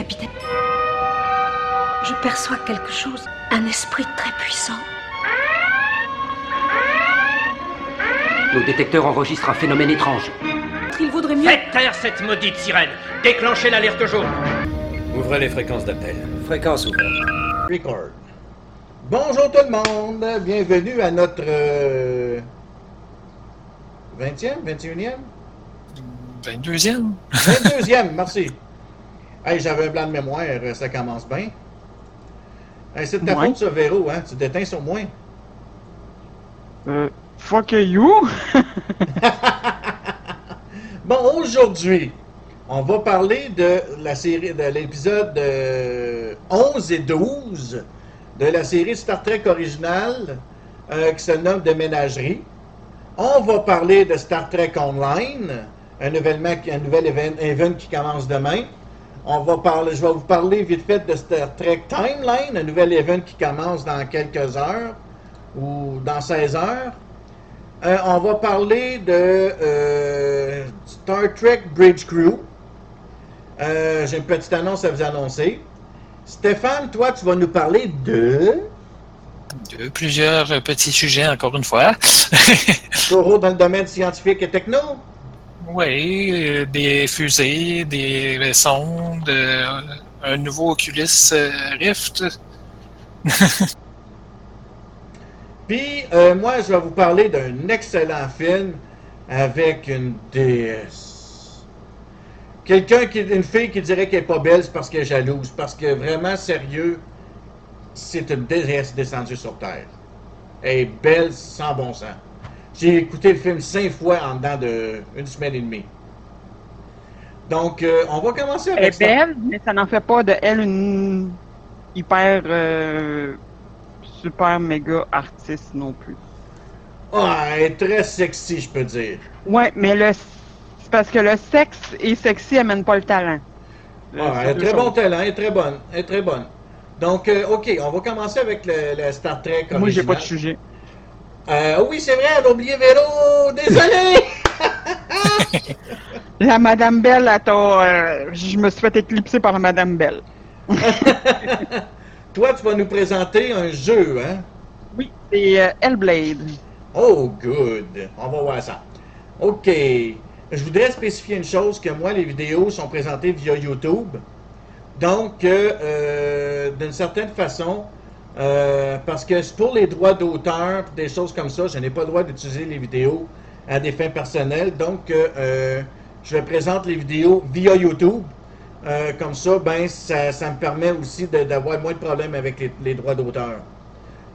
capitaine. Je perçois quelque chose, un esprit très puissant. Nos détecteurs enregistrent un phénomène étrange. Il vaudrait mieux. Faites taire cette maudite sirène Déclenchez l'alerte jaune Ouvrez les fréquences d'appel. Fréquence ouverte. Record. Bonjour tout le monde, bienvenue à notre euh, 20e, 21e? 22e? 22e, merci. Hey, j'avais un blanc de mémoire, ça commence bien. Hey, c'est de ta faute, ça, Véro, hein? Tu déteins sur moi. Euh, fuck you! Bon, aujourd'hui, on va parler de la série, de l'épisode euh, 11 et 12 de la série Star Trek originale euh, qui se nomme Déménagerie. On va parler de Star Trek Online, un, événement, un nouvel event, event qui commence demain. On va parler, je vais vous parler vite fait de Star Trek Timeline, un nouvel event qui commence dans quelques heures ou dans 16 heures. Euh, on va parler de euh, Star Trek Bridge Crew. Euh, J'ai une petite annonce à vous annoncer. Stéphane, toi, tu vas nous parler de? De plusieurs euh, petits sujets, encore une fois. Taureau dans le domaine scientifique et techno. Oui, des fusées, des sondes, euh, un nouveau Oculus euh, Rift. Puis, euh, moi, je vais vous parler d'un excellent film avec une déesse. Quelqu'un qui, une fille qui dirait qu'elle est pas belle, c'est parce qu'elle est jalouse. Parce que vraiment, sérieux, c'est une déesse descendue sur Terre. Elle est belle sans bon sens. J'ai écouté le film cinq fois en dedans de une semaine et demie. Donc, euh, on va commencer Elle avec est ça. belle, mais ça n'en fait pas de elle une hyper euh, super méga artiste non plus. Ah, elle est très sexy, je peux dire. Ouais, mais le c'est parce que le sexe et sexy amène pas le talent. Euh, Ah, elle a très bon choses. talent, elle est très bonne. Elle est très bonne. Donc, euh, OK, on va commencer avec le, le Star Trek. Moi, j'ai pas de sujet. Euh, oui, c'est vrai, on a oublié Véro! Désolé! La Madame Belle, elle t'a, euh, je me suis fait éclipser par la Madame Belle. Toi, tu vas nous présenter un jeu, hein? Oui, c'est euh, Hellblade. Oh, good. On va voir ça. OK. Je voudrais spécifier une chose, que moi, les vidéos sont présentées via YouTube. Donc, euh, d'une certaine façon, euh, parce que pour les droits d'auteur, des choses comme ça, je n'ai pas le droit d'utiliser les vidéos à des fins personnelles. Donc, euh, euh, je présente les vidéos via YouTube. Comme ça, ben, ça, me permet aussi d'avoir moins de problèmes avec les, les droits d'auteur.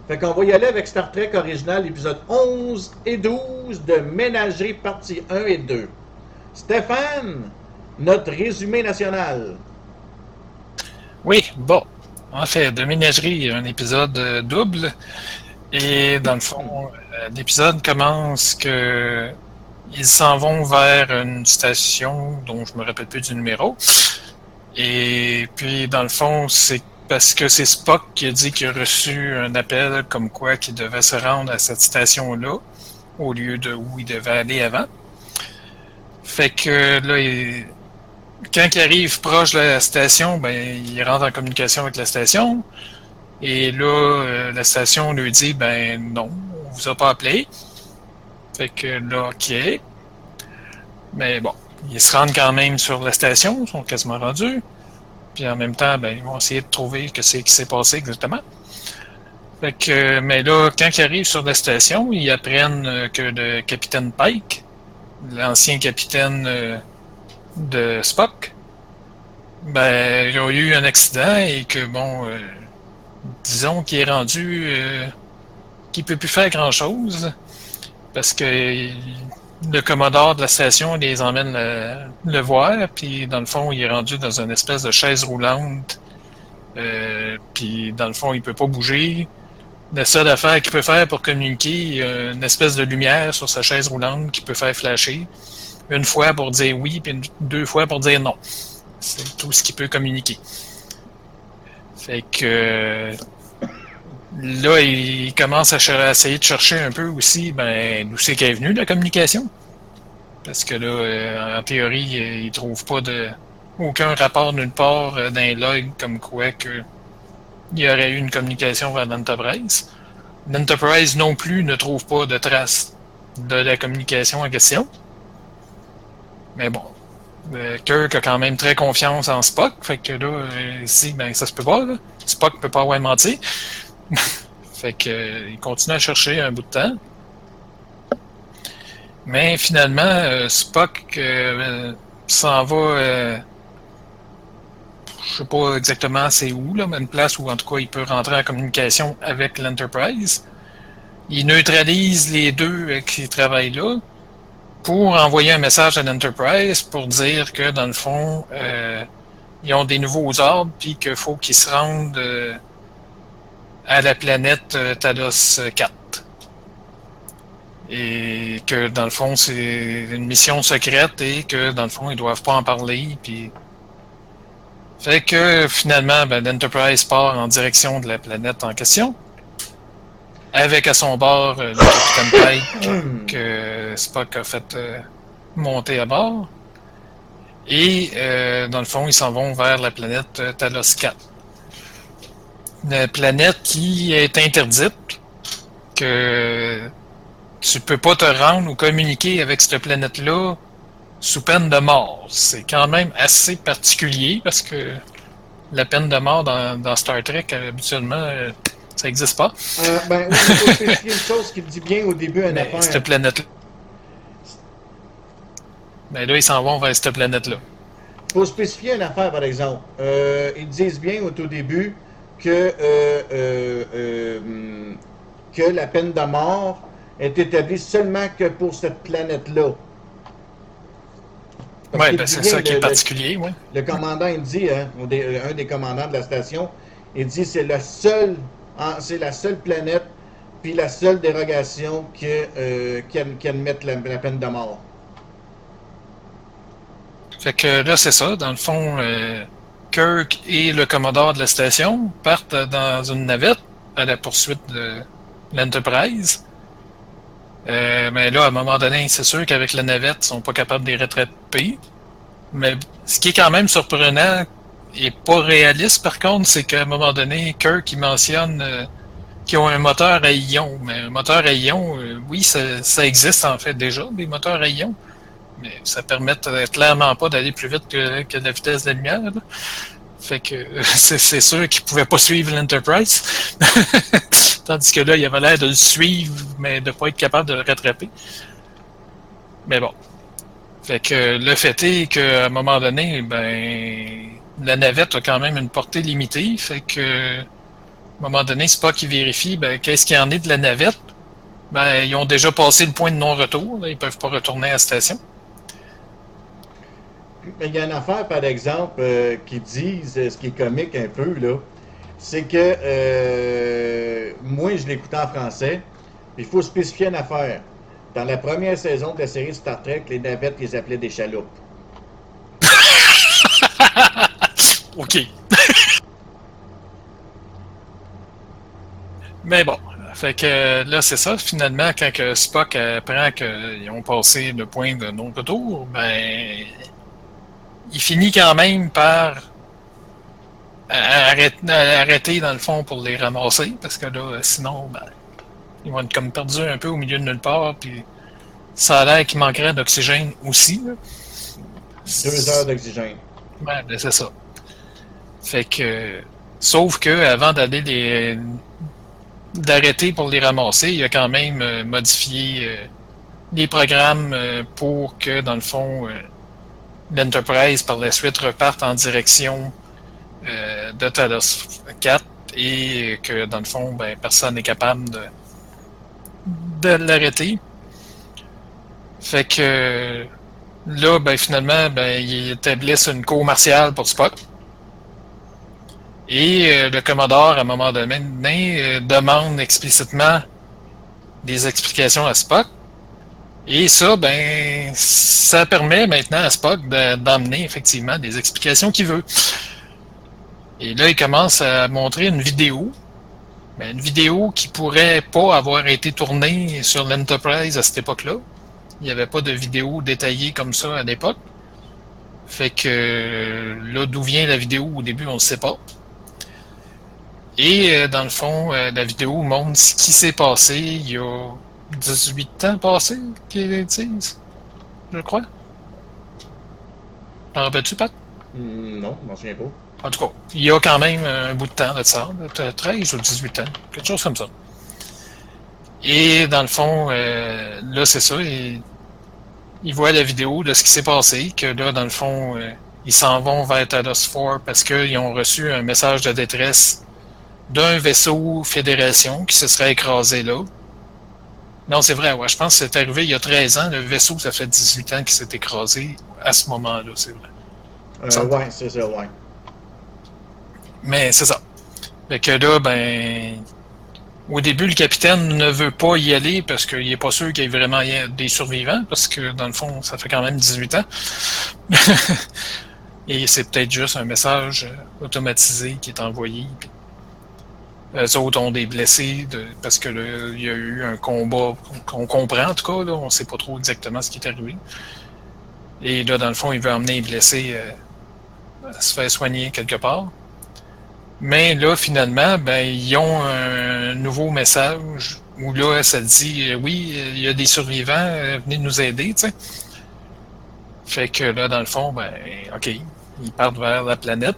Fait qu'on va y aller avec Star Trek original, épisode 11 et 12 de Ménagerie partie 1 et 2. Stéphane, notre résumé national. Oui, bon. En fait, de ménagerie, un épisode euh, double. Et dans le fond, euh, l'épisode commence que ils s'en vont vers une station dont je me rappelle plus du numéro. Et puis, dans le fond, c'est parce que c'est Spock qui a dit qu'il a reçu un appel comme quoi qu'il devait se rendre à cette station-là au lieu de où il devait aller avant. Fait que là, il- quand il arrive proche de la station, ben, il rentre en communication avec la station. Et là, euh, la station lui dit, ben non, on vous a pas appelé. Fait que là, ok. Mais bon, ils se rendent quand même sur la station, ils sont quasiment rendus. Puis en même temps, ben, ils vont essayer de trouver que c'est qui s'est passé exactement. Fait que, mais là, quand ils arrivent sur la station, ils apprennent euh, que le capitaine Pike, l'ancien capitaine euh, de Spock, ben, il y a eu un accident et que, bon, euh, disons qu'il est rendu, euh, qu'il peut plus faire grand-chose parce que le commodore de la station les emmène le, voir, puis dans le fond, il est rendu dans une espèce de chaise roulante, euh, puis dans le fond, il peut pas bouger. La seule affaire qu'il peut faire pour communiquer, il y a une espèce de lumière sur sa chaise roulante qui peut faire flasher. Une fois pour dire oui, puis deux fois pour dire non. C'est tout ce qu'il peut communiquer. Fait que là, il commence à, essayer de chercher un peu aussi, ben, d'où c'est qu'elle est venue la communication. Parce que là, euh, en théorie, il trouve pas de aucun rapport nulle part euh, les logs comme quoi que il y aurait eu une communication vers l'Enterprise. L'Enterprise non plus ne trouve pas de traces de la communication en question. Mais bon, euh, Kirk a quand même très confiance en Spock, fait que là, euh, ben, ça se peut pas, là. Spock peut pas avoir menti. fait que, euh, il continue à chercher un bout de temps. Mais finalement, Spock s'en va. je sais pas exactement c'est où, là, mais une place où en tout cas il peut rentrer en communication avec l'Enterprise. Il neutralise les deux qui travaillent là pour envoyer un message à l'Enterprise pour dire que dans le fond, euh, ils ont des nouveaux ordres puis qu'il faut qu'ils se rendent euh, à la planète euh, Talos 4. Et que dans le fond, c'est une mission secrète et que dans le fond, ils doivent pas en parler. Puis... Fait que finalement, ben, l'Enterprise part en direction de la planète en question. Avec à son bord euh, le capitaine Pike que Spock a fait euh, monter à bord. Et euh, dans le fond, ils s'en vont vers la planète Talos 4. Une planète qui est interdite, que tu peux pas te rendre ou communiquer avec cette planète-là sous peine de mort. C'est quand même assez particulier parce que la peine de mort dans, Star Trek, habituellement, ça n'existe pas. Euh, ben, oui, il faut spécifier une chose qui me dit bien au début une Mais affaire. cette planète-là. Mais là, ils s'en vont vers cette planète-là. Faut spécifier une affaire, par exemple. Euh, ils disent bien au tout début que, euh, euh, que la peine de mort est établie seulement que pour cette planète-là. Oui, ben c'est ça qui est le- particulier, oui. Le commandant, il dit, hein, un des commandants de la station, il dit c'est la seule, ah, c'est la seule planète, puis la seule dérogation que, euh, qui, qui la, peine de mort. Fait que là, c'est ça. Dans le fond, euh, Kirk et le commodore de la station partent dans une navette à la poursuite de l'Enterprise. Euh, mais là, à un moment donné, c'est sûr qu'avec la navette, ils sont pas capables de les. Mais ce qui est quand même surprenant et pas réaliste, par contre, c'est qu'à un moment donné, Kirk, il mentionne euh, qu'ils ont un moteur à ion. Mais un moteur à ion, euh, oui, ça, existe en fait déjà, des moteurs à ion. Mais ça permet clairement pas d'aller plus vite que, la vitesse de la lumière. Fait que c'est sûr qu'ils pouvaient pas suivre l'Enterprise. Tandis que là, il avait l'air de le suivre, mais de pas être capable de le rattraper. Mais bon. Fait que le fait est qu'à un moment donné, ben la navette a quand même une portée limitée. Fait que à un moment donné, c'est pas qu'ils vérifient ben, qu'est-ce qu'il y en est de la navette? Ben, ils ont déjà passé le point de non-retour. Ils peuvent pas retourner à la station. Il y a une affaire, par exemple, euh, qui disent, euh, ce qui est comique un peu, là, c'est que euh, moi, je l'écoutais en français. Il faut spécifier une affaire. Dans la première saison de la série Star Trek, les navettes, ils appelaient des chaloupes. OK. Mais bon, fait que là, c'est ça. Finalement, quand que Spock apprend qu'ils ont passé le point de non-retour, ben, il finit quand même par arrêter, arrêter, dans le fond, pour les ramasser, parce que là, sinon, ben, ils vont être comme perdus un peu au milieu de nulle part, puis ça a l'air qu'il manquerait d'oxygène aussi. là. Deux heures d'oxygène. Ouais, ben, c'est ça. Fait que. Sauf que avant d'aller les. d'arrêter pour les ramasser, il a quand même euh, modifié euh, les programmes euh, pour que, dans le fond, l'Enterprise par la suite reparte en direction de Talos 4 et que, dans le fond, ben, personne n'est capable de, de l'arrêter. Fait que Là, ben, finalement, ben, ils établissent une cour martiale pour Spock. Et euh, le Commodore, à un moment donné, euh, demande explicitement des explications à Spock. Et ça, ben, ça permet maintenant à Spock de- d'emmener effectivement des explications qu'il veut. Et là, il commence à montrer une vidéo. Ben, une vidéo qui pourrait pas avoir été tournée sur l'Enterprise à cette époque-là. Il n'y avait pas de vidéo détaillée comme ça à l'époque. Fait que euh, là, d'où vient la vidéo au début, on ne sait pas. Et euh, dans le fond, euh, la vidéo montre ce qui s'est passé il y a 18 ans passé, qu'ils disent, je crois. T'en rappelles-tu, Pat? Hmm, non, je m'en souviens pas. En tout cas, il y a quand même un bout de temps de ça, de 13 ou 18 ans, quelque chose comme ça. Et dans le fond, euh, là, c'est ça, il, il voit la vidéo de ce qui s'est passé, que là, dans le fond, euh, ils s'en vont vers Talos 4 parce qu'ils ont reçu un message de détresse d'un vaisseau Fédération qui se serait écrasé là. Non, c'est vrai, ouais, je pense que c'est arrivé il y a 13 ans. Le vaisseau, ça fait 18 ans qu'il s'est écrasé à ce moment-là, c'est vrai. Euh, ouais, c'est ça, ouais. Mais c'est ça. Fait que là, ben. Au début, le capitaine ne veut pas y aller parce qu'il n'est pas sûr qu'il y ait vraiment des survivants, parce que dans le fond, ça fait quand même 18 ans. Et c'est peut-être juste un message automatisé qui est envoyé. Eux autres ont des blessés parce que il y a eu un combat qu'on comprend en tout cas, on ne sait pas trop exactement ce qui est arrivé. Et là, dans le fond, il veut emmener les blessés euh, à se faire soigner quelque part. Mais là, finalement, ben, ils ont un nouveau message où là, ça dit euh, oui, il y a des survivants, euh, venez nous aider, tu sais. Fait que là, dans le fond, ben, OK, ils partent vers la planète.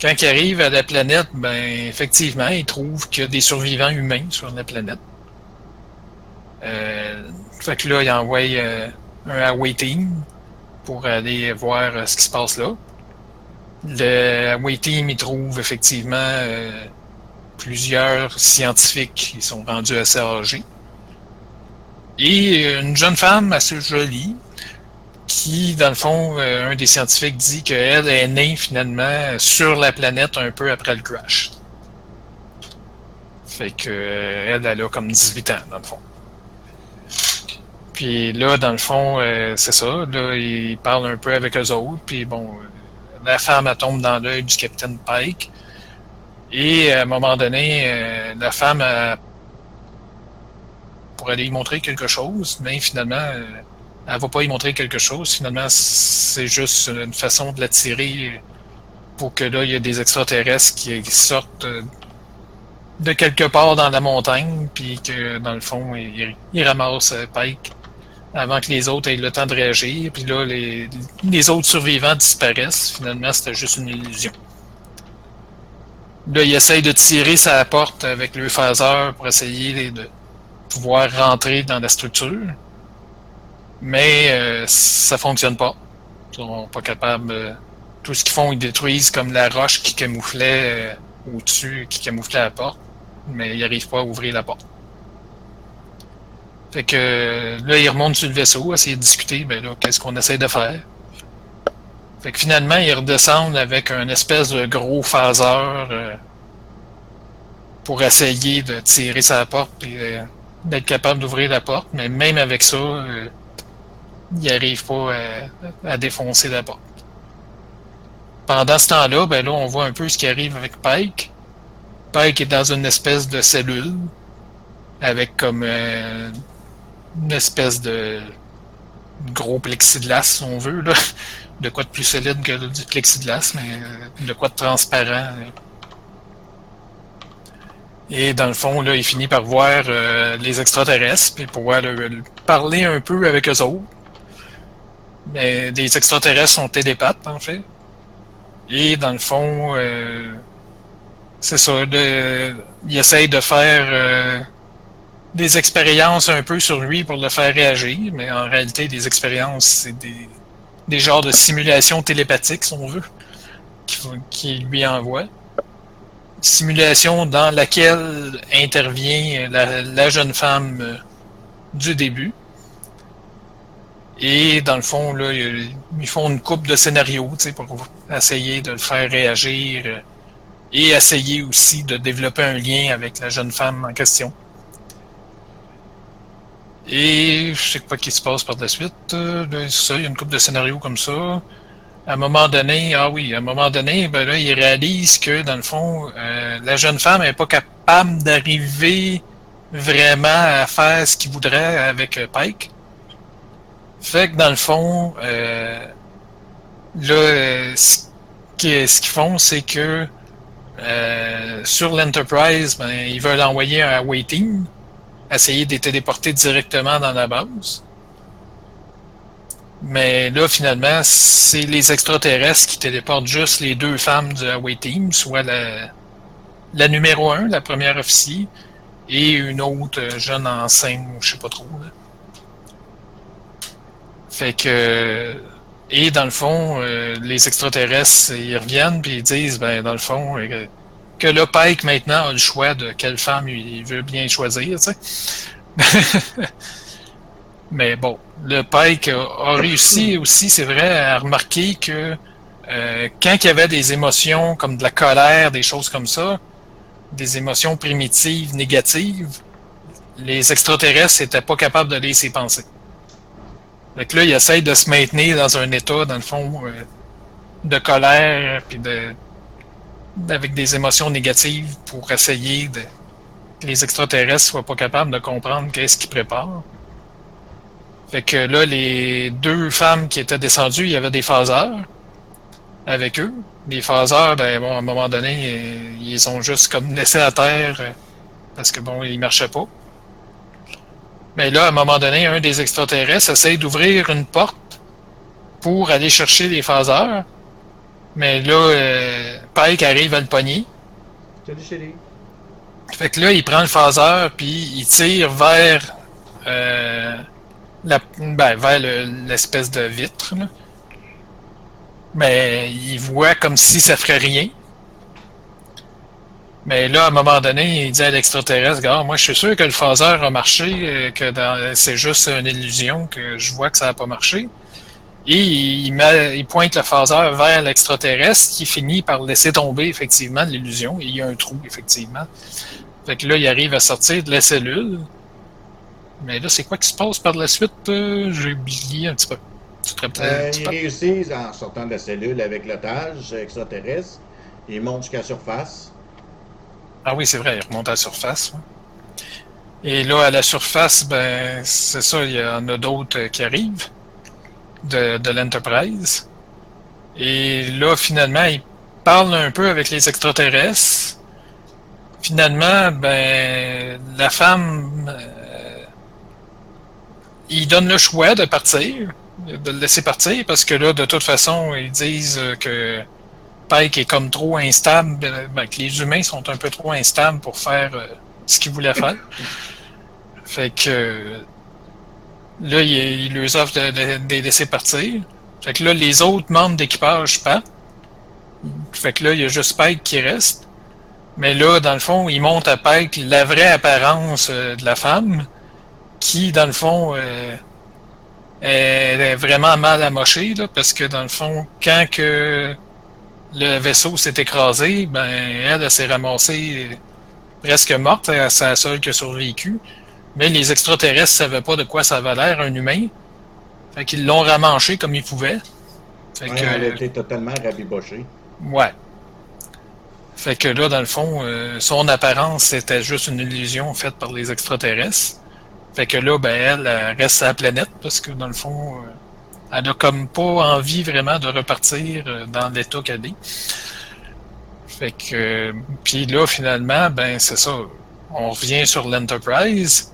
Quand ils arrivent à la planète, ben, effectivement, ils trouvent qu'il y a des survivants humains sur la planète. Euh, fait que là, ils envoient euh, un away team pour aller voir euh, ce qui se passe là. Le away team, il trouve effectivement euh, plusieurs scientifiques qui sont rendus assez âgés. Et une jeune femme assez jolie, qui, dans le fond, euh, un des scientifiques dit qu'elle est née finalement sur la planète un peu après le crash. Fait que euh, elle, elle a comme 18 ans, dans le fond. Puis là, dans le fond, euh, c'est ça. Là, il parle un peu avec eux autres. Puis bon, la femme, tombe dans l'œil du capitaine Pike. Et à un moment donné, la femme, elle, pour aller y montrer quelque chose, mais finalement, elle va pas y montrer quelque chose. Finalement, c'est juste une façon de l'attirer pour que là, il y ait des extraterrestres qui sortent euh, de quelque part dans la montagne, puis que dans le fond, ils, ils ramassent euh, Pike avant que les autres aient le temps de réagir. Puis là, les, les autres survivants disparaissent. Finalement, c'était juste une illusion. Là, ils essayent de tirer sa porte avec le phaser pour essayer de pouvoir rentrer dans la structure. Mais euh, ça fonctionne pas. Ils sont pas capables. euh, tout ce qu'ils font, ils détruisent comme la roche qui camouflait euh, au-dessus, qui camouflait la porte. Mais ils n'arrivent pas à ouvrir la porte. Fait que euh, là, ils remontent sur le vaisseau, essayer de discuter, ben là, qu'est-ce qu'on essaie de faire? Fait que finalement, ils redescendent avec un espèce de gros phaser euh, pour essayer de tirer sa porte et d'être capable d'ouvrir la porte. Mais même avec ça, euh, ils n'arrivent pas à, à défoncer la porte. Pendant ce temps-là, ben là, on voit un peu ce qui arrive avec Pike. Pike est dans une espèce de cellule avec comme euh, une espèce de gros plexiglas, si on veut, là. De quoi de plus solide que du plexiglas, mais euh, de quoi de transparent. Et dans le fond, là, il finit par voir euh, les extraterrestres, puis pouvoir le- le parler un peu avec eux autres. Mais des extraterrestres sont télépathes, en fait. Et dans le fond, euh, c'est ça, le- il essaye de faire euh, des expériences un peu sur lui pour le faire réagir, mais en réalité, des expériences, c'est des, des genres de simulations télépathiques, si on veut, qui lui envoie. Simulation dans laquelle intervient la, la jeune femme euh, du début. Et dans le fond, ils ils font une coupe de scénarios pour essayer de le faire réagir euh, et essayer aussi de développer un lien avec la jeune femme en question. Et je sais pas ce qui se passe par la suite. Euh, ça, il y a une coupe de scénarios comme ça. À un moment donné, ah oui, à un moment donné, ben là, il réalise que, dans le fond, euh, la jeune femme n'est pas capable d'arriver vraiment à faire ce qu'il voudrait avec Pike. Fait que, dans le fond, euh, là, euh, ce qui- ce qu'ils font, c'est que euh, sur l'Enterprise, ben, ils veulent envoyer un team, essayer de les téléporter directement dans la base. Mais là, finalement, c'est les extraterrestres qui téléportent juste les deux femmes du away team, soit la, la numéro un, la première officier, et une autre jeune enceinte, je sais pas trop. là. Fait que. Et dans le fond, euh, les extraterrestres, ils reviennent puis ils disent, ben, dans le fond, euh, que le Pike maintenant a le choix de quelle femme il veut bien choisir, tu sais. Mais bon, le Pike a, réussi aussi, c'est vrai, à remarquer que euh, quand il y avait des émotions comme de la colère, des choses comme ça, des émotions primitives, négatives, les extraterrestres n'étaient pas capables de lire ses pensées. Fait que là, il essaye de se maintenir dans un état, dans le fond, euh, de colère, puis de avec des émotions négatives pour essayer de que les extraterrestres soient pas capables de comprendre qu'est-ce qu'ils préparent. Fait que là, les deux femmes qui étaient descendues, il y avait des phaseurs avec eux. Les phaseurs, ben bon, à un moment donné, euh, ils ont juste comme laissé à terre euh, parce que bon, ils marchaient pas. Mais là, à un moment donné, un des extraterrestres essaye d'ouvrir une porte pour aller chercher les phaseurs. Mais là, euh, Pike arrive à le pogner. Fait que là, il prend le phaseur puis il tire vers euh, la, ben, vers le- l'espèce de vitre. là. Mais il voit comme si ça ferait rien. Mais là, à un moment donné, il dit à l'extraterrestre, gars, moi je suis sûr que le phaseur a marché, euh, que dans- c'est juste une illusion, que je vois que ça n'a pas marché. Et il, met- il pointe le phaseur vers l'extraterrestre qui finit par laisser tomber effectivement l'illusion. Il y a un trou, effectivement. Fait que là, il arrive à sortir de la cellule. Mais là, c'est quoi qui se passe par la suite? Euh, J'ai oublié un petit peu. Tu te rappelles un Euh, ils réussissent en sortant de la cellule avec l'otage extraterrestre. Ils montent jusqu'à la surface. Ah oui, c'est vrai, il remonte à la surface. Et là, à la surface, ben, c'est ça, il y en a d'autres euh, qui arrivent de, l'Enterprise. Et là, finalement, il parle un peu avec les extraterrestres. Finalement, ben, la femme, euh, il donne le choix de partir, de le laisser partir, parce que là, de toute façon, ils disent euh, que Pike est comme trop instable, ben, ben, que les humains sont un peu trop instables pour faire euh, ce qu'ils voulaient faire. Fait que euh, là, il, il leur offre de, de- de les laisser partir. Fait que là, les autres membres d'équipage partent. Fait que là, il y a juste Pike qui reste. Mais là, dans le fond, il montre à Pike la vraie apparence euh, de la femme, qui, dans le fond, euh, elle est vraiment mal amochée, là, parce que, dans le fond, quand que le vaisseau s'est écrasé, ben, elle, elle s'est ramassée euh, presque morte, elle, c'est la seule qui a survécu. Mais les extraterrestres savaient pas de quoi ça avait l'air, un humain. Fait qu'ils l'ont ramanché comme ils pouvaient. Fait Ouais, que, elle a été totalement rabibochée. ouais. Fait que là, dans le fond, euh, son apparence, c'était juste une illusion faite par les extraterrestres. Fait que là, ben, elle, elle reste à la planète parce que, dans le fond, euh, elle a comme pas envie vraiment de repartir euh, dans l'état qu'elle est. Fait que, euh, puis là, finalement, ben, c'est ça. On revient sur l'Enterprise.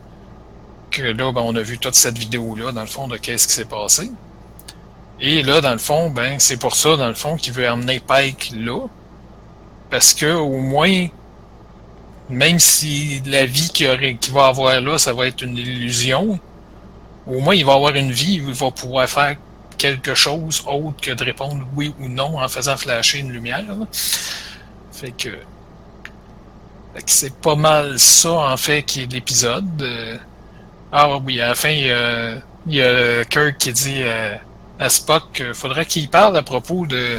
Que là, ben, on a vu toute cette vidéo-là, dans le fond, de qu'est-ce qui s'est passé. Et là, dans le fond, ben, c'est pour ça, dans le fond, qu'il veut emmener Pike là. Parce que, au moins, même si la vie qu'il va avoir là, ça va être une illusion, au moins, il va avoir une vie où il va pouvoir faire quelque chose autre que de répondre oui ou non en faisant flasher une lumière. Fait que, c'est pas mal ça, en fait, qui est l'épisode. Euh, Ah oui, à la fin, il y a, il y a Kirk qui dit euh, à Spock qu'il faudrait qu'il parle à propos de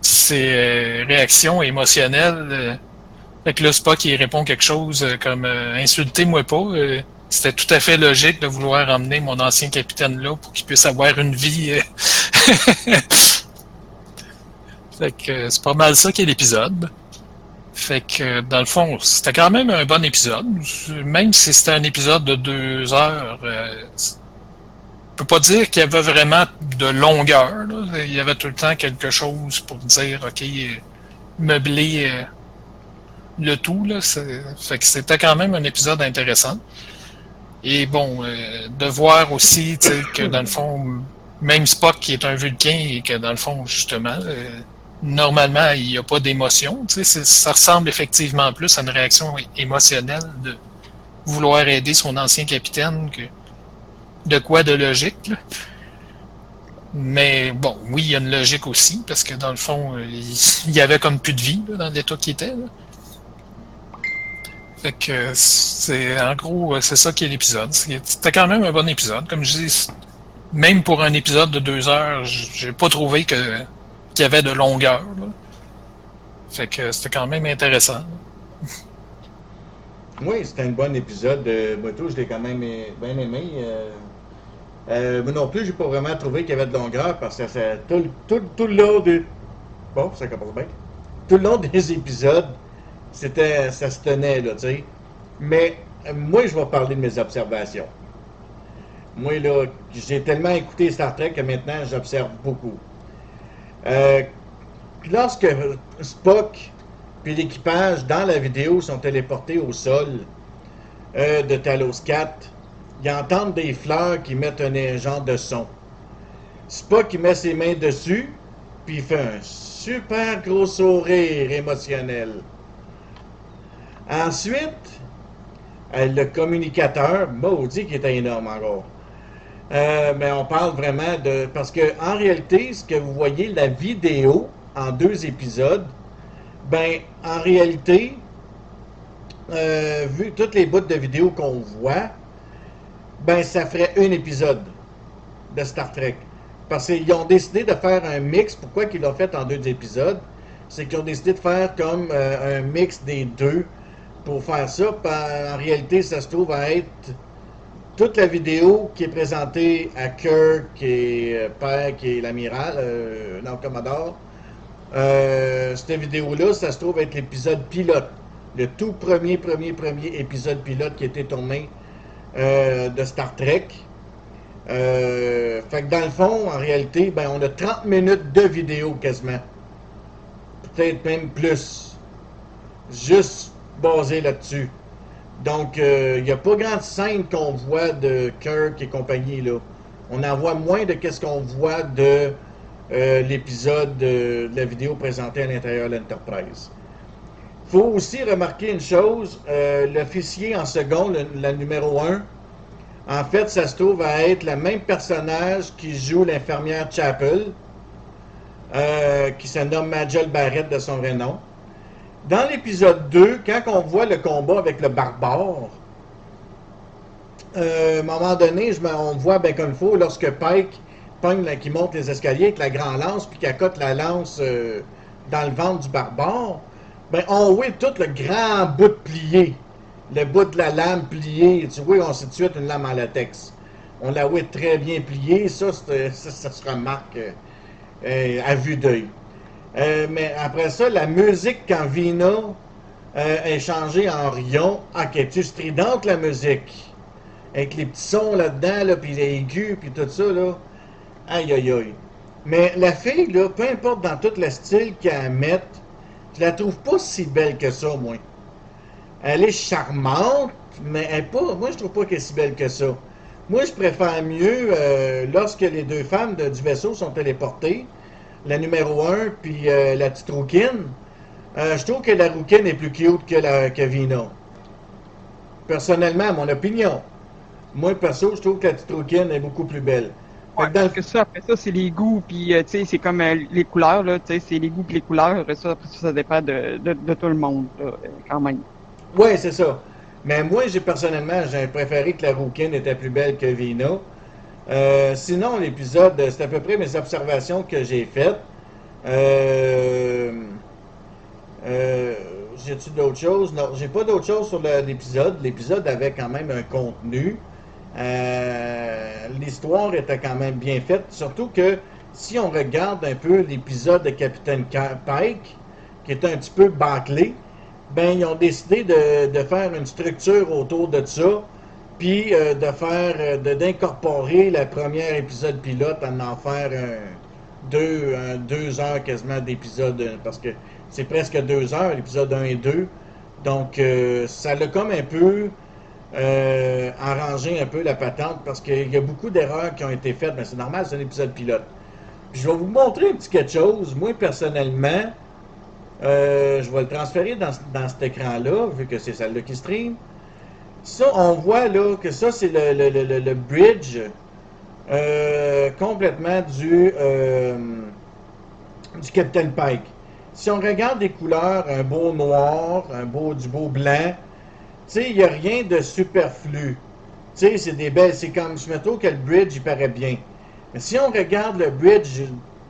ses euh, réactions émotionnelles. euh. Fait que là, Spock, il répond quelque chose euh, comme euh, Insultez-moi pas. C'était tout à fait logique de vouloir emmener mon ancien capitaine là pour qu'il puisse avoir une vie. euh. fait que c'est pas mal ça qui est l'épisode. Fait que, dans le fond, c'était quand même un bon épisode. Même si c'était un épisode de deux heures, euh, peux pas dire qu'il y avait vraiment de longueur. Il y avait tout le temps quelque chose pour dire, OK, meubler euh, le tout. Là, fait que c'était quand même un épisode intéressant. Et bon, euh, de voir aussi que dans le fond, même Spock qui est un vulcain et que dans le fond, justement, euh, normalement, il n'y a pas d'émotion. Ça ressemble effectivement plus à une réaction émotionnelle de vouloir aider son ancien capitaine que de quoi de logique. Mais bon, oui, il y a une logique aussi, parce que dans le fond, euh, il y avait comme plus de vie dans l'état qui était. Fait que c'est en gros, c'est ça qui est l'épisode. C'était quand même un bon épisode. Comme je dis, même pour un épisode de deux heures, j'ai pas trouvé que qu'il y avait de longueur. Fait que c'était quand même intéressant. Oui, c'était un bon épisode. de Moto, je l'ai quand même bien aimé. Euh, euh, mais non plus, j'ai pas vraiment trouvé qu'il y avait de longueur parce que tout, tout, tout, le long. Bon, ça commence bien. Tout le long des épisodes, c'était, ça se tenait, là, tu sais. Mais euh, moi, je vais parler de mes observations. Moi, là, j'ai tellement écouté Star Trek que maintenant, j'observe beaucoup. Euh, lorsque Spock puis l'équipage dans la vidéo sont téléportés au sol euh, de Talos 4, ils entendent des fleurs qui mettent un genre de son. Spock qui met ses mains dessus, puis il fait un super gros sourire émotionnel. Ensuite, euh, le communicateur, maudit qui était énorme encore. Euh, mais on parle vraiment de. Parce que en réalité, ce que vous voyez, la vidéo en deux épisodes, ben en réalité, euh, vu toutes les bouts de vidéo qu'on voit, ben ça ferait un épisode de Star Trek. Parce qu'ils ont décidé de faire un mix. Pourquoi qu'ils l'ont fait en deux épisodes? C'est qu'ils ont décidé de faire comme un mix des deux pour faire ça. En réalité, ça se trouve à être toute la vidéo qui est présentée à Kirk et euh, Père, qui est l'amiral, euh, non, Commodore, euh, cette vidéo-là, ça se trouve être l'épisode pilote. Le tout premier, premier, premier épisode pilote qui a été tourné euh, de Star Trek. fait que dans le fond, en réalité, ben, on a 30 minutes de vidéo quasiment. Peut-être même plus. Juste basé là-dessus. Donc, il euh, n'y a pas grande scène qu'on voit de Kirk et compagnie, là. On en voit moins de qu'est-ce qu'on voit de euh, l'épisode de, la vidéo présentée à l'intérieur de l'Enterprise. Il faut aussi remarquer une chose, euh, l'officier en seconde, la numéro 1, en fait, ça se trouve à être le même personnage qui joue l'infirmière Chapel, qui se nomme Majel Barrett de son vrai nom. Dans l'épisode 2, quand on voit le combat avec le barbare, euh, à un moment donné, on voit bien comme il faut, lorsque Pike pogne, qui monte les escaliers avec la grande lance, puis qui accote la lance euh, dans le ventre du barbare, ben, on voit tout le grand bout de plié, le bout de la lame pliée. Tu vois, on sait une lame en latex. On la voit très bien pliée, ça, ça, se remarque euh, à vue d'œil. Euh, mais après ça, la musique, quand Vina euh, est changée en Rion, ah, qu'elle est stridente, la musique? Avec les petits sons là-dedans, là, puis les aigus, puis tout ça, là. Aïe, aïe, aïe. Mais la fille, peu importe dans tout le style qu'elle met, je la trouve pas si belle que ça, moi. Elle est charmante, mais elle est pas. Moi, je trouve pas qu'elle est si belle que ça. Moi, je préfère mieux euh, lorsque les deux femmes du vaisseau sont téléportées la numéro 1, puis euh, la petite rouquine, euh, je trouve que la rouquine est plus cute que, la, que Vina. Personnellement, à mon opinion. Moi, perso, je trouve que la petite rouquine est beaucoup plus belle. Ouais, que ça, après ça, c'est les goûts, puis euh, tu sais, c'est comme les couleurs, là, tu sais, c'est les goûts et les couleurs, ça, après ça, ça dépend de, de, tout le monde, quand même. Oui, c'est ça. Mais moi, j'ai personnellement, j'ai préféré que la rouquine était plus belle que Vina. Euh, sinon, l'épisode, c'est à peu près mes observations que j'ai faites. Euh, euh, J'ai-tu d'autres choses? Non, j'ai pas d'autres choses sur l'épisode. L'épisode avait quand même un contenu. Euh, l'histoire était quand même bien faite. Surtout que si on regarde un peu l'épisode de Capitaine Pike, qui est un petit peu bâclé, ben ils ont décidé de faire une structure autour de ça puis euh, de faire, euh, d'incorporer le premier épisode pilote en en faire un, deux, deux heures quasiment d'épisode, euh, parce que c'est presque deux heures, l'épisode 1 et 2. Donc, euh, ça l'a comme un peu euh, arrangé un peu la patente, parce qu'il y a beaucoup d'erreurs qui ont été faites, mais c'est normal, c'est un épisode pilote. Puis je vais vous montrer un petit quelque chose. Moi, personnellement, euh, je vais le transférer dans, dans cet écran-là, vu que c'est celle-là qui stream. Ça, on voit là que ça, c'est le, bridge euh, complètement du, euh, du Captain Pike. Si on regarde les couleurs, un beau noir, un beau, du beau blanc, tu sais, il n'y a rien de superflu. Tu sais, c'est des belles. C'est comme, je me que le bridge, il paraît bien. Mais si on regarde le bridge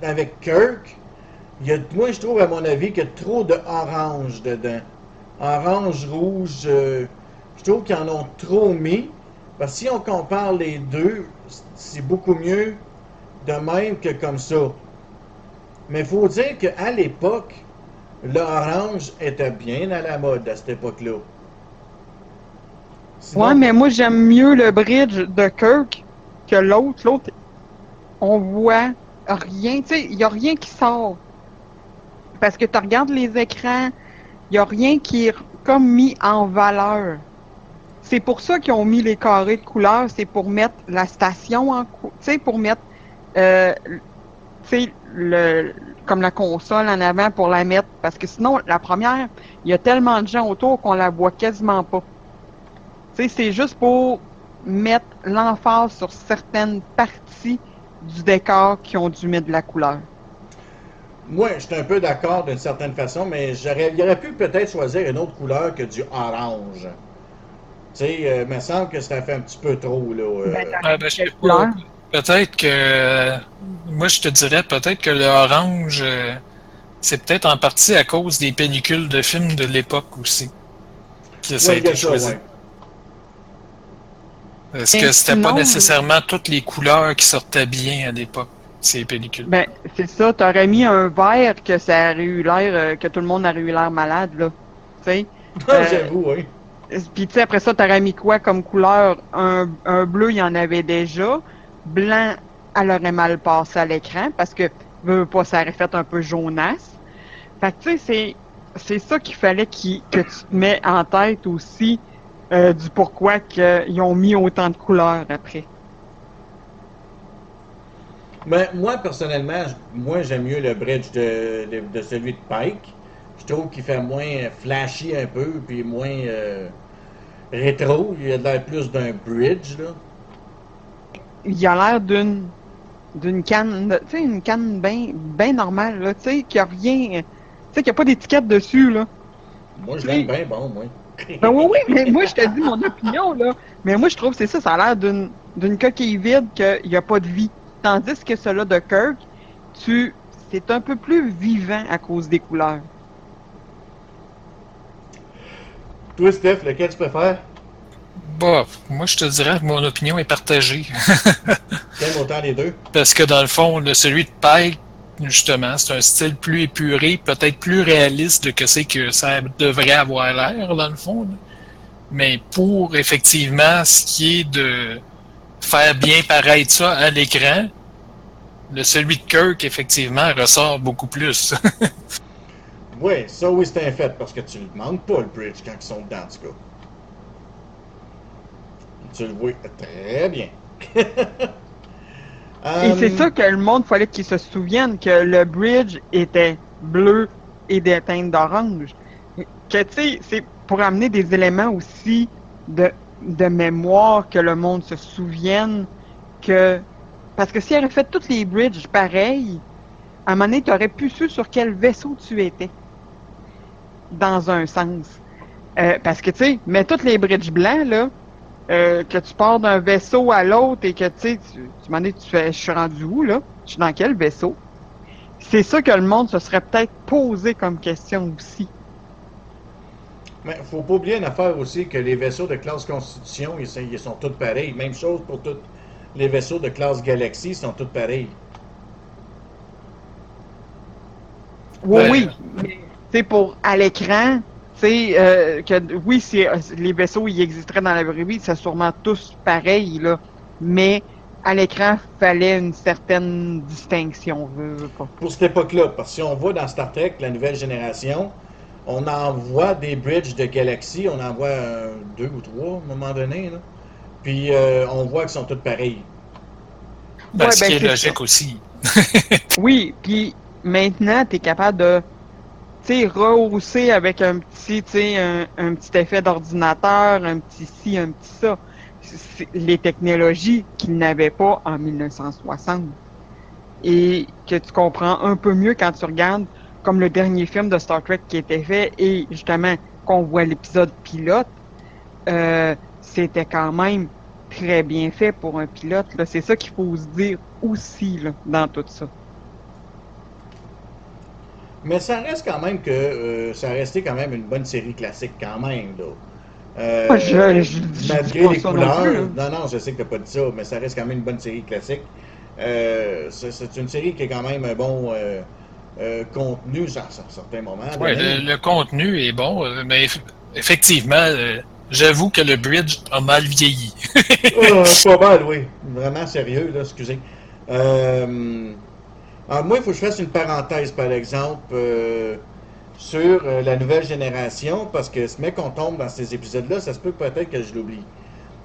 avec Kirk, moi, je trouve, à mon avis, qu'il y a trop de orange dedans. Orange, rouge, euh, je trouve qu'ils en ont trop mis. Parce que si on compare les deux, c'est beaucoup mieux de même que comme ça. Mais il faut dire qu'à l'époque, l'orange était bien à la mode à cette époque-là. Sinon- Ouais, mais moi, j'aime mieux le bridge de Kirk que l'autre. L'autre, on voit rien. Tu sais, il n'y a rien qui sort. Parce que tu regardes les écrans, il n'y a rien qui est comme mis en valeur. C'est pour ça qu'ils ont mis les carrés de couleur. C'est pour mettre la station en cou- Tu sais, pour mettre. euh, tu sais, le, comme la console en avant pour la mettre. Parce que sinon, la première, il y a tellement de gens autour qu'on la voit quasiment pas. Tu sais, c'est juste pour mettre l'emphase sur certaines parties du décor qui ont dû mettre de la couleur. Moi, je suis un peu d'accord d'une certaine façon, mais j'aurais, il aurait pu peut-être choisir une autre couleur que du orange. Tu sais, euh, il me semble que ça fait un petit peu trop, là. euh. Ben, Ah, ben, je sais Quelle pas. couleur? Peut-être que. Moi, je te dirais peut-être que le orange, euh, c'est peut-être en partie à cause des pellicules de films de l'époque aussi. Que ça a Ouais, été choisi. ouais. Parce que c'était pas nécessairement toutes les couleurs qui sortaient bien à l'époque, ces pellicules. Ben, c'est ça, t'aurais mis un vert que ça aurait eu l'air, euh, que tout le monde aurait eu l'air malade, là. Tu sais? Euh, J'avoue, oui. Puis tu sais, après ça, t'aurais mis quoi comme couleur? Un, un bleu, il y en avait déjà. Blanc, elle aurait mal passé à l'écran parce que, pas, ça aurait fait un peu jaunasse. Fait que tu sais, c'est, c'est ça qu'il fallait qu'il- que tu te mets en tête aussi euh, du pourquoi qu'ils ont mis autant de couleurs après. Mais moi, personnellement, moi, j'aime mieux le bridge de, de, de celui de Pike. Je trouve qu'il fait moins flashy un peu, puis moins euh, rétro. Il a l'air plus d'un bridge, là. Il a l'air d'une d'une canne, tu sais, une canne bien ben normale, là, tu sais, qu'il n'y a rien, tu sais, qu'il n'y a pas d'étiquette dessus, là. Moi, je l'aime bien bon, moi. Ben oui, oui, mais moi, je te dis mon opinion, là. Mais moi, je trouve que c'est ça, ça a l'air d'une d'une coquille vide qu'il n'y a pas de vie. Tandis que celui de Kirk, tu c'est un peu plus vivant à cause des couleurs. Toi, Steph, lequel tu préfères? Bah, moi, je te dirais que mon opinion est partagée. T'aimes autant les deux? Parce que dans le fond, le, celui de Pike, justement, c'est un style plus épuré, peut-être plus réaliste de que c'est que ça devrait avoir l'air, dans le fond. là. Mais pour effectivement ce qui est de faire bien paraître ça à l'écran, le celui de Kirk, effectivement, ressort beaucoup plus. Oui, ça, oui, c'est un fait, parce que tu ne demandes pas le bridge quand ils sont dedans, en tout cas. Tu le vois très bien. Et c'est ça que le monde fallait qu'il se souvienne que le bridge était bleu et des teintes d'orange. Que tu sais, c'est pour amener des éléments aussi de, de mémoire que le monde se souvienne que parce que s'il avait fait tous les bridges pareils, à un moment donné, tu aurais pu su sur quel vaisseau tu étais. Dans un sens. Euh, parce que tu sais, mais tous les bridges blancs, là, euh, que tu pars d'un vaisseau à l'autre et que tu sais, tu, tu m'en dis, tu fais, je suis rendu où là? Je suis dans quel vaisseau? C'est ça que le monde se serait peut-être posé comme question aussi. Mais faut pas oublier une affaire aussi que les vaisseaux de classe Constitution, ils sont, ils sont tous pareils. Même chose pour tous les vaisseaux de classe Galaxy, ils sont tous pareils. Oui, oui. Sais, pour à l'écran, sais, euh, que oui, c'est, euh, les vaisseaux, ils existeraient dans la vraie vie, c'est sûrement tous pareils, là. Mais à l'écran, fallait une certaine distinction. pas. Pour cette époque-là, parce que si on voit dans Star Trek, la nouvelle génération, on envoie des bridges de galaxies, on en voit euh, deux ou trois à un moment donné, là. Puis euh, on voit qu'ils sont tous pareils. Ben, Ouais, ce ben, qui est c'est logique ça. aussi. Oui, puis maintenant, tu es capable de sais, rehausser avec un petit, un, un petit effet d'ordinateur, un petit ci, un petit ça. Les technologies qu'ils n'avaient pas en 1960. Et que tu comprends un peu mieux quand tu regardes comme le dernier film de Star Trek qui était fait et justement qu'on voit l'épisode pilote, euh, c'était quand même très bien fait pour un pilote. C'est ça qu'il faut se dire aussi là, dans tout ça. Mais ça reste quand même que euh, ça a resté quand même une bonne série classique quand même, là. Euh, Moi, je- je- je malgré les non couleurs. plus, Non, non, je sais que t'as pas dit ça, mais ça reste quand même une bonne série classique. Euh, c'est une série qui est quand même un bon euh, euh, contenu à, à certains moments. Donné. le, le contenu est bon, mais eff- effectivement, euh, j'avoue que le bridge a mal vieilli. Pas mal, oui. Vraiment sérieux, là, excusez. Euh, alors, moi, il faut que je fasse une parenthèse, par exemple, euh, sur euh, la nouvelle génération, parce que ce mec qu'on tombe dans ces épisodes-là, ça se peut peut-être que je l'oublie.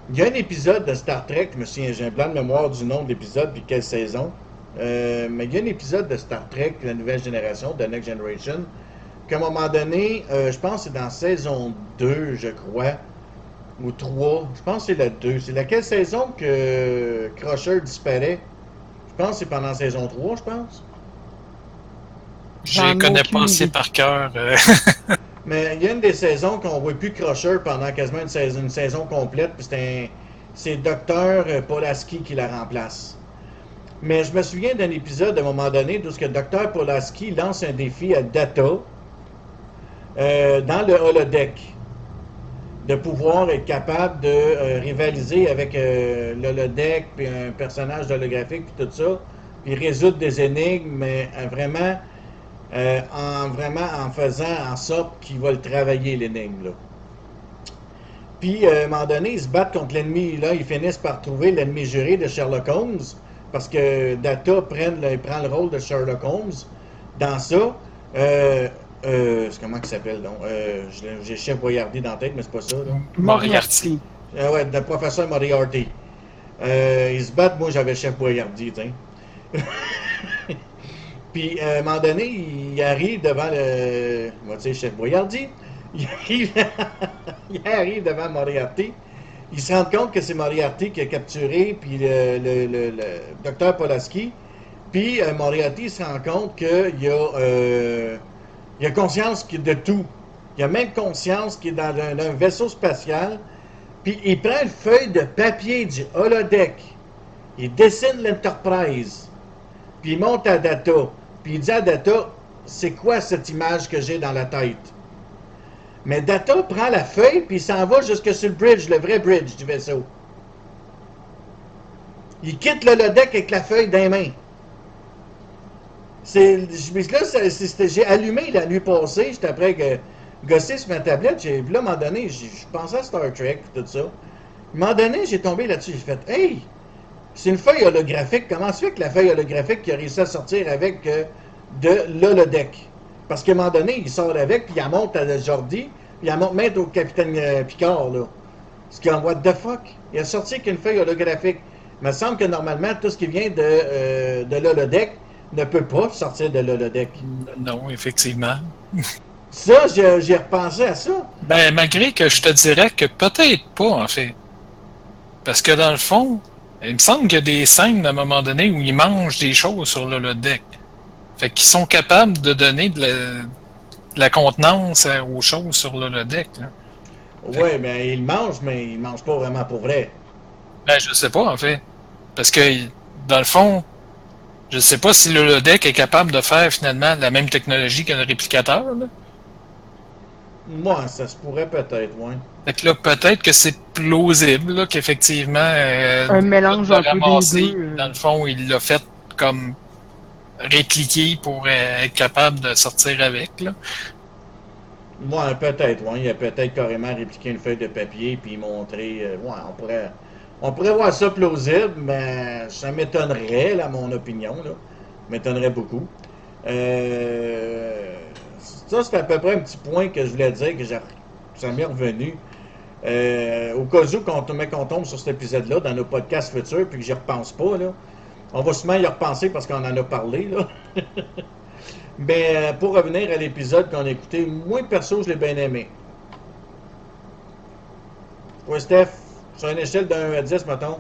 Il y a un épisode de Star Trek, je j'ai un blanc de mémoire du nom de l'épisode, puis quelle saison. Euh, mais il y a un épisode de Star Trek, la nouvelle génération, de Next Generation, qu'à un moment donné, je pense que c'est dans saison 2, je crois, ou 3. Je pense que c'est la 2. C'est laquelle saison que Crusher disparaît? Je pense que c'est pendant saison 3, je pense. Je connais pas assez par cœur. euh, Mais il y a une des saisons qu'on voit plus Crusher pendant quasiment une saison, une saison complète, puis c'est un- c'est Docteur Polaski qui la remplace. Mais je me souviens d'un épisode à un moment donné où ce que Docteur Polaski lance un défi à Data euh, dans le holodeck de pouvoir être capable de euh, rivaliser avec euh, l'holodeck puis un personnage holographique puis tout ça, puis résoudre des énigmes, mais euh, vraiment euh, en vraiment en faisant en sorte qu'il va le travailler l'énigme. Puis à un moment donné, ils se battent contre l'ennemi là, ils finissent par trouver l'ennemi juré de Sherlock Holmes parce que Data prend le rôle de Sherlock Holmes dans ça. Euh, c'est comment il s'appelle donc? Euh, J'ai Chef Boyardi dans la tête, mais c'est pas ça. Moriarty. Euh, ouais, le professeur Moriarty. Euh, ils se battent, moi j'avais Chef Boyardi, tiens. Puis euh, à un moment donné, il arrive devant le. On va dire Chef Boyardi. Il arrive, il arrive devant Moriarty. Il se rend compte que c'est Moriarty qui a capturé, puis le, le, le- le docteur Polaski. Puis Moriarty se rend compte qu'il y a, il a conscience de tout. Il a même conscience qu'il est dans un, un vaisseau spatial. Puis il prend une feuille de papier du holodeck. Il dessine l'Enterprise. Puis il monte à Data. Puis il dit à Data, c'est quoi cette image que j'ai dans la tête? Mais Data prend la feuille, puis il s'en va jusque sur le bridge, le vrai bridge du vaisseau. Il quitte le holodeck avec la feuille dans les mains. C'est, je- là, ça- c'est- c'était- j'ai allumé la nuit passée, j'étais après que gosser sur ma tablette, j'ai, là, à un moment donné, je pensais à Star Trek, tout ça. À un moment donné, j'ai tombé là-dessus, j'ai fait, hey, c'est une feuille holographique, comment se fait que la feuille holographique qui a réussi à sortir avec euh, de l'holodeck? Parce qu'à un moment donné, il sort avec, puis il monte à Jordi, puis il monte même au capitaine euh, Picard, là. Ce qui en what the fuck? Il a sorti avec une feuille holographique. Il me semble que normalement, tout ce qui vient de, euh, de l'holodeck ne peut pas sortir de l'holodeck. Non, effectivement. Ça, j'ai repensé à ça. Ben, malgré que je te dirais que peut-être pas, en fait. Parce que dans le fond, il me semble qu'il y a des scènes à un moment donné où ils mangent des choses sur le, le deck. Fait qu'ils sont capables de donner de la, de la contenance aux choses sur le, le deck. là. Oui, mais il mange, mais il mange pas vraiment pour vrai. Ben, je sais pas, en fait. Parce que, dans le fond, je sais pas si le, le deck est capable de faire finalement la même technologie qu'un réplicateur. Là. Moi, ça se pourrait peut-être, oui. Fait que là, peut-être que c'est plausible, là, qu'effectivement. euh, Un mélange de un peu des ramasser, deux, euh. Dans le fond, il l'a fait comme répliquer pour euh, être capable de sortir avec. Là. Ouais, peut-être. Ouais. Il a peut-être carrément répliqué une feuille de papier puis montré. euh, ouais, on pourrait, on pourrait voir ça plausible, mais ça m'étonnerait, là, mon opinion. Là. M'étonnerait beaucoup. Euh, ça, c'est à peu près un petit point que je voulais dire, que j'ai- ça m'est revenu. Euh, au cas où, qu'on tombe sur cet épisode-là, dans nos podcasts futurs, puis que j'y repense pas, là, on va sûrement y repenser parce qu'on en a parlé. Là. Mais euh, pour revenir à l'épisode qu'on a écouté, moi perso, je l'ai bien aimé. Ouais, Steph, sur une échelle de 1 à 10, mettons,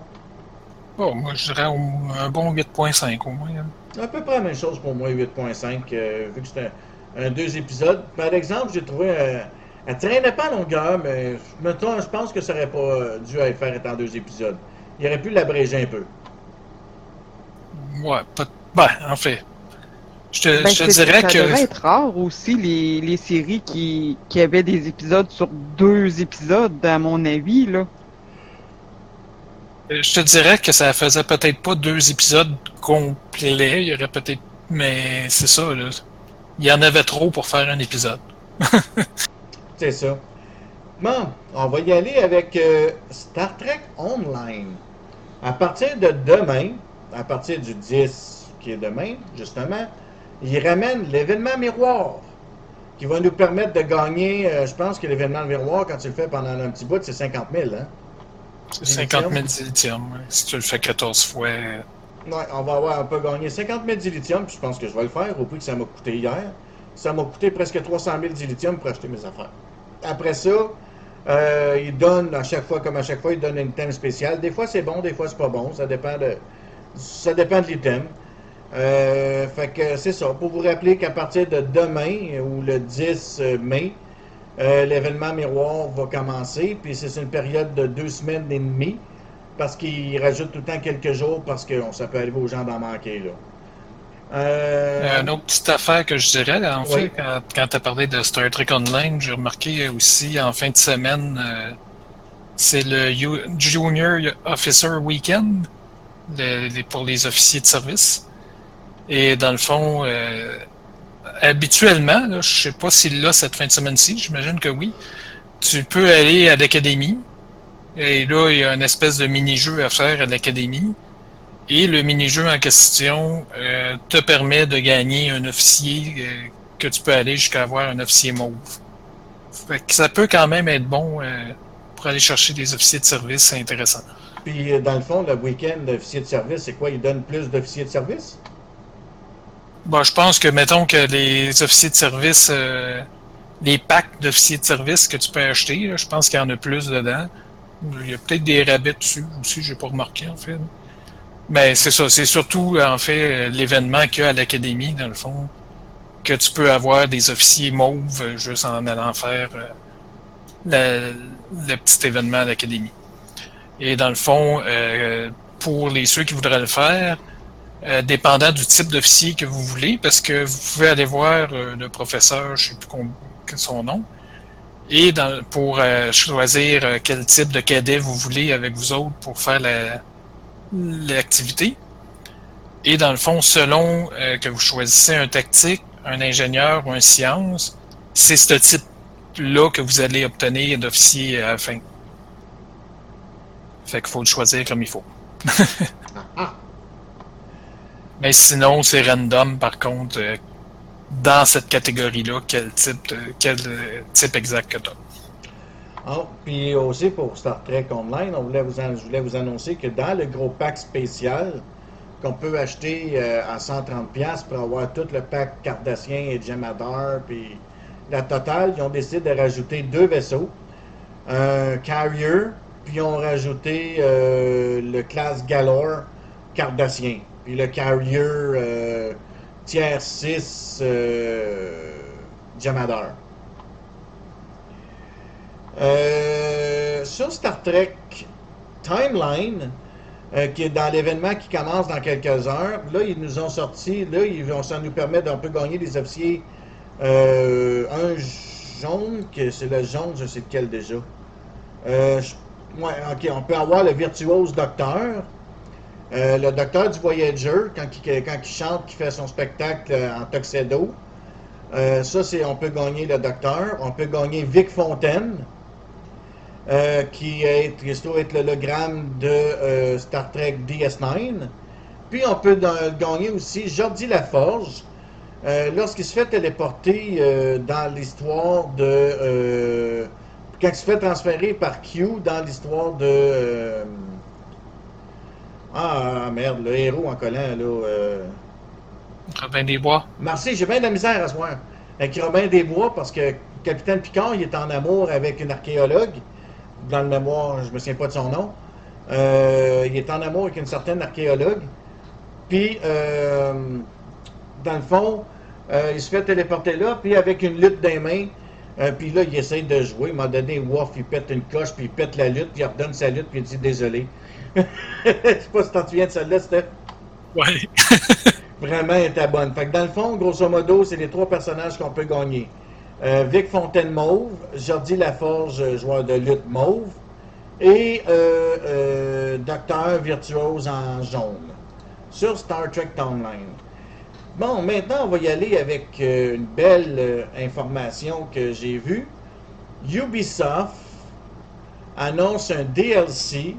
Bon, moi, je dirais un bon 8.5 au moins. hein. à peu près la même chose pour moi, 8.5, euh, vu que c'était un, un deux épisodes. Par exemple, j'ai trouvé. Euh, elle traînait pas en longueur, mais mettons, je pense que ça aurait pas euh, dû être faire être en deux épisodes. Il aurait pu l'abréger un peu. Ouais, pas... Ben, en fait. Je te, Ben, je te c'est- dirais ça que. devrait être rare aussi, les, les séries qui, qui avaient des épisodes sur deux épisodes, à mon avis, là. Je te dirais que ça faisait peut-être pas deux épisodes complets. Il y aurait peut-être. Mais c'est ça, là. Il y en avait trop pour faire un épisode. C'est ça. Bon, on va y aller avec euh, Star Trek Online. À partir de demain, à partir du 10 qui est demain, justement, il ramène l'événement miroir qui va nous permettre de gagner, euh, je pense que l'événement miroir, quand tu le fais pendant un petit bout, c'est 50 000. Hein? C'est Dilithium. 50 000 dilithium. ouais. Si tu le fais 14 fois. Ouais, on va avoir, on peut gagner 50 000 dilithium, puis je pense que je vais le faire au prix que ça m'a coûté hier. Ça m'a coûté presque 300 000 dilithium pour acheter mes affaires. Après ça, euh, il donne à chaque fois, comme à chaque fois, il donne un thème spécial. Des fois c'est bon, des fois c'est pas bon. Ça dépend de, ça dépend de l'item. Euh, fait que c'est ça. Pour vous rappeler qu'à partir de demain ou le 10 mai, euh, l'événement miroir va commencer. Puis c'est une période de deux semaines et demie parce qu'il rajoute tout le temps quelques jours parce que on- ça peut arriver aux gens d'en manquer. Là. Euh, Une autre petite affaire que je dirais, en Oui. fait, quand, quand tu as parlé de Star Trek Online, j'ai remarqué aussi en fin de semaine, euh, c'est le U- Junior Officer Weekend le- les- pour les officiers de service. Et dans le fond, euh, habituellement, là, je sais pas s'il l'a cette fin de semaine-ci, j'imagine que oui, tu peux aller à l'académie. Et là, il y a une espèce de mini-jeu à faire à l'académie. Et le mini-jeu en question euh, te permet de gagner un officier euh, que tu peux aller jusqu'à avoir un officier mauve. Fait que ça peut quand même être bon euh, pour aller chercher des officiers de service, c'est intéressant. Puis, dans le fond, le week-end d'officier de service, c'est quoi? Il donne plus d'officiers de service? Bon, je pense que, mettons que les officiers de service, euh, les packs d'officiers de service que tu peux acheter, là, je pense qu'il y en a plus dedans. Il y a peut-être des rabais dessus aussi, j'ai pas remarqué en fait. Mais c'est ça, c'est surtout en fait euh, l'événement qu'il y a à l'académie, dans le fond, que tu peux avoir des officiers mauves euh, juste en allant faire euh, le, le petit événement à l'académie. Et dans le fond, euh, pour les ceux qui voudraient le faire, euh, dépendant du type d'officier que vous voulez, parce que vous pouvez aller voir euh, le professeur, je sais plus son nom, et pour euh, choisir quel type de cadet vous voulez avec vous autres pour faire la- l'activité. Et dans le fond, selon que vous choisissez un tactique, un ingénieur ou un science, c'est ce type-là que vous allez obtenir d'officier à la. Fait qu'il faut le choisir comme il faut. Mais sinon, c'est random, par contre, euh, dans cette catégorie-là, quel type, quel euh, type exact que tu Ah, puis aussi pour Star Trek Online, on voulait vous je voulais vous annoncer que dans le gros pack spécial qu'on peut acheter euh, à 130$ pour avoir tout le pack Cardassien et Gemadar, puis la totale, ils ont décidé de rajouter deux vaisseaux, un Carrier, puis ils ont rajouté le classe Galore Cardassien, puis le Carrier tiers 6 euh, Gemadar. Euh, sur Star Trek Timeline, euh, qui est dans l'événement qui commence dans quelques heures, là, ils nous ont sorti, là, ils vont, ça nous permet d'un peu gagner des officiers. Euh, un jaune, que c'est le jaune, je sais lequel déjà. Euh, ouais, ok, on peut avoir le virtuose docteur. Euh, le docteur du Voyager, quand il, chante, qui fait son spectacle euh, en tuxedo. Euh, ça, c'est on peut gagner le docteur. On peut gagner Vic Fontaine, qui, est, qui être l'hologramme de Star Trek DS9. Puis on peut gagner aussi Jordi Laforge, lorsqu'il se fait téléporter dans l'histoire de... quand il se fait transférer par Q dans l'histoire de... ah, merde, le héros en collant, là... euh, Robin des Bois. Merci, j'ai bien de la misère à ce soir. Avec Robin Desbois, parce que Capitaine Picard, il est en amour avec une archéologue. Dans le mémoire, je me souviens pas de son nom. Euh, il est en amour avec une certaine archéologue. Puis, euh, dans le fond, euh, il se fait téléporter là, puis avec une lutte des mains. euh, puis là, il essaye de jouer. À un moment donné, Woff, il pète une coche, puis il pète la lutte, puis il redonne sa lutte, puis il dit désolé. Je sais pas si t'en souviens de celle-là, Steph. Ouais. Vraiment, elle était bonne. Fait que dans le fond, grosso modo, c'est les trois personnages qu'on peut gagner. Euh, Vic Fontaine Mauve, Jordi Laforge, joueur de lutte Mauve, et euh, euh, Docteur Virtuose en jaune sur Star Trek Timeline. Bon, maintenant, on va y aller avec une belle information que j'ai vue. Ubisoft annonce un DLC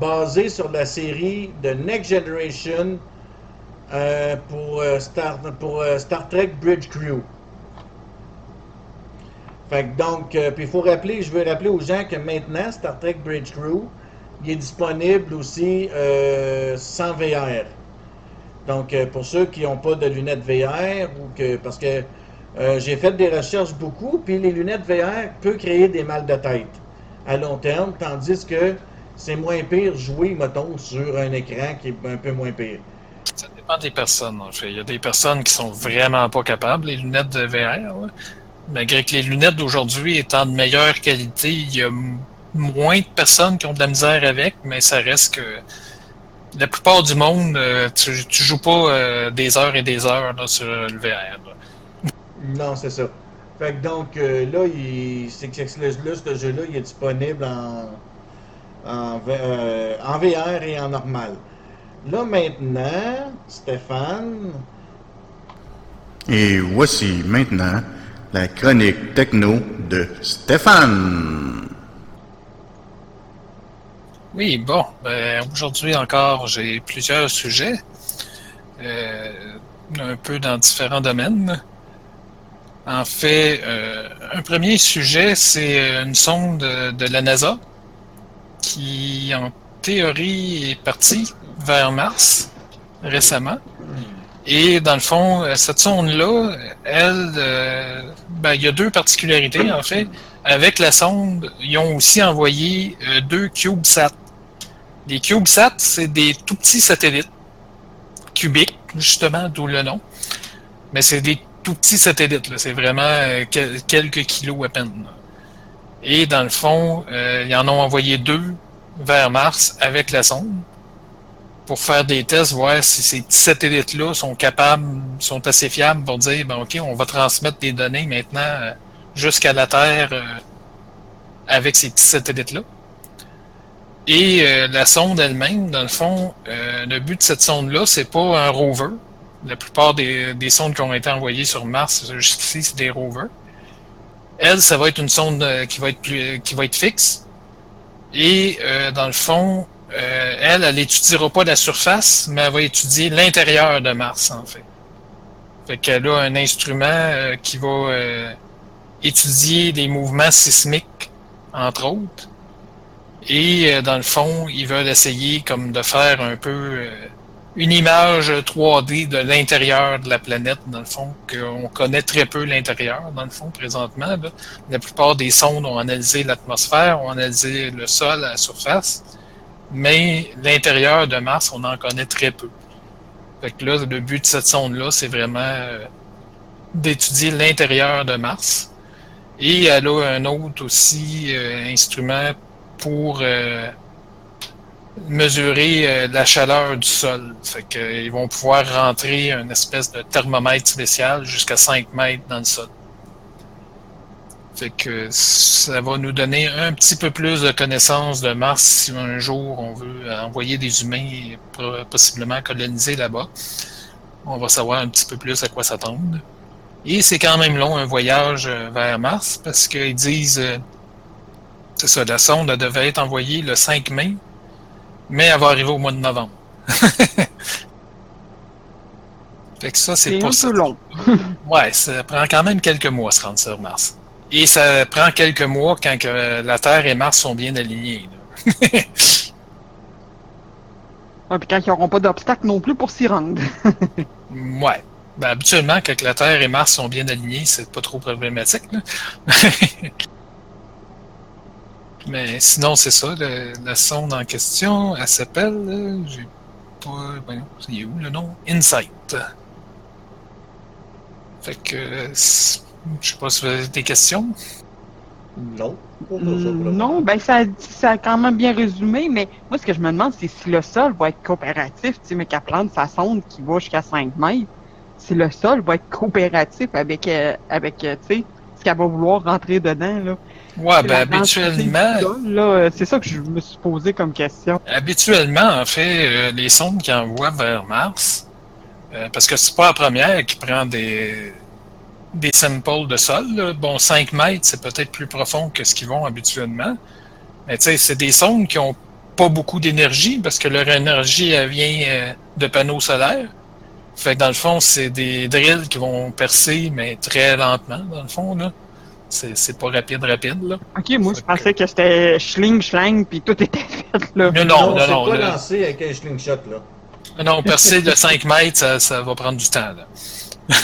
basé sur la série de Next Generation euh, pour, euh, Star, pour euh, Star Trek Bridge Crew. Donc, puis il faut rappeler, je veux rappeler aux gens que maintenant, Star Trek Bridge Crew, il est disponible aussi sans VR. Donc, pour ceux qui n'ont pas de lunettes VR, ou que parce que j'ai fait des recherches beaucoup, puis les lunettes VR peuvent créer des mal de tête à long terme, tandis que c'est moins pire jouer, mettons, sur un écran qui est un peu moins pire. Ça dépend des personnes, en fait. Il y a des personnes qui sont vraiment pas capables, les lunettes de VR. Malgré que les lunettes d'aujourd'hui étant de meilleure qualité, il y a moins de personnes qui ont de la misère avec, mais ça reste que la plupart du monde, euh, tu, tu joues pas euh, des heures et des heures là, sur le VR. là. Non, c'est ça. Fait que donc, euh, là, il, c'est que là, ce jeu-là, il est disponible en, en, V- euh, en VR et en normal. Là, maintenant, Stéphane, Et voici maintenant la chronique techno de Stéphane. Oui, bon, ben, aujourd'hui encore, j'ai plusieurs sujets, euh, un peu dans différents domaines. En fait, euh, un premier sujet, c'est une sonde de, de la NASA qui, en théorie, est partie vers Mars récemment. Et dans le fond, euh, cette sonde-là, elle, euh, ben, il y a deux particularités, en fait. Avec la sonde, ils ont aussi envoyé euh, deux CubeSats. Les CubeSats, c'est des tout petits satellites cubiques, justement, d'où le nom. Mais c'est des tout petits satellites, c'est vraiment quel- quelques kilos à peine. Et dans le fond, euh, ils en ont envoyé deux vers Mars avec la sonde pour faire des tests, voir si ces petits satellites-là sont capables, sont assez fiables pour dire, ben OK, on va transmettre des données maintenant euh, jusqu'à la Terre euh, avec ces petits satellites-là. Et la sonde elle-même, dans le fond, le but de cette sonde-là, c'est pas un rover. La plupart des, des sondes qui ont été envoyées sur Mars jusqu'ici, c'est des rovers. Elle, ça va être une sonde euh, qui va être plus, qui va être fixe. Et euh, dans le fond, euh, elle, elle étudiera pas la surface, mais elle va étudier l'intérieur de Mars, en fait. Fait qu'elle a un instrument euh, qui va euh, étudier les mouvements sismiques, entre autres. Et euh, dans le fond, ils veulent essayer comme de faire un peu euh, une image 3D de l'intérieur de la planète, dans le fond, qu'on connaît très peu l'intérieur, dans le fond, présentement. La plupart des sondes ont analysé l'atmosphère, ont analysé le sol à la surface, mais l'intérieur de Mars, on en connaît très peu. Fait que là, le but de cette sonde-là, c'est vraiment euh, d'étudier l'intérieur de Mars. Et elle a un autre aussi euh, instrument pour euh, mesurer euh, la chaleur du sol. Fait que, euh, ils vont pouvoir rentrer une espèce de thermomètre spécial jusqu'à 5 mètres dans le sol. Fait que ça va nous donner un petit peu plus de connaissances de Mars si un jour on veut envoyer des humains et possiblement coloniser là-bas. On va savoir un petit peu plus à quoi s'attendre. Et c'est quand même long, un voyage euh, vers Mars, parce qu'ils disent, c'est ça, la sonde devait être envoyée le 5 mai, mais elle va arriver au mois de novembre. fait que ça, c'est un ça. peu long. Ouais, ça prend quand même quelques mois se rendre sur Mars. Et ça prend quelques mois quand que la Terre et Mars sont bien alignés. Ouais, puis quand ils n'auront pas d'obstacle non plus pour s'y rendre. ouais. Ben, habituellement, quand la Terre et Mars sont bien alignés, c'est pas trop problématique. Mais sinon, c'est ça. le- la sonde en question, elle s'appelle. euh, J'ai pas. Voyons, c'est où le nom? Insight. Fait que. euh, Je sais pas si vous avez des questions. Non. Mm, non, ben ça, ça a quand même bien résumé, mais moi ce que je me demande, c'est si le sol va être coopératif, tu sais, mais qu'elle plante sa sonde qui va jusqu'à 5 mètres, si le sol va être coopératif avec, euh, avec euh, tu sais, ce qu'elle va vouloir rentrer dedans, là. Ouais, ben, habituellement. euh, c'est ça que je me suis posé comme question. Habituellement, en fait, euh, les sondes qui envoient vers Mars, euh, parce que c'est pas la première qui prend des, des samples de sol. là. Bon, 5 mètres, c'est peut-être plus profond que ce qu'ils vont habituellement. Mais tu sais, c'est des sondes qui ont pas beaucoup d'énergie parce que leur énergie, elle vient euh, de panneaux solaires. Fait que dans le fond, c'est des drills qui vont percer, mais très lentement, dans le fond, là. C'est c'est pas rapide, rapide, là. Ok, moi je que- pensais que c'était schling schlang puis tout était fait, là. Mais non, non, c'est non. pas là. lancé avec un slingshot, là. Non, percer de 5 mètres, ça, ça va prendre du temps, là.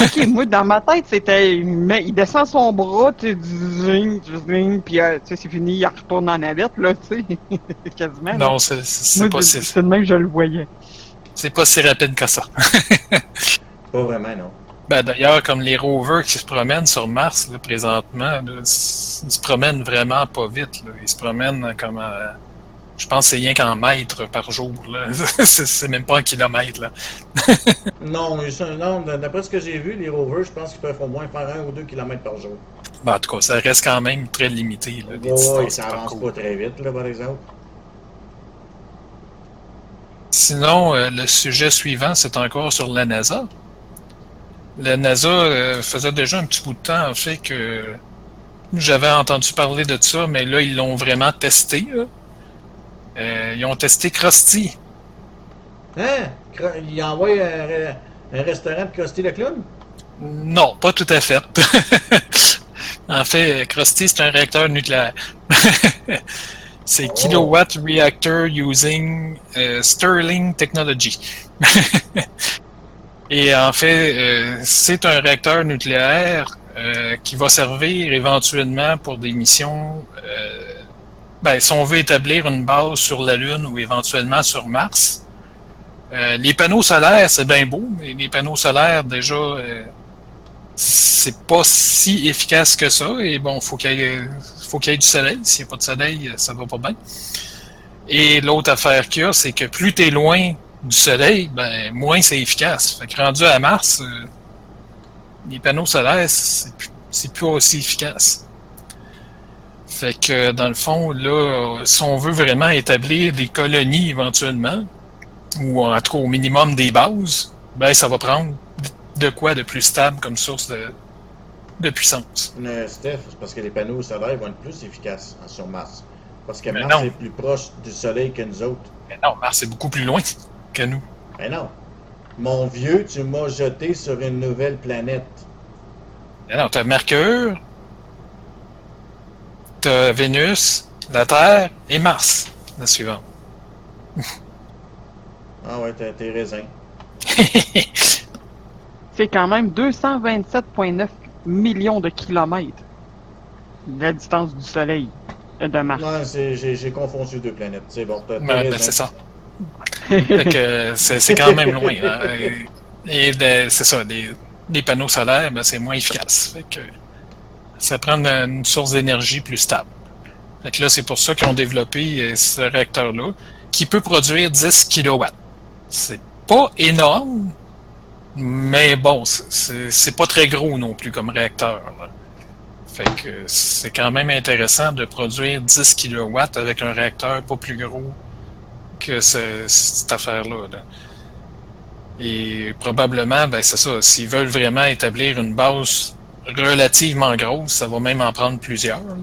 Ok, moi, dans ma tête, c'était. Il, descend son bras, tu sais, du zing, du zing, puis euh, tu sais, c'est fini, il retourne en navette, là, tu sais. Quasiment. Non, c'est c'est Moi, pas, c'est si- c'est de même que je le voyais. c'est pas si rapide que ça. Pas vraiment, non. Ben, D'ailleurs, comme les rovers qui se promènent sur Mars là, présentement, là, ils se promènent vraiment pas vite. Là. Ils se promènent comme à- Je pense que c'est rien qu'en mètres par jour. c'est même pas en kilomètres. Là. Non, non, d'après ce que j'ai vu, les rovers, je pense qu'ils peuvent au moins faire un ou deux kilomètres par jour. Ben, en tout cas, ça reste quand même très limité. Là, les distances ça avance pas très vite, là, par exemple. Sinon, euh, le sujet suivant, c'est encore sur la NASA. La NASA euh, faisait déjà un petit bout de temps, en fait, que j'avais entendu parler de ça, mais là, ils l'ont vraiment testé. là. Euh, ils ont testé Krusty. Hein? Cro- Il envoie un, un restaurant de Krusty le clown? Non, pas tout à fait. en fait, Krusty, c'est un réacteur nucléaire. c'est Oh. Kilowatt Reactor Using euh, Sterling Technology. Et en fait, euh, c'est un réacteur nucléaire euh, qui va servir éventuellement pour des missions. euh, ben, si on veut établir une base sur la Lune ou éventuellement sur Mars. Les panneaux solaires, c'est bien beau, mais les panneaux solaires, déjà, c'est pas si efficace que ça. Et bon, faut qu'il y ait, faut qu'il y ait du soleil. S'il n'y a pas de soleil, ça va pas bien. Et l'autre affaire qu'il y a, c'est que plus tu es loin du soleil, ben, moins c'est efficace. Fait que rendu à Mars, euh, les panneaux solaires, c'est plus, aussi efficace. Fait que, dans le fond, là, si on veut vraiment établir des colonies éventuellement, ou en tout cas au minimum des bases, ben, ça va prendre de quoi de plus stable comme source de, de puissance. Euh, Steph, c'est parce que les panneaux solaires vont être plus efficaces sur Mars. Parce que Mais Mars non. est plus proche du Soleil que nous autres. Mais non, Mars est beaucoup plus loin que nous. Ben non. Mon vieux, tu m'as jeté sur une nouvelle planète. Mais non, t'as Mercure, t'as Vénus, la Terre et Mars, la suivante. Ah ouais, t'as tes raisins. C'est quand même 227,9 millions de kilomètres la distance du Soleil de Mars. Non, c'est- j'ai confondu deux planètes. C'est bon, t'as ben, c'est ça. C'est quand même loin. hein. Et, c'est ça, les panneaux solaires, ben, c'est moins efficace. Fait que ça prend une, source d'énergie plus stable. Fait que là, c'est pour ça qu'ils ont développé euh, ce réacteur-là, qui peut produire 10 kW. C'est pas énorme, mais bon, c'est- pas très gros non plus comme réacteur. Fait que c'est quand même intéressant de produire 10 kW avec un réacteur pas plus gros cette affaire-là. là. Et probablement, ben c'est ça, s'ils veulent vraiment établir une base relativement grosse, ça va même en prendre plusieurs. là.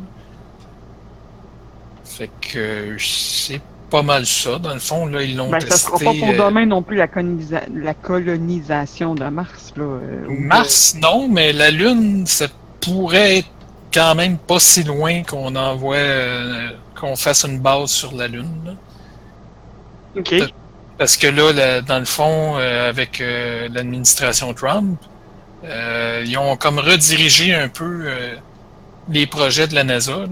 Fait que c'est pas mal ça. Dans le fond, là, ils l'ont Ben, testé. ça sera pas pour euh, demain non plus la, colonisa- la colonisation de Mars. Là, euh, Mars, non, mais la Lune, ça pourrait être quand même pas si loin qu'on envoie, euh, qu'on fasse une base sur la Lune. là. Parce que là, dans le fond, euh, avec euh, l'administration Trump, euh, ils ont comme redirigé un peu les projets de la NASA.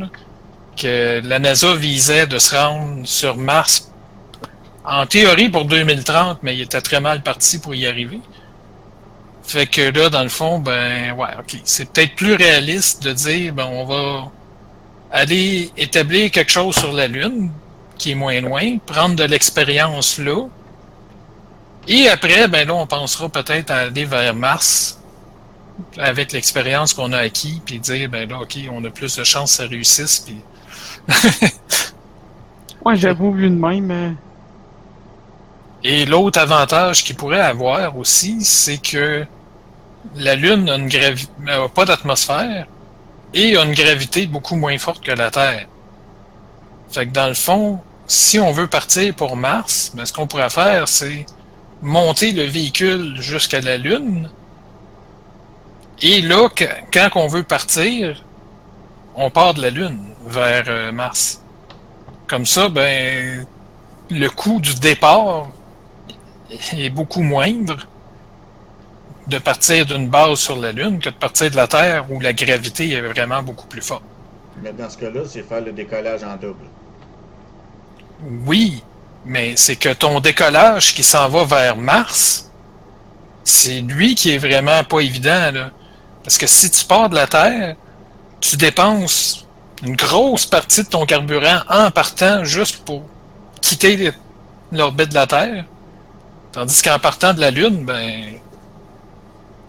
que la NASA visait de se rendre sur Mars en théorie pour 2030, mais il était très mal parti pour y arriver. Fait que là, dans le fond, ben ouais, ok. C'est peut-être plus réaliste de dire ben on va aller établir quelque chose sur la Lune, qui est moins loin, prendre de l'expérience là. Et après, ben là, on pensera peut-être à aller vers Mars avec l'expérience qu'on a acquis, puis dire ben là, ok, on a plus de chances que ça réussisse, puis Ouais, j'avoue, vu de même. euh, Et l'autre avantage qu'il pourrait avoir aussi, c'est que la Lune n'a gravi- n'a pas d'atmosphère et a une gravité beaucoup moins forte que la Terre. Fait que dans le fond, si on veut partir pour Mars, ben, ce qu'on pourrait faire, c'est monter le véhicule jusqu'à la Lune. Et là, quand on veut partir, on part de la Lune vers euh, Mars. Comme ça, ben, le coût du départ est beaucoup moindre de partir d'une base sur la Lune que de partir de la Terre où la gravité est vraiment beaucoup plus forte. Mais dans ce cas-là, c'est faire le décollage en double. Oui, mais c'est que ton décollage qui s'en va vers Mars, c'est lui qui est vraiment pas évident. Là. Parce que si tu pars de la Terre, tu dépenses une grosse partie de ton carburant en partant juste pour quitter l'orbite de la Terre. Tandis qu'en partant de la Lune, ben,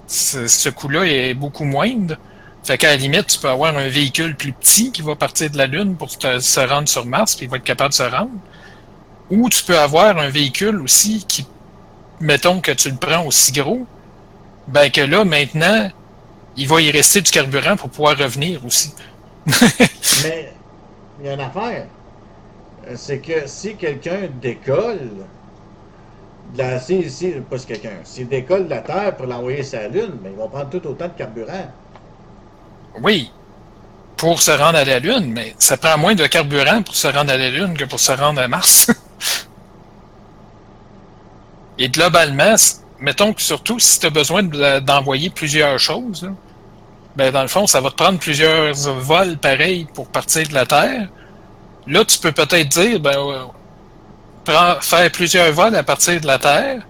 ce, coût-là est beaucoup moindre. Fait qu'à la limite, tu peux avoir un véhicule plus petit qui va partir de la Lune pour se rendre sur Mars, puis il va être capable de se rendre. Ou tu peux avoir un véhicule aussi qui, mettons que tu le prends aussi gros, ben que là, maintenant, il va y rester du carburant pour pouvoir revenir aussi. Mais il y a une affaire. Euh, C'est que si quelqu'un décolle, la, si, si, pas quelqu'un, s'il décolle de la Terre pour l'envoyer sur la Lune, ben, il va prendre tout autant de carburant. Oui, pour se rendre à la Lune, mais ça prend moins de carburant pour se rendre à la Lune que pour se rendre à Mars. Et globalement, mettons que surtout si tu as besoin de- d'envoyer plusieurs choses, ben dans le fond, ça va te prendre plusieurs vols pareils pour partir de la Terre. Là, tu peux peut-être dire, ben, euh, faire plusieurs vols à partir de la Terre,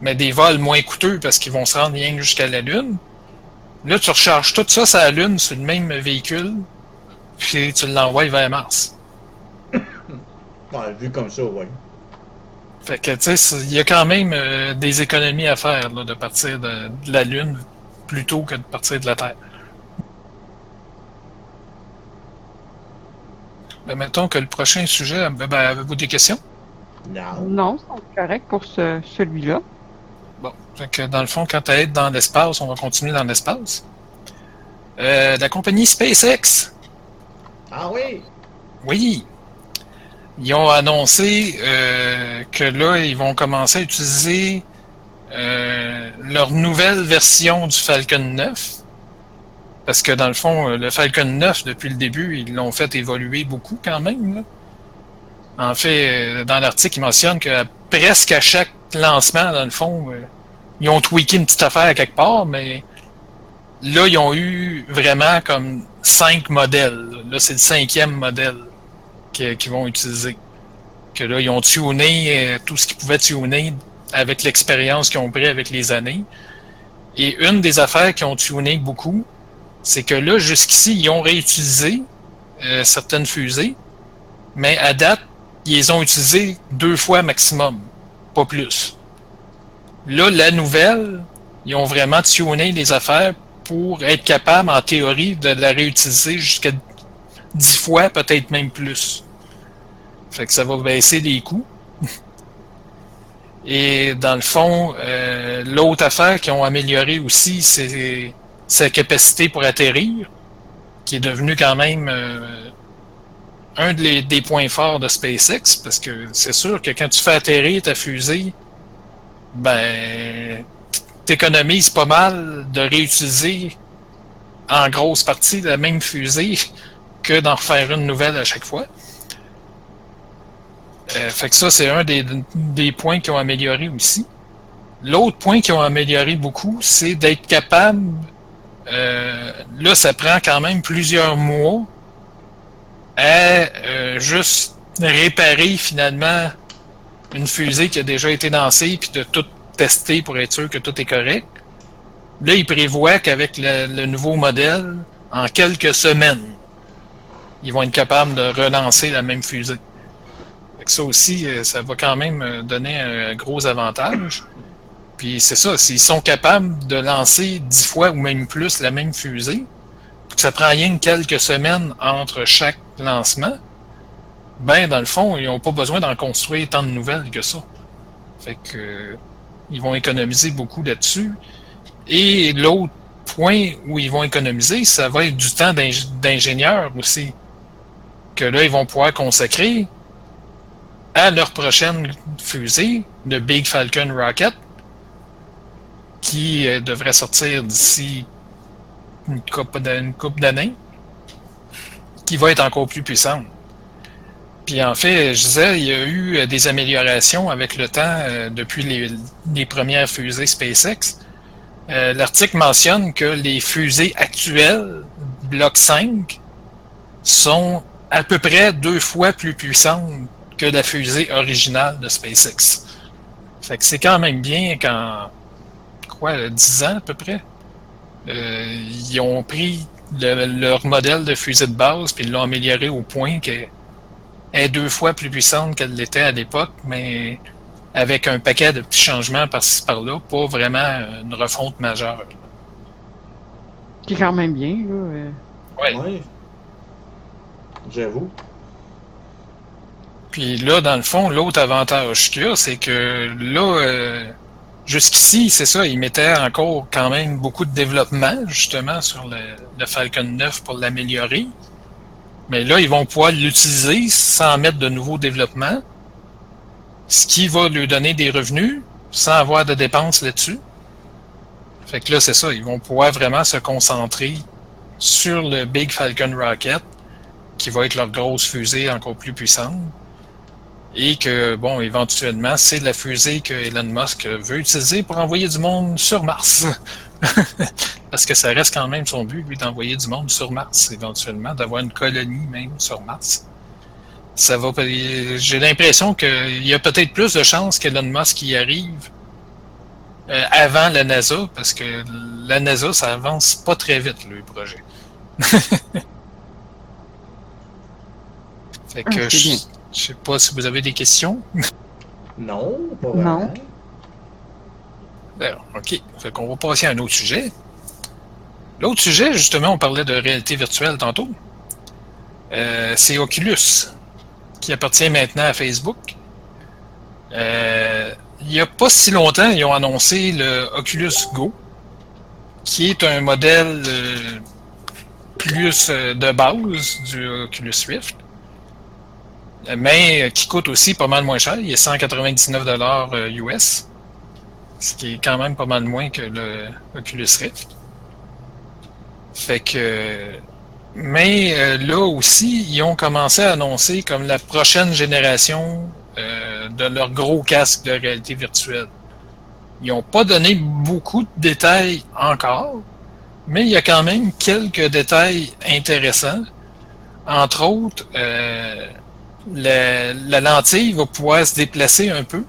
mais des vols moins coûteux parce qu'ils vont se rendre rien jusqu'à la Lune. Là, tu recharges tout ça sur la Lune sur le même véhicule, puis tu l'envoies vers Mars. Ouais, vu comme ça, oui. Fait que, tu sais, il y a quand même euh, des économies à faire là, de partir de, de la Lune plutôt que de partir de la Terre. Ben, mettons que le prochain sujet, ben, ben, avez-vous des questions? Non. Non, c'est correct pour ce, celui-là. Fait que dans le fond, quand tu être dans l'espace, on va continuer dans l'espace. Euh, la compagnie SpaceX, Ah oui! Oui. Ils ont annoncé euh, que là, ils vont commencer à utiliser euh, leur nouvelle version du Falcon 9. Parce que dans le fond, le Falcon 9, depuis le début, ils l'ont fait évoluer beaucoup quand même. là. En fait, dans l'article, ils mentionnent que presque à chaque lancement, dans le fond, ils ont tweaké une petite affaire à quelque part, mais là, ils ont eu vraiment comme cinq modèles. Là, c'est le cinquième modèle qu'ils vont utiliser. Que là, ils ont tuné euh, tout ce qu'ils pouvaient tuner avec l'expérience qu'ils ont pris avec les années. Et une des affaires qu'ils ont tuné beaucoup, c'est que là, jusqu'ici, ils ont réutilisé euh, certaines fusées, mais à date, ils les ont utilisées deux fois maximum, pas plus. Là, la nouvelle, ils ont vraiment tuné les affaires pour être capable, en théorie, de la réutiliser jusqu'à 10 fois, peut-être même plus. Fait que ça va baisser les coûts. Et dans le fond, euh, l'autre affaire qu'ils ont amélioré aussi, c'est sa capacité pour atterrir, qui est devenu quand même euh, un des, des points forts de SpaceX, parce que c'est sûr que quand tu fais atterrir ta fusée, ben, t'économises pas mal de réutiliser en grosse partie la même fusée que d'en refaire une nouvelle à chaque fois. Euh, fait que ça, c'est un des, des points qui ont amélioré aussi. L'autre point qui ont amélioré beaucoup, c'est d'être capable. euh, là, ça prend quand même plusieurs mois à euh, juste réparer finalement une fusée qui a déjà été lancée puis de tout tester pour être sûr que tout est correct. Là, ils prévoient qu'avec le, nouveau modèle, en quelques semaines, ils vont être capables de relancer la même fusée. Ça aussi, euh, ça va quand même euh, donner un gros avantage. Puis c'est ça, s'ils sont capables de lancer dix fois ou même plus la même fusée, ça prend rien que quelques semaines entre chaque lancement, ben dans le fond, ils n'ont pas besoin d'en construire tant de nouvelles que ça. Fait que euh, ils vont économiser beaucoup là-dessus. Et l'autre point où ils vont économiser, ça va être du temps d'ing- d'ingénieur aussi. Que là, ils vont pouvoir consacrer à leur prochaine fusée, le Big Falcon Rocket, qui euh, devrait sortir d'ici une couple d'années, qui va être encore plus puissante. Puis en fait, je disais, il y a eu euh, des améliorations avec le temps euh, depuis les, premières fusées SpaceX. Euh, L'article mentionne que les fusées actuelles, Block 5, sont à peu près deux fois plus puissantes que la fusée originale de SpaceX. Fait que c'est quand même bien qu'en quoi, 10 ans à peu près, ils ont pris le- leur modèle de fusée de base puis l'ont amélioré au point qu'elle est deux fois plus puissante qu'elle l'était à l'époque, mais avec un paquet de petits changements par-ci par-là, pas vraiment une refonte majeure. Qui est quand même bien, là. euh. Ouais. Oui. J'avoue. Puis là, dans le fond, l'autre avantage qu'il y a, c'est que là, euh, jusqu'ici, c'est ça, ils mettaient encore quand même beaucoup de développement, justement, sur le, le Falcon 9 pour l'améliorer. Mais là, ils vont pouvoir l'utiliser sans mettre de nouveaux développements, ce qui va lui donner des revenus sans avoir de dépenses là-dessus. Fait que là, c'est ça, ils vont pouvoir vraiment se concentrer sur le Big Falcon Rocket, qui va être leur grosse fusée encore plus puissante. Et que, bon, éventuellement, c'est la fusée que Elon Musk veut utiliser pour envoyer du monde sur Mars. Parce que ça reste quand même son but, lui, d'envoyer du monde sur Mars, éventuellement, d'avoir une colonie même sur Mars. Ça va, j'ai l'impression qu'il y a peut-être plus de chances qu'Elon Musk y arrive euh, avant la NASA, parce que la NASA, ça avance pas très vite, le projet. fait que Ah, je, je sais pas si vous avez des questions. Non, pas Non. Alors, OK. Fait qu'on va passer à un autre sujet. L'autre sujet, justement, on parlait de réalité virtuelle tantôt. Euh, c'est Oculus, qui appartient maintenant à Facebook. Euh, il n'y a pas si longtemps, ils ont annoncé le Oculus Go, qui est un modèle euh, plus de base du Oculus Rift, mais qui coûte aussi pas mal moins cher. Il est 199 dollars US ce qui est quand même pas mal moins que le Oculus Rift. Fait que. Mais euh, là aussi, ils ont commencé à annoncer comme la prochaine génération euh, de leur gros casque de réalité virtuelle. Ils n'ont pas donné beaucoup de détails encore, mais il y a quand même quelques détails intéressants. Entre autres, euh, la, la lentille va pouvoir se déplacer un peu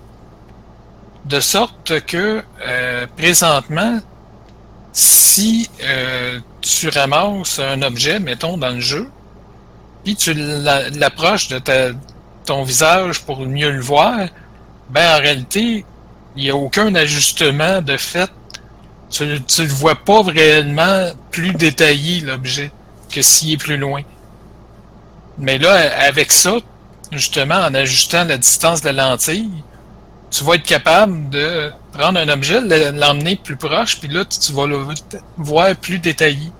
de sorte que euh, présentement, si euh, tu ramasses un objet, mettons, dans le jeu, puis tu l'a- l'approches de ta, ton visage pour mieux le voir, ben en réalité, il n'y a aucun ajustement de fait. Tu ne le vois pas réellement plus détaillé, l'objet, que s'il est plus loin. Mais là, avec ça, justement, en ajustant la distance de la lentille, tu vas être capable de prendre un objet, le- l'emmener plus proche, puis là, tu, vas le voir plus détaillé.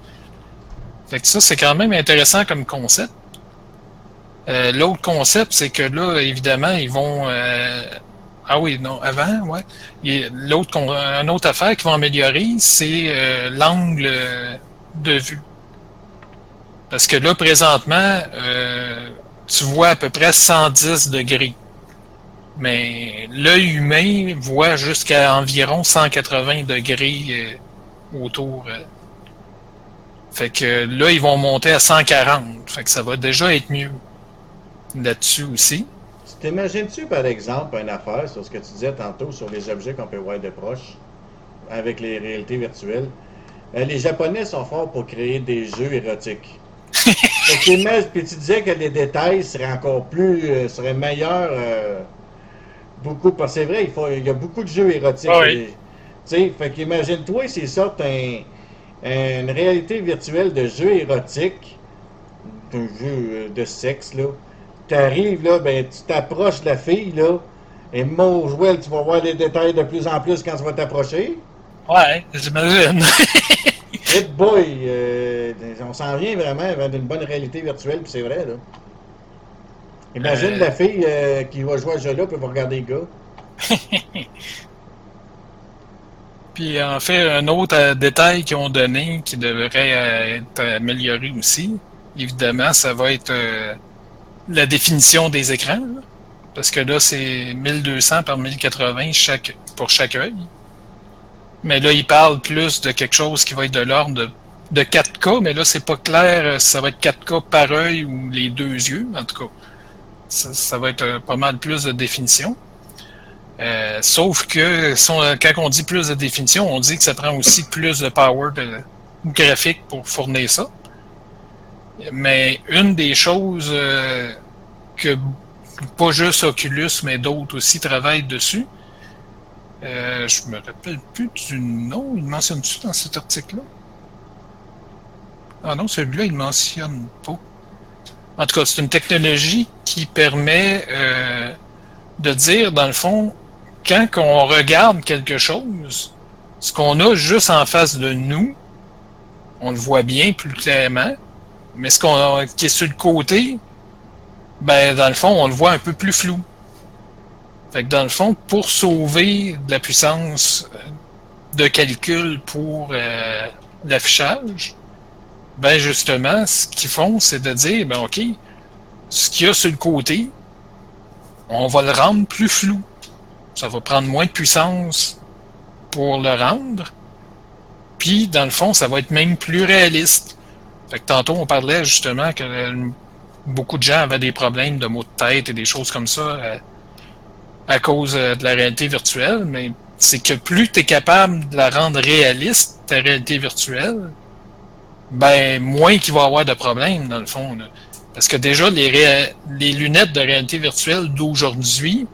Fait que ça, c'est quand même intéressant comme concept. Euh, L'autre concept, c'est que là, évidemment, ils vont. euh, ah oui, non, avant, ouais. L'autre, une autre affaire qu'ils vont améliorer, c'est euh, l'angle de vue. Parce que là, présentement, euh, tu vois à peu près 110 degrés. Mais l'œil humain voit jusqu'à environ 180 degrés euh, autour. euh. Fait que là, ils vont monter à 140. Fait que ça va déjà être mieux là-dessus aussi. Tu T'imagines-tu, par exemple, une affaire sur ce que tu disais tantôt sur les objets qu'on peut voir de proche avec les réalités virtuelles? Euh, les Japonais sont forts pour créer des jeux érotiques. Fait que Puis tu disais que les détails seraient encore plus, seraient meilleurs. euh, beaucoup, parce que c'est vrai, il, faut, il y a beaucoup de jeux érotiques. Ah oui. Sais, fait qu'imagine-toi s'ils sortent un, une réalité virtuelle de jeux érotiques, d'un jeu euh, de sexe, là. T'arrives, là, ben, tu t'approches de la fille, là, et mon jouet, tu vas voir les détails de plus en plus quand tu vas t'approcher. Ouais, j'imagine. Hit boy, euh, on s'en vient vraiment vers une bonne réalité virtuelle, puis c'est vrai, là. Imagine Euh. la fille euh, qui va jouer à ce jeu-là, puis va regarder le gars. Puis en fait, un autre euh, détail qu'ils ont donné qui devrait être amélioré aussi, évidemment, ça va être la définition des écrans. là. Parce que là, c'est 1200 par 1080 chaque, pour chaque œil. Mais là, ils parlent plus de quelque chose qui va être de l'ordre de, de 4K, mais là, c'est pas clair si ça va être 4K par œil ou les deux yeux, en tout cas. Ça, va être euh, pas mal plus de définition. Euh, sauf que on- quand on dit plus de définition, on dit que ça prend aussi plus de power graphique pour fournir ça. Mais une des choses euh, que pas juste Oculus, mais d'autres aussi travaillent dessus, euh, je me rappelle plus du nom, il mentionne-tu dans cet article-là? Ah non, celui-là, il ne mentionne pas. En tout cas, c'est une technologie qui permet euh, de dire, dans le fond, quand on regarde quelque chose, ce qu'on a juste en face de nous, on le voit bien plus clairement, mais ce qu'on a, qui est sur le côté, ben dans le fond, on le voit un peu plus flou. Fait que dans le fond, pour sauver de la puissance euh, de calcul pour euh, l'affichage, ben justement, ce qu'ils font, c'est de dire, ben ok, ce qu'il y a sur le côté, on va le rendre plus flou. Ça va prendre moins de puissance pour le rendre. Puis, dans le fond, ça va être même plus réaliste. Fait que tantôt, on parlait justement que euh, beaucoup de gens avaient des problèmes de maux de tête et des choses comme ça euh, à cause euh, de la réalité virtuelle, mais c'est que plus tu es capable de la rendre réaliste, ta réalité virtuelle, ben moins qu'il va y avoir de problèmes, dans le fond. Parce que déjà, les, les lunettes de réalité virtuelle d'aujourd'hui,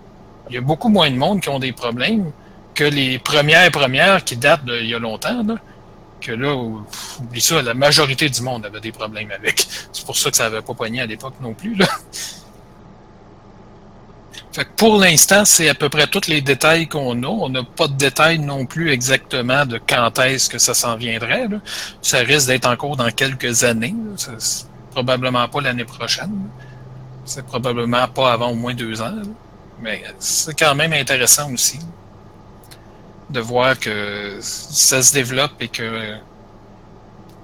il y a beaucoup moins de monde qui ont des problèmes que les premières premières qui datent d'il y a longtemps. Là, que là, pff, oublie ça, la majorité du monde avait des problèmes avec. C'est pour ça que ça n'avait pas poigné à l'époque non plus. Là. Fait que pour l'instant, c'est à peu près tous les détails qu'on a. On n'a pas de détails non plus exactement de quand est-ce que ça s'en viendrait. là. Ça risque d'être encore dans quelques années. Ça- probablement pas l'année prochaine. C'est probablement pas avant au moins deux ans. là. Mais c'est quand même intéressant aussi de voir que ça se développe et que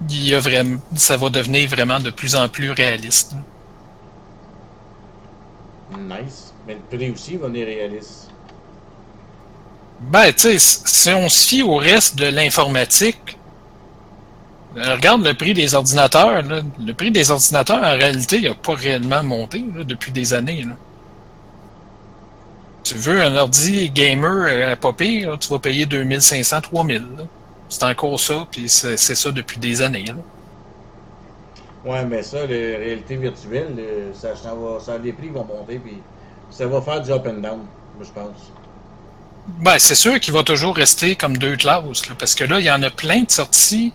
il y a vraiment, ça va devenir vraiment de plus en plus réaliste. Nice. Mais le prix aussi va venir réaliste. Ben, tu sais, si on se fie au reste de l'informatique, euh, regarde le prix des ordinateurs. là. Le prix des ordinateurs, en réalité, il n'a pas réellement monté là, depuis des années. là. Tu veux un ordi gamer euh, pas pire, tu vas payer 2500, 3000. là. C'est encore ça, puis c'est ça depuis des années. Ouais, mais ça, la réalité virtuelle, euh, ça, ça, les prix vont monter, puis ça va faire du up and down, je pense. Ben, c'est sûr qu'il va toujours rester comme deux classes, parce que là, il y en a plein de sorties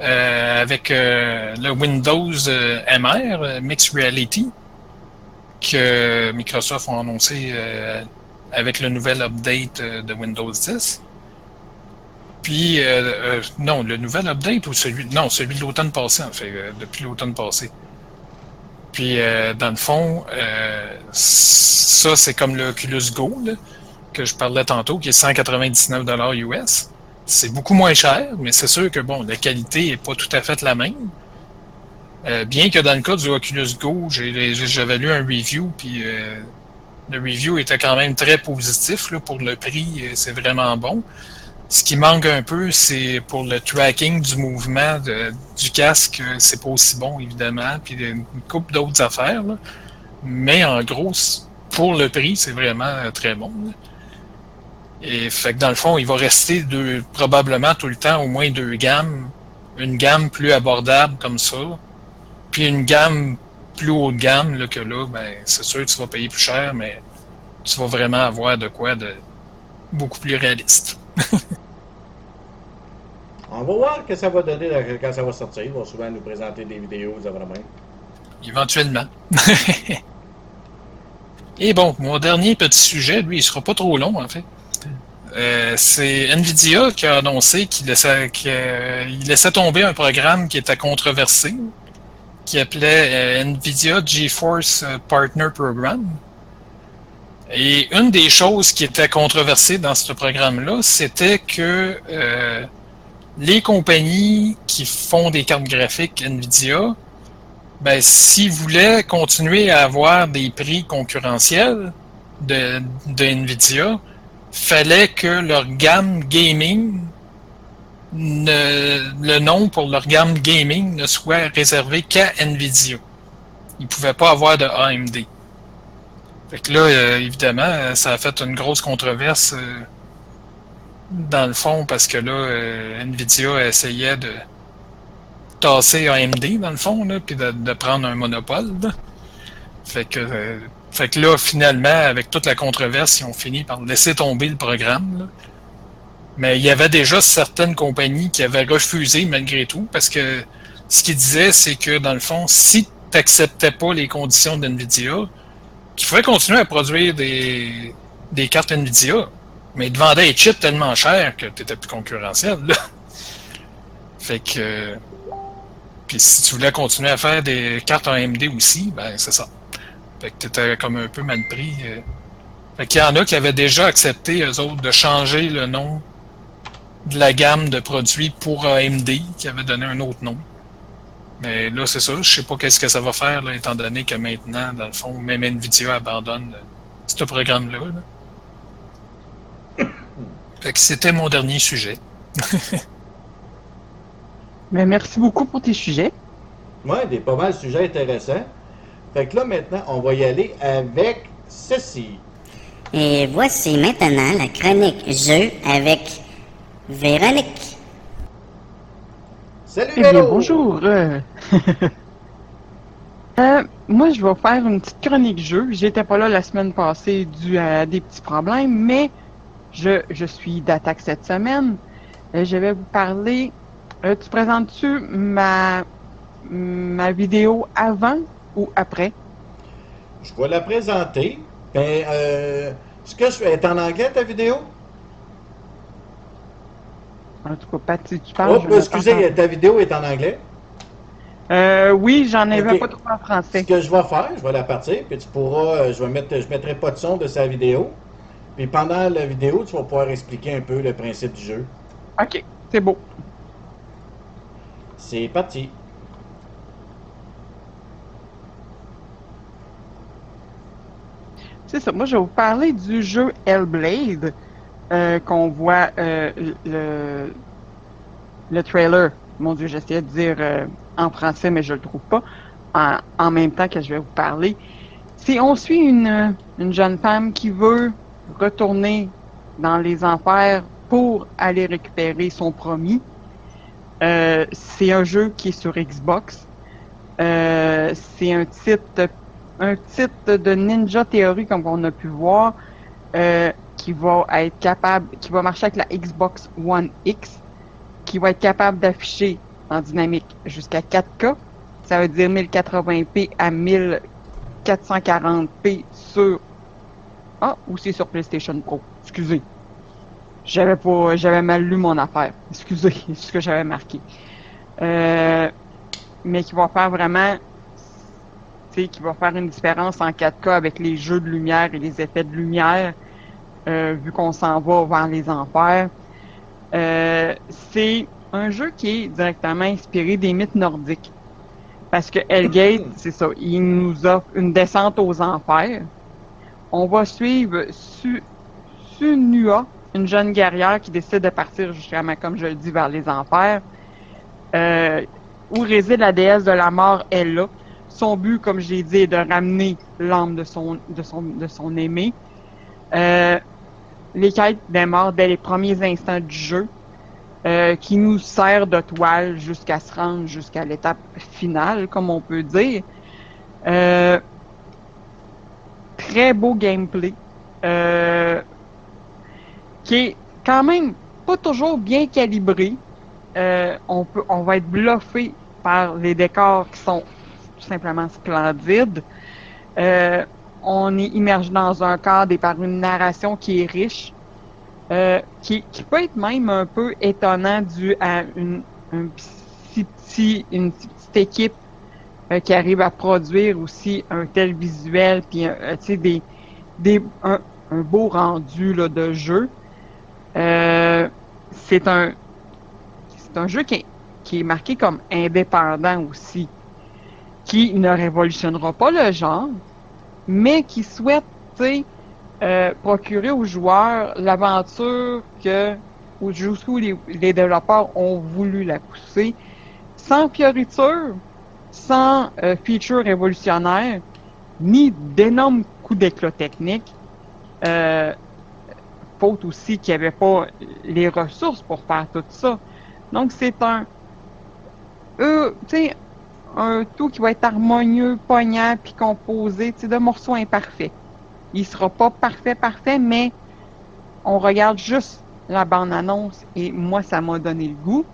euh, avec euh, le Windows euh, MR, Mixed Reality, que Microsoft a annoncé avec le nouvel update de Windows 10. Puis, non, le nouvel update ou celui, non, celui de l'automne passé, en fait, depuis l'automne passé. Puis, euh, dans le fond, euh, ça, c'est comme le Oculus Go, que je parlais tantôt, qui est 199 US. C'est beaucoup moins cher, mais c'est sûr que, bon, la qualité est pas tout à fait la même. Euh, bien que dans le cas du Oculus Go, j'avais lu un review, puis le review était quand même très positif. Là, pour le prix, c'est vraiment bon. Ce qui manque un peu, c'est pour le tracking du mouvement du casque, c'est pas aussi bon, évidemment, puis une couple d'autres affaires. là. Mais en gros, pour le prix, c'est vraiment euh, très bon. là. Et fait que dans le fond, il va rester deux, probablement tout le temps au moins deux gammes. Une gamme plus abordable comme ça, puis une gamme plus haut de gamme là, que là, ben, c'est sûr que tu vas payer plus cher, mais tu vas vraiment avoir de quoi de beaucoup plus réaliste. On va voir ce que ça va donner quand ça va sortir. Ils vont souvent nous présenter des vidéos, ça même. Éventuellement. Et bon, mon dernier petit sujet, lui, il sera pas trop long, en fait. Euh, c'est Nvidia qui a annoncé qu'il euh, laissait tomber un programme qui était controversé, qui appelait euh, Nvidia GeForce Partner Program. Et une des choses qui était controversée dans ce programme-là, c'était que les compagnies qui font des cartes graphiques Nvidia, ben, s'ils voulaient continuer à avoir des prix concurrentiels de, de Nvidia, fallait que leur gamme gaming, le nom pour leur gamme gaming ne soit réservé qu'à Nvidia. Ils ne pouvaient pas avoir de AMD. Fait que là, euh, évidemment, ça a fait une grosse controverse euh, dans le fond parce que là, euh, Nvidia essayait de tasser AMD dans le fond, puis de, prendre un monopole. là. Fait que, euh, fait que là, finalement, avec toute la controverse, ils ont fini par laisser tomber le programme. Mais il y avait déjà certaines compagnies qui avaient refusé malgré tout, parce que ce qu'ils disaient, c'est que dans le fond, si tu n'acceptais pas les conditions d'NVIDIA, qu'il fallait continuer à produire des, des cartes NVIDIA, mais ils te vendaient les chips tellement chers que tu étais plus concurrentiel. Fait que. euh, Puis si tu voulais continuer à faire des cartes AMD aussi, ben c'est ça. Fait que t'étais comme un peu mal pris. euh. Fait qu'il y en a qui avaient déjà accepté, eux autres, de changer le nom de la gamme de produits pour AMD, qui avait donné un autre nom. Mais là, c'est ça. Je sais pas qu'est-ce que ça va faire, étant donné que maintenant, dans le fond, même Nvidia abandonne euh, ce programme-là. là. Fait que c'était mon dernier sujet. Mais merci beaucoup pour tes sujets. Ouais, des pas mal de sujets intéressants. Fait que là, maintenant, on va y aller avec ceci. Et voici maintenant la chronique jeu avec Véronique. Salut, Eh bien, bonjour. Euh, moi, je vais faire une petite chronique jeu. J'étais pas là la semaine passée dû à des petits problèmes, mais je, je suis d'attaque cette semaine. Euh, je vais vous parler. euh, tu présentes-tu ma, ma vidéo avant ou après? Je vais la présenter. Ben, euh, ce que je fais, est en anglais ta vidéo? En tout cas, Patty, tu parles. Oh, vais excusez, ta vidéo est en anglais. Euh, oui, j'en avais Ok. pas trop en Ce français. que je vais faire, je vais la partir, puis tu pourras, je vais mettre, je mettrai pas de son de sa vidéo. Puis pendant la vidéo, tu vas pouvoir expliquer un peu le principe du jeu. Ok, c'est beau. C'est parti. C'est ça. Moi, je vais vous parler du jeu Hellblade euh, qu'on voit euh, le, le trailer. Mon Dieu, j'essayais de dire euh, en français, mais je le trouve pas. En, en même temps que je vais vous parler. Si on suit une, une jeune femme qui veut retourner dans les enfers pour aller récupérer son promis. Euh, c'est un jeu qui est sur Xbox. Euh, c'est un titre un titre de Ninja Theory, comme on a pu voir, euh, qui va être capable, qui va marcher avec la Xbox One X, qui va être capable d'afficher en dynamique jusqu'à 4K. Ça veut dire 1080p à 1440p sur Ah, ou c'est sur PlayStation Pro? Excusez. J'avais pas. J'avais mal lu mon affaire. Excusez, c'est ce que j'avais marqué. Euh, mais qui va faire vraiment. Tu sais, qui va faire une différence en 4K avec les jeux de lumière et les effets de lumière, euh, vu qu'on s'en va vers les enfers. Euh, c'est un jeu qui est directement inspiré des mythes nordiques. Parce que Hellgate, c'est ça, il nous offre une descente aux enfers. On va suivre Su Sunua, une jeune guerrière qui décide de partir justement, comme je le dis, vers les enfers. Euh, où réside la déesse de la mort, Ella. Son but, comme je l'ai dit, est de ramener l'âme de son, de aimé. Euh, les quêtes des morts dès les premiers instants du jeu, euh, qui nous sert de toile jusqu'à se rendre jusqu'à l'étape finale, comme on peut dire. Très beau gameplay, euh, qui est quand même pas toujours bien calibré. Euh, on peut, on va être bluffé par les décors qui sont tout simplement splendides. Euh, on est immergé dans un cadre et par une narration qui est riche, qui, peut être même un peu étonnant dû à une, une petite équipe euh, qui arrive à produire aussi un tel visuel, puis euh, tu sais, des, des, un, beau rendu là, de jeu. Euh, c'est un c'est un jeu qui est, qui est marqué comme indépendant aussi, qui ne révolutionnera pas le genre, mais qui souhaite, euh, procurer aux joueurs l'aventure que jusqu'où les, les développeurs ont voulu la pousser, sans fioriture, sans euh, feature révolutionnaire, ni d'énormes coups d'éclat techniques. Euh, faute aussi qu'il n'y avait pas les ressources pour faire tout ça. Donc c'est un, euh, un tout qui va être harmonieux, poignant, puis composé, de morceaux imparfaits. Il sera pas parfait, parfait, mais on regarde juste la bande-annonce et moi, ça m'a donné le goût.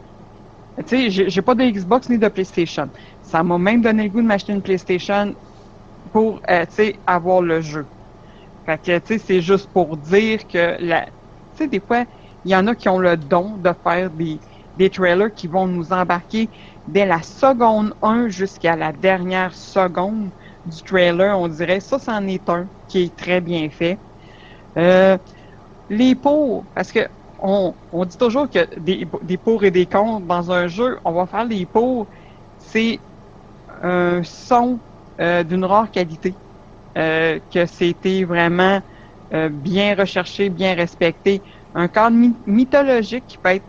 Tu sais, j'ai pas de Xbox ni de PlayStation. Ça m'a même donné le goût de m'acheter une PlayStation pour, euh, avoir le jeu. Fait que, c'est juste pour dire que, la, tu sais, des fois, il y en a qui ont le don de faire des, des trailers qui vont nous embarquer dès la seconde 1 jusqu'à la dernière seconde du trailer. On dirait, ça, c'en est un qui est très bien fait. Euh, les pour, parce que on, on dit toujours que des, des pour et des contre dans un jeu, on va faire les pour, c'est un son euh, d'une rare qualité, euh, que c'était vraiment euh, bien recherché, bien respecté, un cadre my- mythologique qui peut être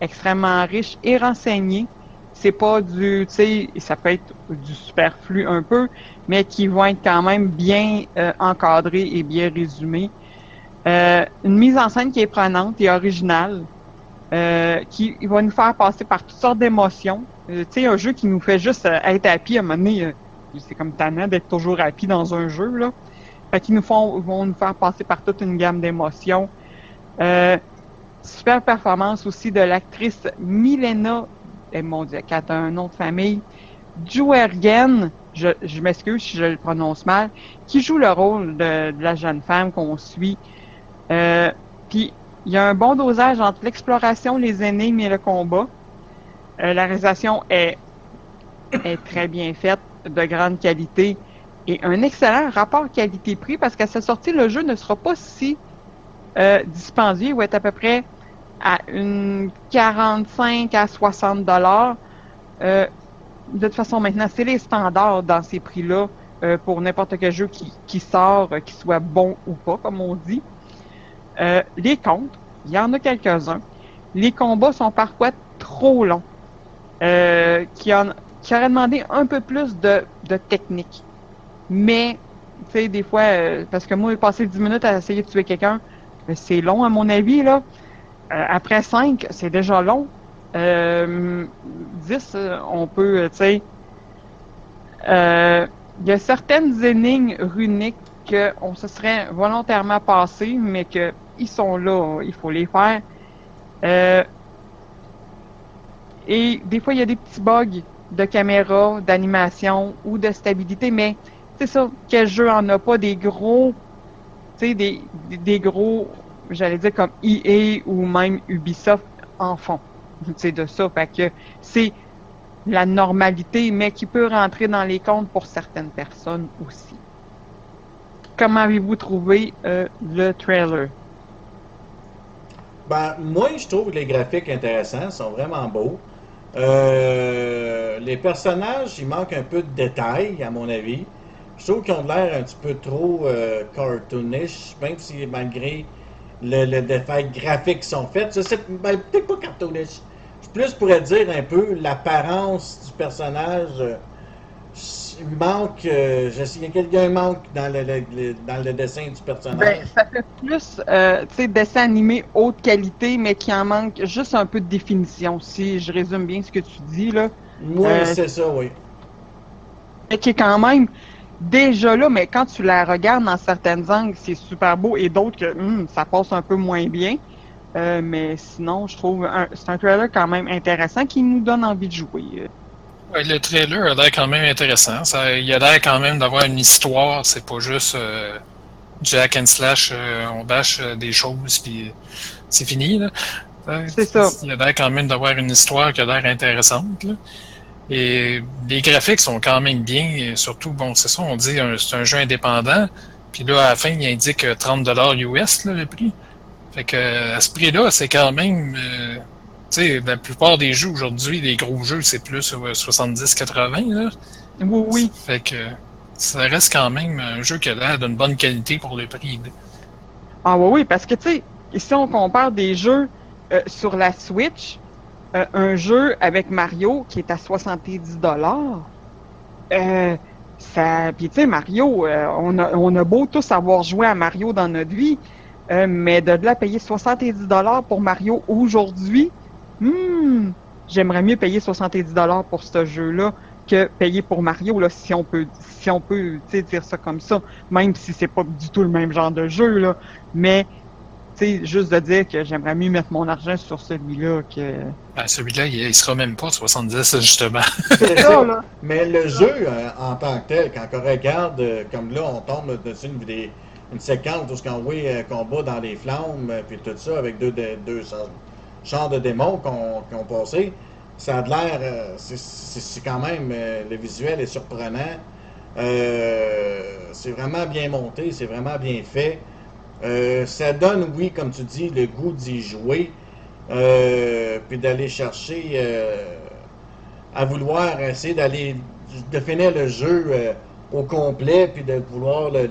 extrêmement riche et renseigné. C'est pas du, tu sais, ça peut être du superflu un peu, mais qui vont être quand même bien euh, encadré et bien résumé. Euh, une mise en scène qui est prenante et originale, qui va nous faire passer par toutes sortes d'émotions. Euh, tu sais, un jeu qui nous fait juste euh, être happy à un moment donné, euh, c'est comme tannant d'être toujours happy dans un jeu, là. Fait qu'ils nous font, vont nous faire passer par toute une gamme d'émotions. Super performance aussi de l'actrice Milena, eh, mon Dieu, qui a un nom de famille, Juergen, je, m'excuse si je le prononce mal, qui joue le rôle de, la jeune femme qu'on suit. Puis il y a un bon dosage entre l'exploration, les énigmes et le combat. Euh, la réalisation est, est très bien faite, de grande qualité et un excellent rapport qualité-prix parce qu'à sa sortie, le jeu ne sera pas si euh, dispendieux, va être à peu près à une 45 à 60 dollars. Euh, de toute façon, maintenant, c'est les standards dans ces prix-là euh, pour n'importe quel jeu qui, qui sort, qui soit bon ou pas, comme on dit. Les comptes, il y en a quelques-uns. Les combats sont parfois trop longs, euh, qui, en, qui auraient demandé un peu plus de, technique. Mais, tu sais, des fois, euh, parce que moi, passer 10 minutes à essayer de tuer quelqu'un, euh, c'est long à mon avis, là. Après 5, c'est déjà long. Euh, 10, euh, on peut, tu sais... Il y a certaines énigmes runiques qu'on se serait volontairement passées, mais que ils sont là, il faut les faire. Et des fois, il y a des petits bugs de caméra, d'animation ou de stabilité, mais c'est ça, quel jeu en a pas des gros, tu sais, des, des- gros, j'allais dire comme EA ou même Ubisoft en. Tu sais, de ça. Que c'est la normalité, mais qui peut rentrer dans les comptes pour certaines personnes aussi. Comment avez-vous trouvé euh, le trailer? Ben, moi, je trouve les graphiques intéressants, sont vraiment beaux. Euh, les personnages, il manque un peu de détails, à mon avis. Je trouve qu'ils ont l'air un petit peu trop euh, cartoonish, même si malgré le, le détail graphique qui sont faits, je sais, ben, peut-être pas cartoonish. Je plus pourrais dire un peu l'apparence du personnage. euh, il manque, euh, je sais, il y a quelqu'un manque dans le, le- le- dans le dessin du personnage. Ben, ça fait plus, euh, tu sais, dessin animé haute qualité, mais qui en manque juste un peu de définition, si je résume bien ce que tu dis, là. Moi, euh, c'est ça, oui. Mais qui est quand même déjà là, mais quand tu la regardes dans certaines angles, c'est super beau, et d'autres que hum, ça passe un peu moins bien. Mais sinon, je trouve c'est un trailer quand même intéressant qui nous donne envie de jouer. Ouais, le trailer a l'air quand même intéressant. Ça, il a l'air quand même d'avoir une histoire. C'est pas juste euh, Jack and Slash, euh, on bâche euh, des choses puis c'est fini. Là. C'est ça. Il a l'air quand même d'avoir une histoire qui a l'air intéressante. là. Et les graphiques sont quand même bien. Et surtout, bon, c'est ça, on dit c'est un jeu indépendant. Puis là, à la fin, il indique euh, 30 US là, le prix. Fait que à ce prix-là, c'est quand même. euh, sais, la plupart des jeux aujourd'hui, les gros jeux, c'est plus euh, 70-80. là. Oui, oui. Fait que ça reste quand même un jeu qui a l'air d'une bonne qualité pour le prix. Ah oui, oui, parce que tu sais, ici on compare des jeux euh, sur la Switch, euh, un jeu avec Mario qui est à 70 dollars. Euh, ça, puis tu sais Mario, euh, on a on a beau tous avoir joué à Mario dans notre vie, mais de là payer 70 dollars pour Mario aujourd'hui, hmm, j'aimerais mieux payer 70 dollars pour ce jeu-là que payer pour Mario là, si on peut si on peut tu sais, dire ça comme ça, même si c'est pas du tout le même genre de jeu là, mais tu sais juste de dire que j'aimerais mieux mettre mon argent sur celui-là que Ben, Celui-là, il, il sera même pas 70, justement. C'est ça, là. Mais le jeu euh, en tant que tel, quand on regarde, euh, comme là, on tombe dessus une, vidéo- une séquence où ce qu'on voit euh, combat dans les flammes, euh, puis tout ça, avec deux, deux, deux chars de démons qu'on qu'on passé, ça a de l'air, euh, c'est- quand même, euh, le visuel est surprenant. Euh, c'est vraiment bien monté, c'est vraiment bien fait. Ça donne, oui, comme tu dis, le goût d'y jouer, puis d'aller chercher, à vouloir essayer d'aller, de finir le jeu au complet, puis de vouloir le-